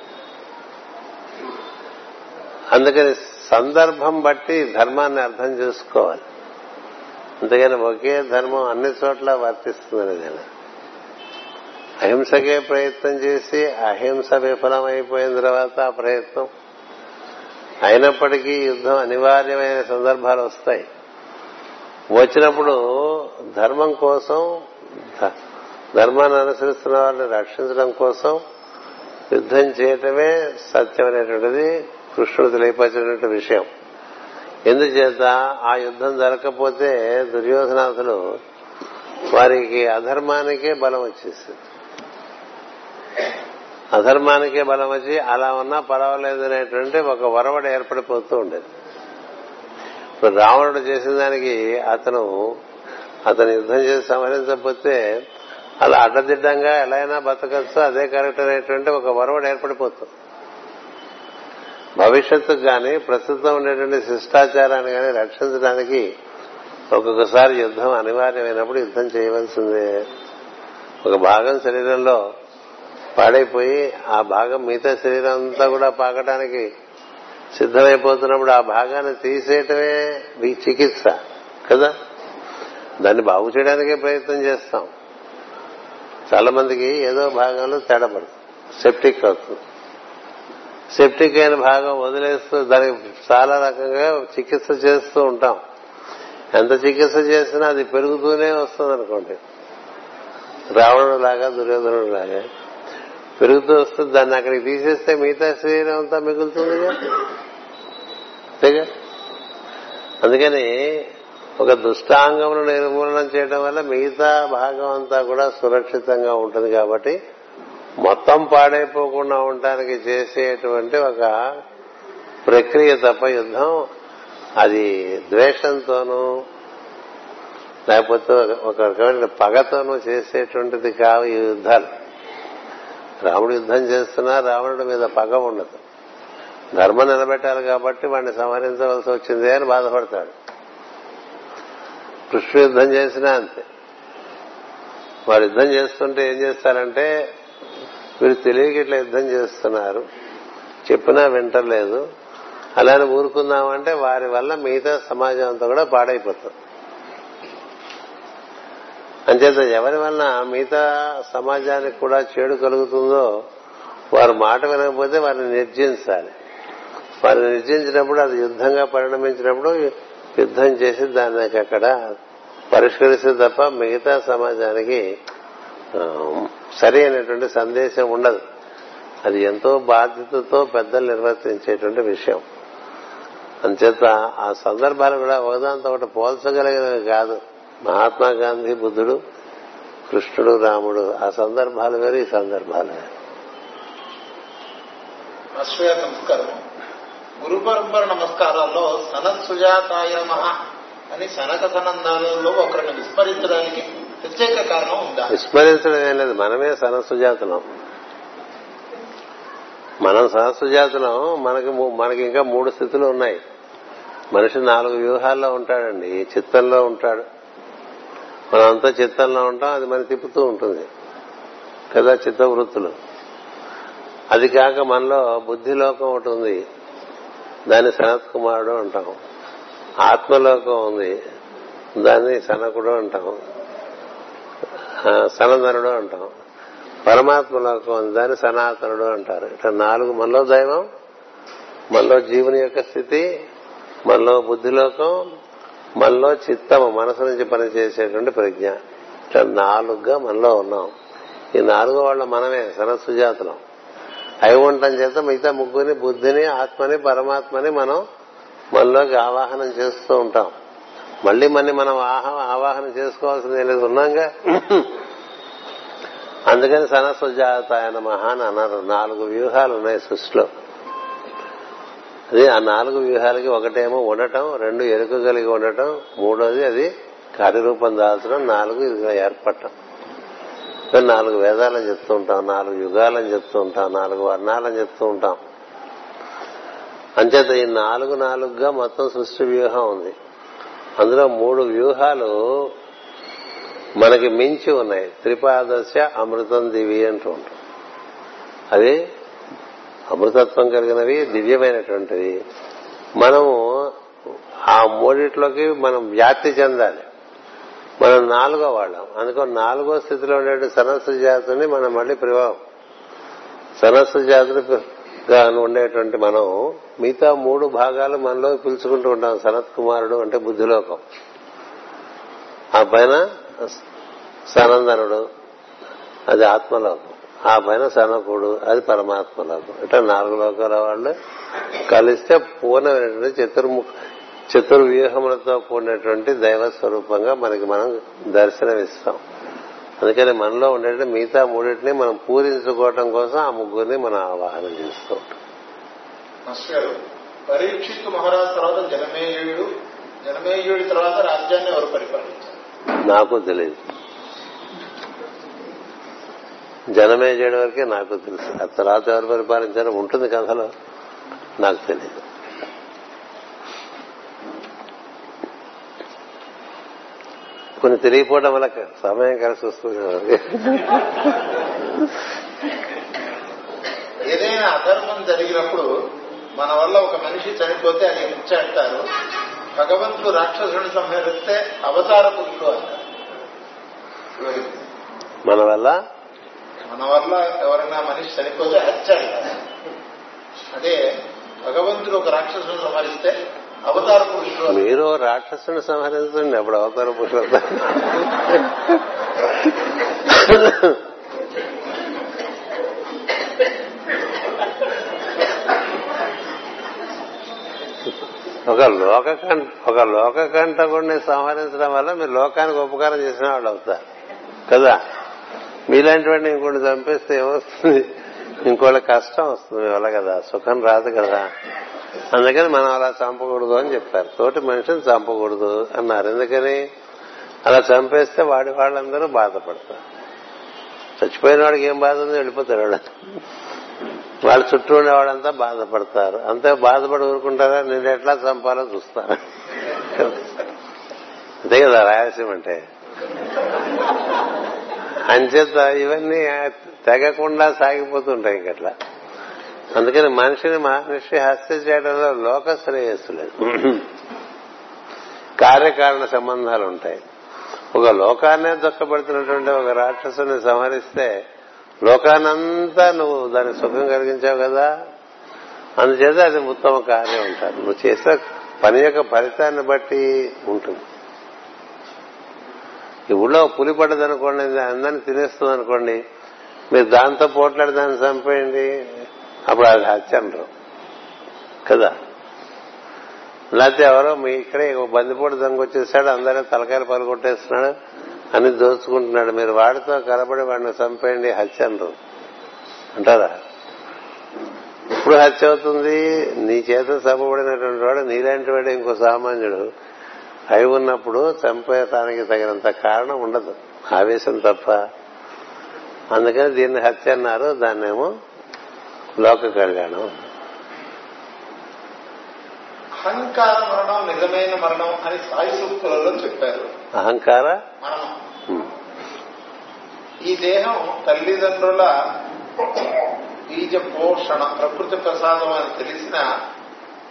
అందుకని సందర్భం బట్టి ధర్మాన్ని అర్థం చేసుకోవాలి. అందుకని ఒకే ధర్మం అన్ని చోట్ల వర్తిస్తుంది నేను. అహింసకే ప్రయత్నం చేసి అహింస విఫలమైపోయిన తర్వాత ఆ ప్రయత్నం. అయినప్పటికీ యుద్ధం అనివార్యమైన సందర్భాలు వస్తాయి. వచ్చినప్పుడు ధర్మం కోసం ధర్మాన్ని అనుసరిస్తున్న వారిని రక్షించడం కోసం యుద్ధం చేయటమే సత్యం అనేటువంటిది కృష్ణుడు తెలియపరిచినటువంటి విషయం. ఎందుచేత ఆ యుద్ధం జరగకపోతే దుర్యోధనాథులు వారికి అధర్మానికే బలం వచ్చేసింది అధర్మానికే బలం వచ్చి అలా ఉన్నా పర్వాలేదు అనేటువంటి ఒక వరవడ ఏర్పడిపోతూ ఉండేది. ఇప్పుడు రావణుడు చేసిన దానికి అతను అతను యుద్ధం చేసి సంహరించకపోతే అలా అడ్డదిడ్డంగా ఎలా అయినా బతకచ్చు అదే కరెక్ట్ అనేటువంటి ఒక వరవడ ఏర్పడిపోతుంది. భవిష్యత్తు కానీ ప్రస్తుతం ఉండేటువంటి శిష్టాచారాన్ని కానీ రక్షించడానికి ఒక్కొక్కసారి యుద్ధం అనివార్యమైనప్పుడు యుద్ధం చేయవలసిందే. ఒక భాగం శరీరంలో పాడైపోయి ఆ భాగం మిగతా శరీరం అంతా కూడా పాకటానికి సిద్ధమైపోతున్నప్పుడు ఆ భాగాన్ని తీసేయటమే మీ చికిత్స కదా? దాన్ని బాగు చేయడానికే ప్రయత్నం చేస్తాం. చాలా మందికి ఏదో భాగంలో తేడా పడుతుంది. సెప్టిక్ అవుతుంది. సెప్టిక్ అయిన భాగం వదిలేస్తూ దానికి చాలా రకంగా చికిత్స చేస్తూ ఉంటాం. ఎంత చికిత్స చేసినా అది పెరుగుతూనే వస్తుంది అనుకోండి. రావణుడు లాగా దుర్యోధనుడు లాగా పెరుగుతూ వస్తుంది. దాన్ని అక్కడికి తీసేస్తే మిగతా శరీరం అంతా మిగులుతుందిగా అంతేగా? అందుకని ఒక దుష్టాంగమును నిర్మూలన చేయడం వల్ల మిగతా భాగం అంతా కూడా సురక్షితంగా ఉంటుంది కాబట్టి మొత్తం పాడైపోకుండా ఉండటానికి చేసేటువంటి ఒక ప్రక్రియ తప్ప యుద్ధం అది ద్వేషంతోనూ లేకపోతే ఒక రకమైన పగతోనూ చేసేటువంటిది కావు ఈ యుద్ధాలు. రాముడు యుద్ధం చేస్తున్నా రావణుడి మీద పగ ఉండదు. ధర్మం నిలబెట్టాలి కాబట్టి వాడిని సంహరించవలసి వచ్చింది అని బాధపడతాడు. కృష్ణ యుద్ధం చేసినా అంతే. వారు యుద్ధం చేస్తుంటే ఏం చేస్తారంటే వీరు తెలియక ఇట్లా యుద్ధం చేస్తున్నారు. చెప్పినా వింటలేదు. అలానే ఊరుకుందామంటే వారి వల్ల మిగతా సమాజం అంతా కూడా పాడైపోతుంది అంచేత ఎవరి వలన మిగతా సమాజానికి కూడా చెడు కలుగుతుందో వారు మాట వినకపోతే వారిని నిర్జించాలి. వారిని నిర్జించినప్పుడు అది యుద్ధంగా పరిణమించినప్పుడు యుద్ధం చేసి దానికి అక్కడ పరిష్కరిస్తే తప్ప మిగతా సమాజానికి సరి అయినటువంటి సందేశం ఉండదు. అది ఎంతో బాధ్యతతో పెద్దలు నిర్వర్తించేటువంటి విషయం. అంచేత ఆ సందర్భాలు కూడా ఒకదాంతో ఒకటి పోల్చగలిగినవి కాదు. మహాత్మా గాంధీ బుద్ధుడు కృష్ణుడు రాముడు ఆ సందర్భాలు వేరు ఈ సందర్భాలు వేరు. అశ్వయ గురు పరంపర నమస్కారాల్లో సనత్ సుజాతాయ మహ అని సనక సనందాలలో ఒకరిని విస్మరించడానికి ప్రత్యేక కారణం ఉందా? విస్మరించడం ఏం లేదు. మనమే సనసుజాతులం మనం సనసుజాతులం మనకి మూ- మనకి ఇంకా మూడు స్థితులు ఉన్నాయి. మనిషి నాలుగు వ్యూహాల్లో ఉంటాడండి. చిత్తంలో ఉంటాడు. మనమంతా చిత్తంలో ఉంటాం అది మన తిప్పుతూ ఉంటుంది. కదా చిత్త వృత్తులు అది కాక మనలో బుద్ధిలోకం ఒకటి ఉంది. దాన్ని సనత్ కుమారుడు అంటాం. ఆత్మలోకం ఉంది. దాన్ని సనకుడు అంటాం. ఆ, సనందనుడు అంటాం. పరమాత్మ లోకం ఉంది దాన్ని సనాతనుడు అంటారు. ఇట్లా నాలుగు మనలో దైవం మనలో జీవుని యొక్క స్థితి మనలో బుద్ధిలోకం మనలో చిత్తము మనసు నుంచి పనిచేసేటువంటి ప్రజ్ఞ. ఇట్లా నాలుగుగా మనలో ఉన్నాం. ఈ నాలుగు వాళ్ళ మనమే సనసుజాతులం అయి ఉండటం చేత మిగతా ముగ్గురిని బుద్ధిని ఆత్మని పరమాత్మని మనం మనలోకి ఆవాహనం చేస్తూ ఉంటాం. మళ్ళీ మళ్ళీ మనం ఆహా ఆవాహన చేసుకోవాల్సింది లేదు ఉన్నాగా. అందుకని సనసుజాత ఆయన మహాన్ అన్నారు. నాలుగు వ్యూహాలు ఉన్నాయి సృష్టిలో. అది ఆ నాలుగు వ్యూహాలకి ఒకటేమో ఉండటం రెండు ఎరుక కలిగి ఉండటం మూడోది అది కార్యరూపం దాల్చడం నాలుగు ఇదిగా ఏర్పడటం. నాలుగు వేదాలని చెప్తూ ఉంటాం నాలుగు యుగాలని చెప్తూ ఉంటాం నాలుగు వర్ణాలని చెప్తూ ఉంటాం. అంచేత ఈ నాలుగు నాలుగుగా మొత్తం సృష్టి వ్యూహం ఉంది. అందులో మూడు వ్యూహాలు మనకి మించి ఉన్నాయి. త్రిపాదశ అమృతం దివి అంటూ ఉంటాం. అది అమృతత్వం కలిగినవి దివ్యమైనటువంటివి. మనము ఆ మూడిట్లోకి మనం వ్యాప్తి చెందాలి. మనం నాలుగో వాళ్ళం. అందుకో నాలుగో స్థితిలో ఉండే సనస్సు జాతుని మనం మళ్ళీ ప్రభావం సనస్సు జాతులుగా ఉండేటువంటి మనం మిగతా మూడు భాగాలు మనలో పిలుచుకుంటూ ఉంటాం. సనత్ కుమారుడు అంటే బుద్ధిలోకం. ఆ పైన సనందనుడు అది ఆత్మలోకం. ఆ పైన సనకుడు అది పరమాత్మలోకం. ఇట్లా నాలుగు లోకాల వాళ్ళు కలిస్తే పూర్ణమైనటువంటి చతుర్ముఖ చతుర్వ్యూహములతో కూడినటువంటి దైవ స్వరూపంగా మనకి మనం దర్శనమిస్తాం. అందుకని మనలో ఉండే మిగతా మూడింటిని మనం పూరించుకోవటం కోసం ఆ ముగ్గురిని మనం ఆవాహన చేస్తూ ఉంటాం. మాస్టర్ పరీక్షిత్ మహారాజ్ తర్వాత జనమేయుడు జనమేయుడి తర్వాత రాజ్యాన్ని ఎవరు పరిపాలించారు? నాకు తెలియదు జనమే చేయడం వరకే నాకు తెలుసు. ఆ తర్వాత ఎవరు పరిపాలించారో ఉంటుంది కథలో. నాకు తెలియదు కొన్ని తిరిగిపోవడం వల్ల సమయం కలిసి వస్తుంది. ఏదైనా అధర్మం జరిగినప్పుడు మన వల్ల ఒక మనిషి చనిపోతే అది హత్య అంటారు. భగవంతుడు రాక్షసుని సంహరిస్తే అవతార పురుషుడు అంటారు. మన వల్ల? మన వల్ల ఎవరైనా మనిషి చనిపోతే హత్య అంటారు. అదే భగవంతుడు ఒక రాక్షసుని సంహరిస్తే అవతార పురుషుడు. మీరు రాక్షసుని సంహరించండి అప్పుడు అవతార పురుషుడు ఒక లోక ఒక లోక కంటకుడిని సంహరించడం వల్ల మీరు లోకానికి ఉపకారం చేసిన వాళ్ళు అవుతారు. కదా? మీలాంటి వాడిని ఇంకోటి చంపేస్తే ఏమొస్తుంది? ఇంకోళ్ళ కష్టం వస్తుంది వల్ల కదా సుఖం రాదు కదా. అందుకని మనం అలా చంపకూడదు అని చెప్పారు. తోటి మనిషిని చంపకూడదు అన్నారు. ఎందుకని? అలా చంపేస్తే వాడి వాళ్ళందరూ బాధపడతారు. చచ్చిపోయిన వాడికి ఏం బాధ ఉంది వెళ్ళిపోతారు వాళ్ళు. వాళ్ళ చుట్టూ ఉండేవాడంతా బాధపడతారు. అంతే బాధపడి ఊరుకుంటారా? నేను ఎట్లా చంపాలో చూస్తాను. అంతే కదా రాయలసీమ అంటే. అంచేత ఇవన్నీ తెగకుండా సాగిపోతుంటాయి ఇంకట్లా అందుకని మనిషిని మనిషి హత్య చేయడంలో లోక శ్రేయస్సు లేదు. కార్యకారణ సంబంధాలు ఉంటాయి. ఒక లోకాన్నే దుఃఖపడుతున్నటువంటి ఒక రాక్షసుని సంహరిస్తే లోకానంతా నువ్వు దానికి సుఖం కలిగించావు కదా. అందుచేత అది ఉత్తమ కార్యం ఉంటారు నువ్వు చేసే పని యొక్క ఫలితాన్ని బట్టి ఉంటుంది. ఈ ఊళ్ళో పులి పడ్డది అనుకోండి అందరిని తినేస్తుంది అనుకోండి మీరు దాంతో పోట్లాడి దాన్ని చంపేయండి అప్పుడు అది హత్య అనరు కదా? లేకపోతే ఎవరో మీ ఇక్కడే బందిపోటు దొంగ వచ్చేసాడు అందరూ తలకాయలు పలుకొట్టేస్తున్నాడు అని దోచుకుంటున్నాడు. మీరు వాడితో కలబడి వాడిని చంపేయండి హత్య అనరు అంటారా? ఇప్పుడు హత్య అవుతుంది నీ చేత చంపబడినటువంటి వాడు నీలాంటి వాడు ఇంకో సామాన్యుడు. అయి ఉన్నప్పుడు చంపేయటానికి తగినంత కారణం ఉండదు. ఆవేశం తప్ప. అందుకని దీన్ని హత్య అన్నారు. దాన్నేమో లోక కళ్యాణం. అహంకార మరణం నిజమైన మరణం అని సాయి సూక్తులలో చెప్పారు. అహంకార. ఈ దేహం తల్లిదండ్రుల బీజ పోషణ ప్రకృతి ప్రసాదం అని తెలిసిన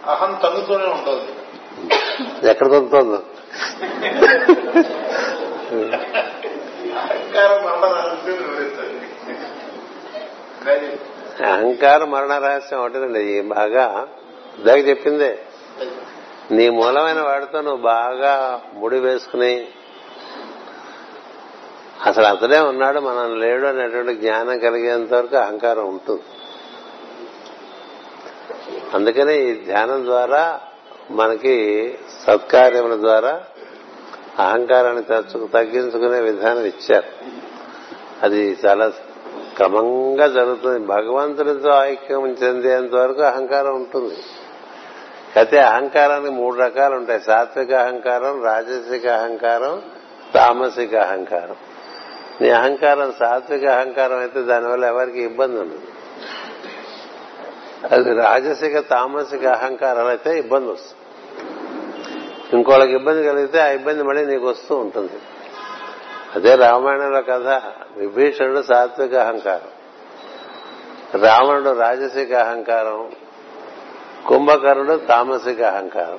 అహం తగ్గుతూనే ఉంటుంది ఎక్కడ దొరుకుతుందో అహంకార మరణ రహస్యం ఈ బాగా ఇందాక చెప్పిందే. నీ మూలమైన వాడితో నువ్వు బాగా ముడి వేసుకుని అసలు అతడే ఉన్నాడు మనం లేడు అనేటువంటి జ్ఞానం కలిగేంత వరకు అహంకారం ఉంటుంది. అందుకనే ఈ ధ్యానం ద్వారా మనకి సత్కార్యముల ద్వారా అహంకారాన్ని తగ్గించుకునే విధానం ఇచ్చారు. అది చాలా క్రమంగా జరుగుతుంది. భగవంతునితో ఐక్యం చెందేంత వరకు అహంకారం ఉంటుంది. అయితే అహంకారానికి మూడు రకాలు ఉంటాయి. సాత్విక అహంకారం రాజసిక అహంకారం తామసిక అహంకారం. నీ అహంకారం సాత్విక అహంకారం అయితే దానివల్ల ఎవరికి ఇబ్బంది ఉండదు. అది రాజసిక తామసిక అహంకారాలు అయితే ఇబ్బంది వస్తుంది. ఇంకోళ్ళకి ఇబ్బంది కలిగితే ఆ ఇబ్బంది మళ్ళీ నీకు వస్తూ ఉంటుంది. అదే రామాయణంలో కథ విభీషణుడు సాత్విక అహంకారం రావణుడు రాజసిక అహంకారం కుంభకర్ణుడు తామసిక అహంకారం.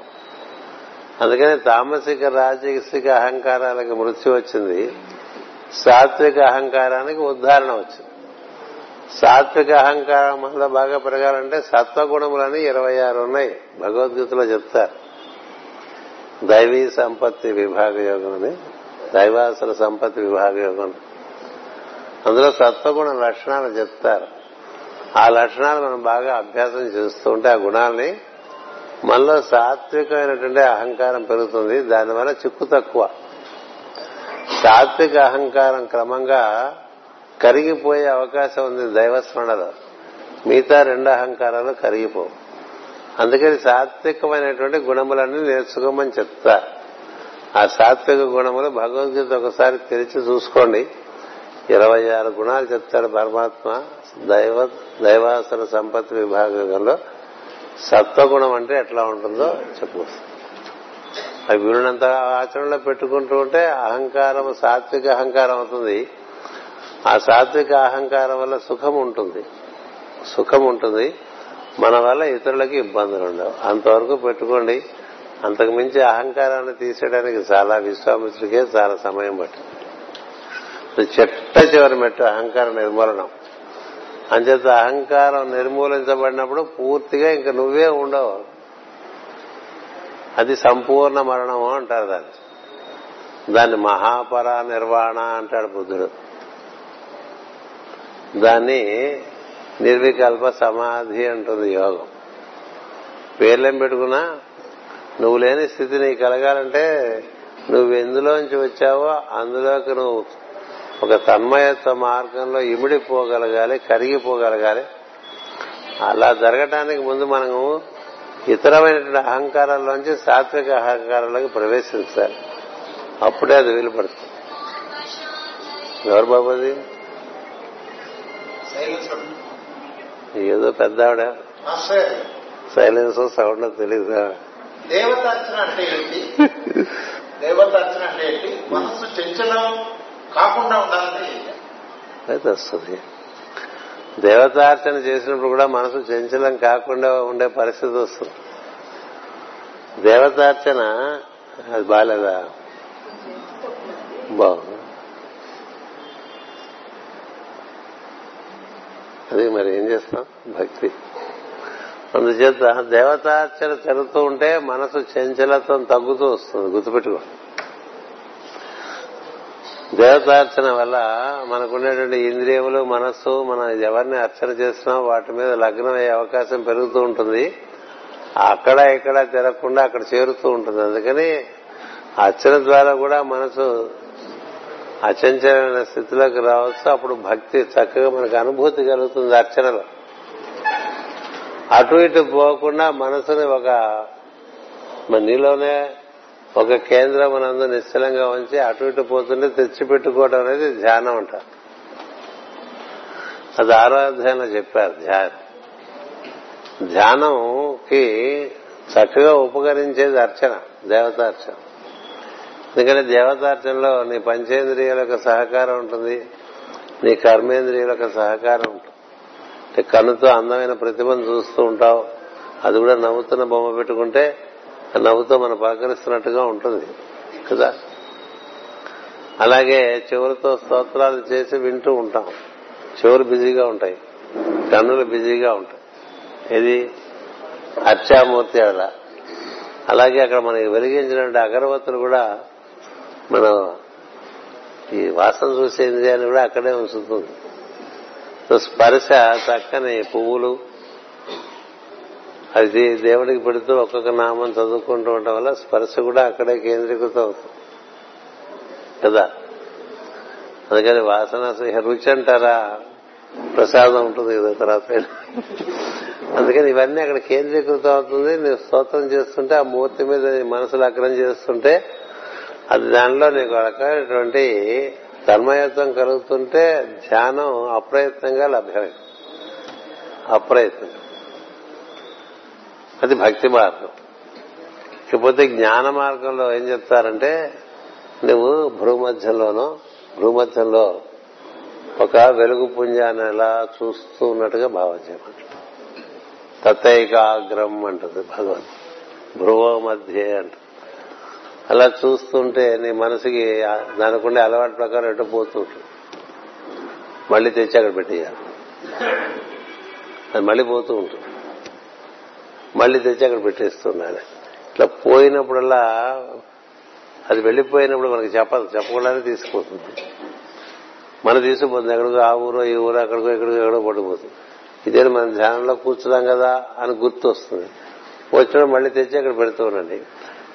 అందుకని తామసిక రాజసిక అహంకారాలకి మృత్యు వచ్చింది. సాత్విక అహంకారానికి ఉద్ధారణ వచ్చింది. సాత్విక అహంకారం మనలో బాగా పెరగాలంటే సత్వగుణములని ఇరవై ఆరు ఉన్నాయి. భగవద్గీతలో చెప్తారు. దైవీ సంపత్తి విభాగ యోగం అని దైవాసుల సంపత్తి విభాగ యోగం. అందులో సత్వగుణ లక్షణాలు చెప్తారు. ఆ లక్షణాలు మనం బాగా అభ్యాసం చేస్తూ ఉంటే ఆ గుణాలని మనలో సాత్వికమైనటువంటి అహంకారం పెరుగుతుంది. దానివల్ల చిక్కు తక్కువ. సాత్విక అహంకారం క్రమంగా కరిగిపోయే అవకాశం ఉంది దైవస్మరణలో. మిగతా రెండు అహంకారాలు కరిగిపోవు. అందుకని సాత్వికమైనటువంటి గుణములన్నీ నేర్చుకోమని చెప్తా. ఆ సాత్విక గుణములు భగవద్గీత ఒకసారి తెరిచి చూసుకోండి. ఇరవై ఆరు గుణాలు చెప్తాడు పరమాత్మ. దైవ దైవాసన సంపత్తి విభాగంలో సత్వగుణం అంటే ఎట్లా ఉంటుందో చెప్పు. అవి వీళ్ళనంత ఆచరణలో పెట్టుకుంటూ ఉంటే అహంకారం సాత్విక అహంకారం అవుతుంది. ఆ సాత్విక అహంకారం వల్ల సుఖం ఉంటుంది. సుఖం ఉంటుంది. మన వల్ల ఇతరులకి ఇబ్బందులు ఉండవు. అంతవరకు పెట్టుకోండి. అంతకు మించి అహంకారాన్ని తీసేయడానికి చాలా విశ్వామిత్రుడికే చాలా సమయం పట్టింది. చెట్ట చివరి మెట్టు అహంకార నిర్మూలనం. అంచేత అహంకారం నిర్మూలించబడినప్పుడు పూర్తిగా ఇంకా నువ్వే ఉండవు. అది సంపూర్ణ మరణము అంటారు దాన్ని. దాన్ని మహాపర నిర్వాణ అంటాడు బుద్ధుడు. దాన్ని నిర్వికల్ప సమాధి అంటుంది యోగం. పేర్లేం పెట్టుకున్నా నువ్వు లేని స్థితి నీకు కలగాలంటే నువ్వు ఎందులోంచి వచ్చావో అందులోకి నువ్వు ఒక తన్మయత్వ మార్గంలో ఇమిడిపోగలగాలి కరిగిపోగలగాలి అలా జరగటానికి ముందు మనము ఇతరమైనటువంటి అహంకారాల్లోంచి సాత్విక అహంకారాలకు ప్రవేశించాలి. అప్పుడే అది వీలుపడుతుంది. ఎవరు బాబు అది? ఏదో పెద్ద ఆవిడ సైలెన్స్ సౌండ్ తెలియదు దేవతార్చన అంటే ఏంటి? *laughs* దేవతార్చన అంటే ఏంటి? మనసు చంచలం కాకుండా ఉండాలంటే ఏంటి అయితే వస్తుంది. దేవతార్చన చేసినప్పుడు కూడా మనసు చంచలం కాకుండా ఉండే పరిస్థితి వస్తుంది. దేవతార్చన అది బాగాలేదా బాగుంది. అది మరి ఏం చేస్తాం? భక్తి. అందుచేత దేవతార్చన జరుగుతూ ఉంటే మనసు చంచలత్వం తగ్గుతూ వస్తుంది గుర్తుపెట్టుకో. దేవతార్చన వల్ల మనకున్నటువంటి ఇంద్రియములు మనస్సు మనం ఎవరిని అర్చన చేస్తున్నాం వాటి మీద లగ్నం అయ్యే అవకాశం పెరుగుతూ ఉంటుంది. అక్కడ ఇక్కడ తిరగకుండా అక్కడ చేరుతూ ఉంటుంది. అందుకని అర్చన ద్వారా కూడా మనసు అచంచలమైన స్థితిలోకి రావచ్చు. అప్పుడు భక్తి చక్కగా మనకు అనుభూతి కలుగుతుంది అర్చనలో. అటు ఇటు పోకుండా మనసుని ఒక మన నీలోనే ఒక కేంద్రం మనందు నిశ్చలంగా ఉంచి అటు ఇటు పోతుంటే తెచ్చిపెట్టుకోవడం అనేది ధ్యానం అంట. అది ఆరాధన చెప్పారు ధ్యానం. ధ్యానంకి చక్కగా ఉపకరించేది అర్చన దేవతార్చన ఎందుకంటే దేవతార్చనలో నీ పంచేంద్రియాలకు సహకారం ఉంటుంది నీ కర్మేంద్రియాలకు సహకారం ఉంటుంది. అంటే కన్నుతో అందమైన ప్రతిభను చూస్తూ ఉంటావు అది కూడా నవ్వుతున్న బొమ్మ పెట్టుకుంటే నవ్వుతో మనం పలకరిస్తున్నట్టుగా ఉంటుంది కదా? అలాగే చెవులతో స్తోత్రాలు చేసి వింటూ ఉంటాం. చెవులు బిజీగా ఉంటాయి కన్నులు బిజీగా ఉంటాయి. ఇది అర్చామూర్తి అలా. అలాగే అక్కడ మనకి వెలిగించినటువంటి అగరవత్తులు కూడా మనం ఈ వాసన చూసే ఇంద్రియాన్ని కూడా అక్కడే ఉంచుతుంది. స్పర్శ చక్కని పువ్వులు అది దేవుడికి పెడుతూ ఒక్కొక్క నామం చదువుకుంటూ ఉండటం వల్ల స్పర్శ కూడా అక్కడే కేంద్రీకృతం అవుతుంది. కదా? అందుకని వాసన రుచి అంటారా? ప్రసాదం ఉంటుంది కదా తర్వాత. అందుకని ఇవన్నీ అక్కడ కేంద్రీకృతం అవుతుంది. నువ్వు స్తోత్రం చేస్తుంటే ఆ మూర్తి మీద మనసులు అగ్రం చేస్తుంటే అది దానిలో నీకు రకమైనటువంటి తన్మయత్వం కలుగుతుంటే ధ్యానం అప్రయత్నంగా లభ్యమే. అప్రయత్నం అది భక్తి మార్గం. ఇకపోతే జ్ఞాన మార్గంలో ఏం చెప్తారంటే నువ్వు భూమధ్యంలోనో భూమధ్యంలో ఒక వెలుగు పుంజాన్ని ఎలా చూస్తూ ఉన్నట్టుగా భావం చేయమంట తత్తైకాగ్రం అంటది భగవన్. భ్రువ మధ్య అంట అలా చూస్తుంటే నీ మనసుకి దానికుండే అలవాటు ప్రకారం ఎటు పోతుంటుంది మళ్ళీ తెచ్చి అక్కడ పెట్టేయాలి. అది మళ్ళీ పోతూ ఉంటుంది. మళ్ళీ తెచ్చి అక్కడ పెట్టేస్తున్నాను. ఇట్లా పోయినప్పుడల్లా అది వెళ్ళిపోయినప్పుడు మనకి చెప్పదు. చెప్పకుండానే తీసుకుపోతుంది. మనం తీసుకుపోతుంది. ఎక్కడికో ఆ ఊరో ఈ ఊరో అక్కడికో ఇక్కడికో ఎక్కడో పడిపోతుంది. ఇదే మనం ధ్యానంలో కూర్చున్నాం కదా అని గుర్తు వస్తుంది వచ్చినప్పుడు మళ్ళీ తెచ్చి అక్కడ పెడుతూ ఉండండి.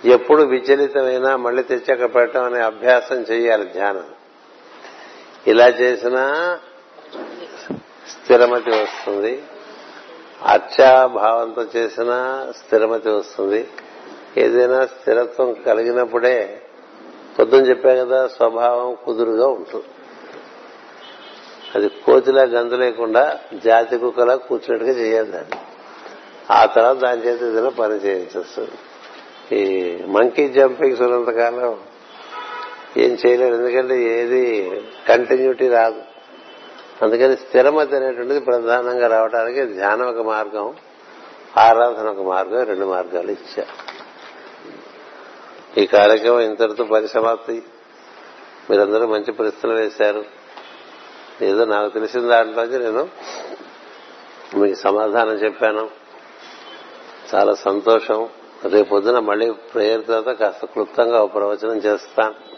ఎప్పుడు విచలితమైనా మళ్ళీ తెచ్చి అక్కడ పెట్టడం అనే అభ్యాసం చేయాలి ధ్యానం. ఇలా చేసినా స్థిరమతి వస్తుంది. అర్చాభావంతో చేసినా స్థిరమతి వస్తుంది. ఏదైనా స్థిరత్వం కలిగినప్పుడే పొద్దున చెప్పా కదా స్వభావం కుదురుగా ఉంటుంది. అది కోతిలా గంతు లేకుండా జాతి కుక్కలా కూర్చున్నట్టుగా చేయాలి దాన్ని. ఆ తర్వాత దాని చేత ఏదైనా పని చేయించేస్తుంది ఈ మంకీ జంపింగ్స్ ఉన్నంతకాలం ఏం చేయలేరు. ఎందుకంటే ఏది కంటిన్యూటీ రాదు. అందుకని స్థిరమతి అనేటువంటిది ప్రధానంగా రావడానికి ధ్యానం ఒక మార్గం ఆరాధన ఒక మార్గం రెండు మార్గాలు ఇచ్చా ఈ కార్యక్రమం ఇంతటితో పరిసమాప్తి. మీరందరూ మంచి ప్రశ్నలు వేశారు. ఏదో నాకు తెలిసిన దాంట్లోంచి నేను మీకు సమాధానం చెప్పాను. చాలా సంతోషం. రేపొద్దున మళ్ళీ ప్రేయర్ తర్వాత కాస్త క్లుప్తంగా ఒక ప్రవచనం చేస్తాను.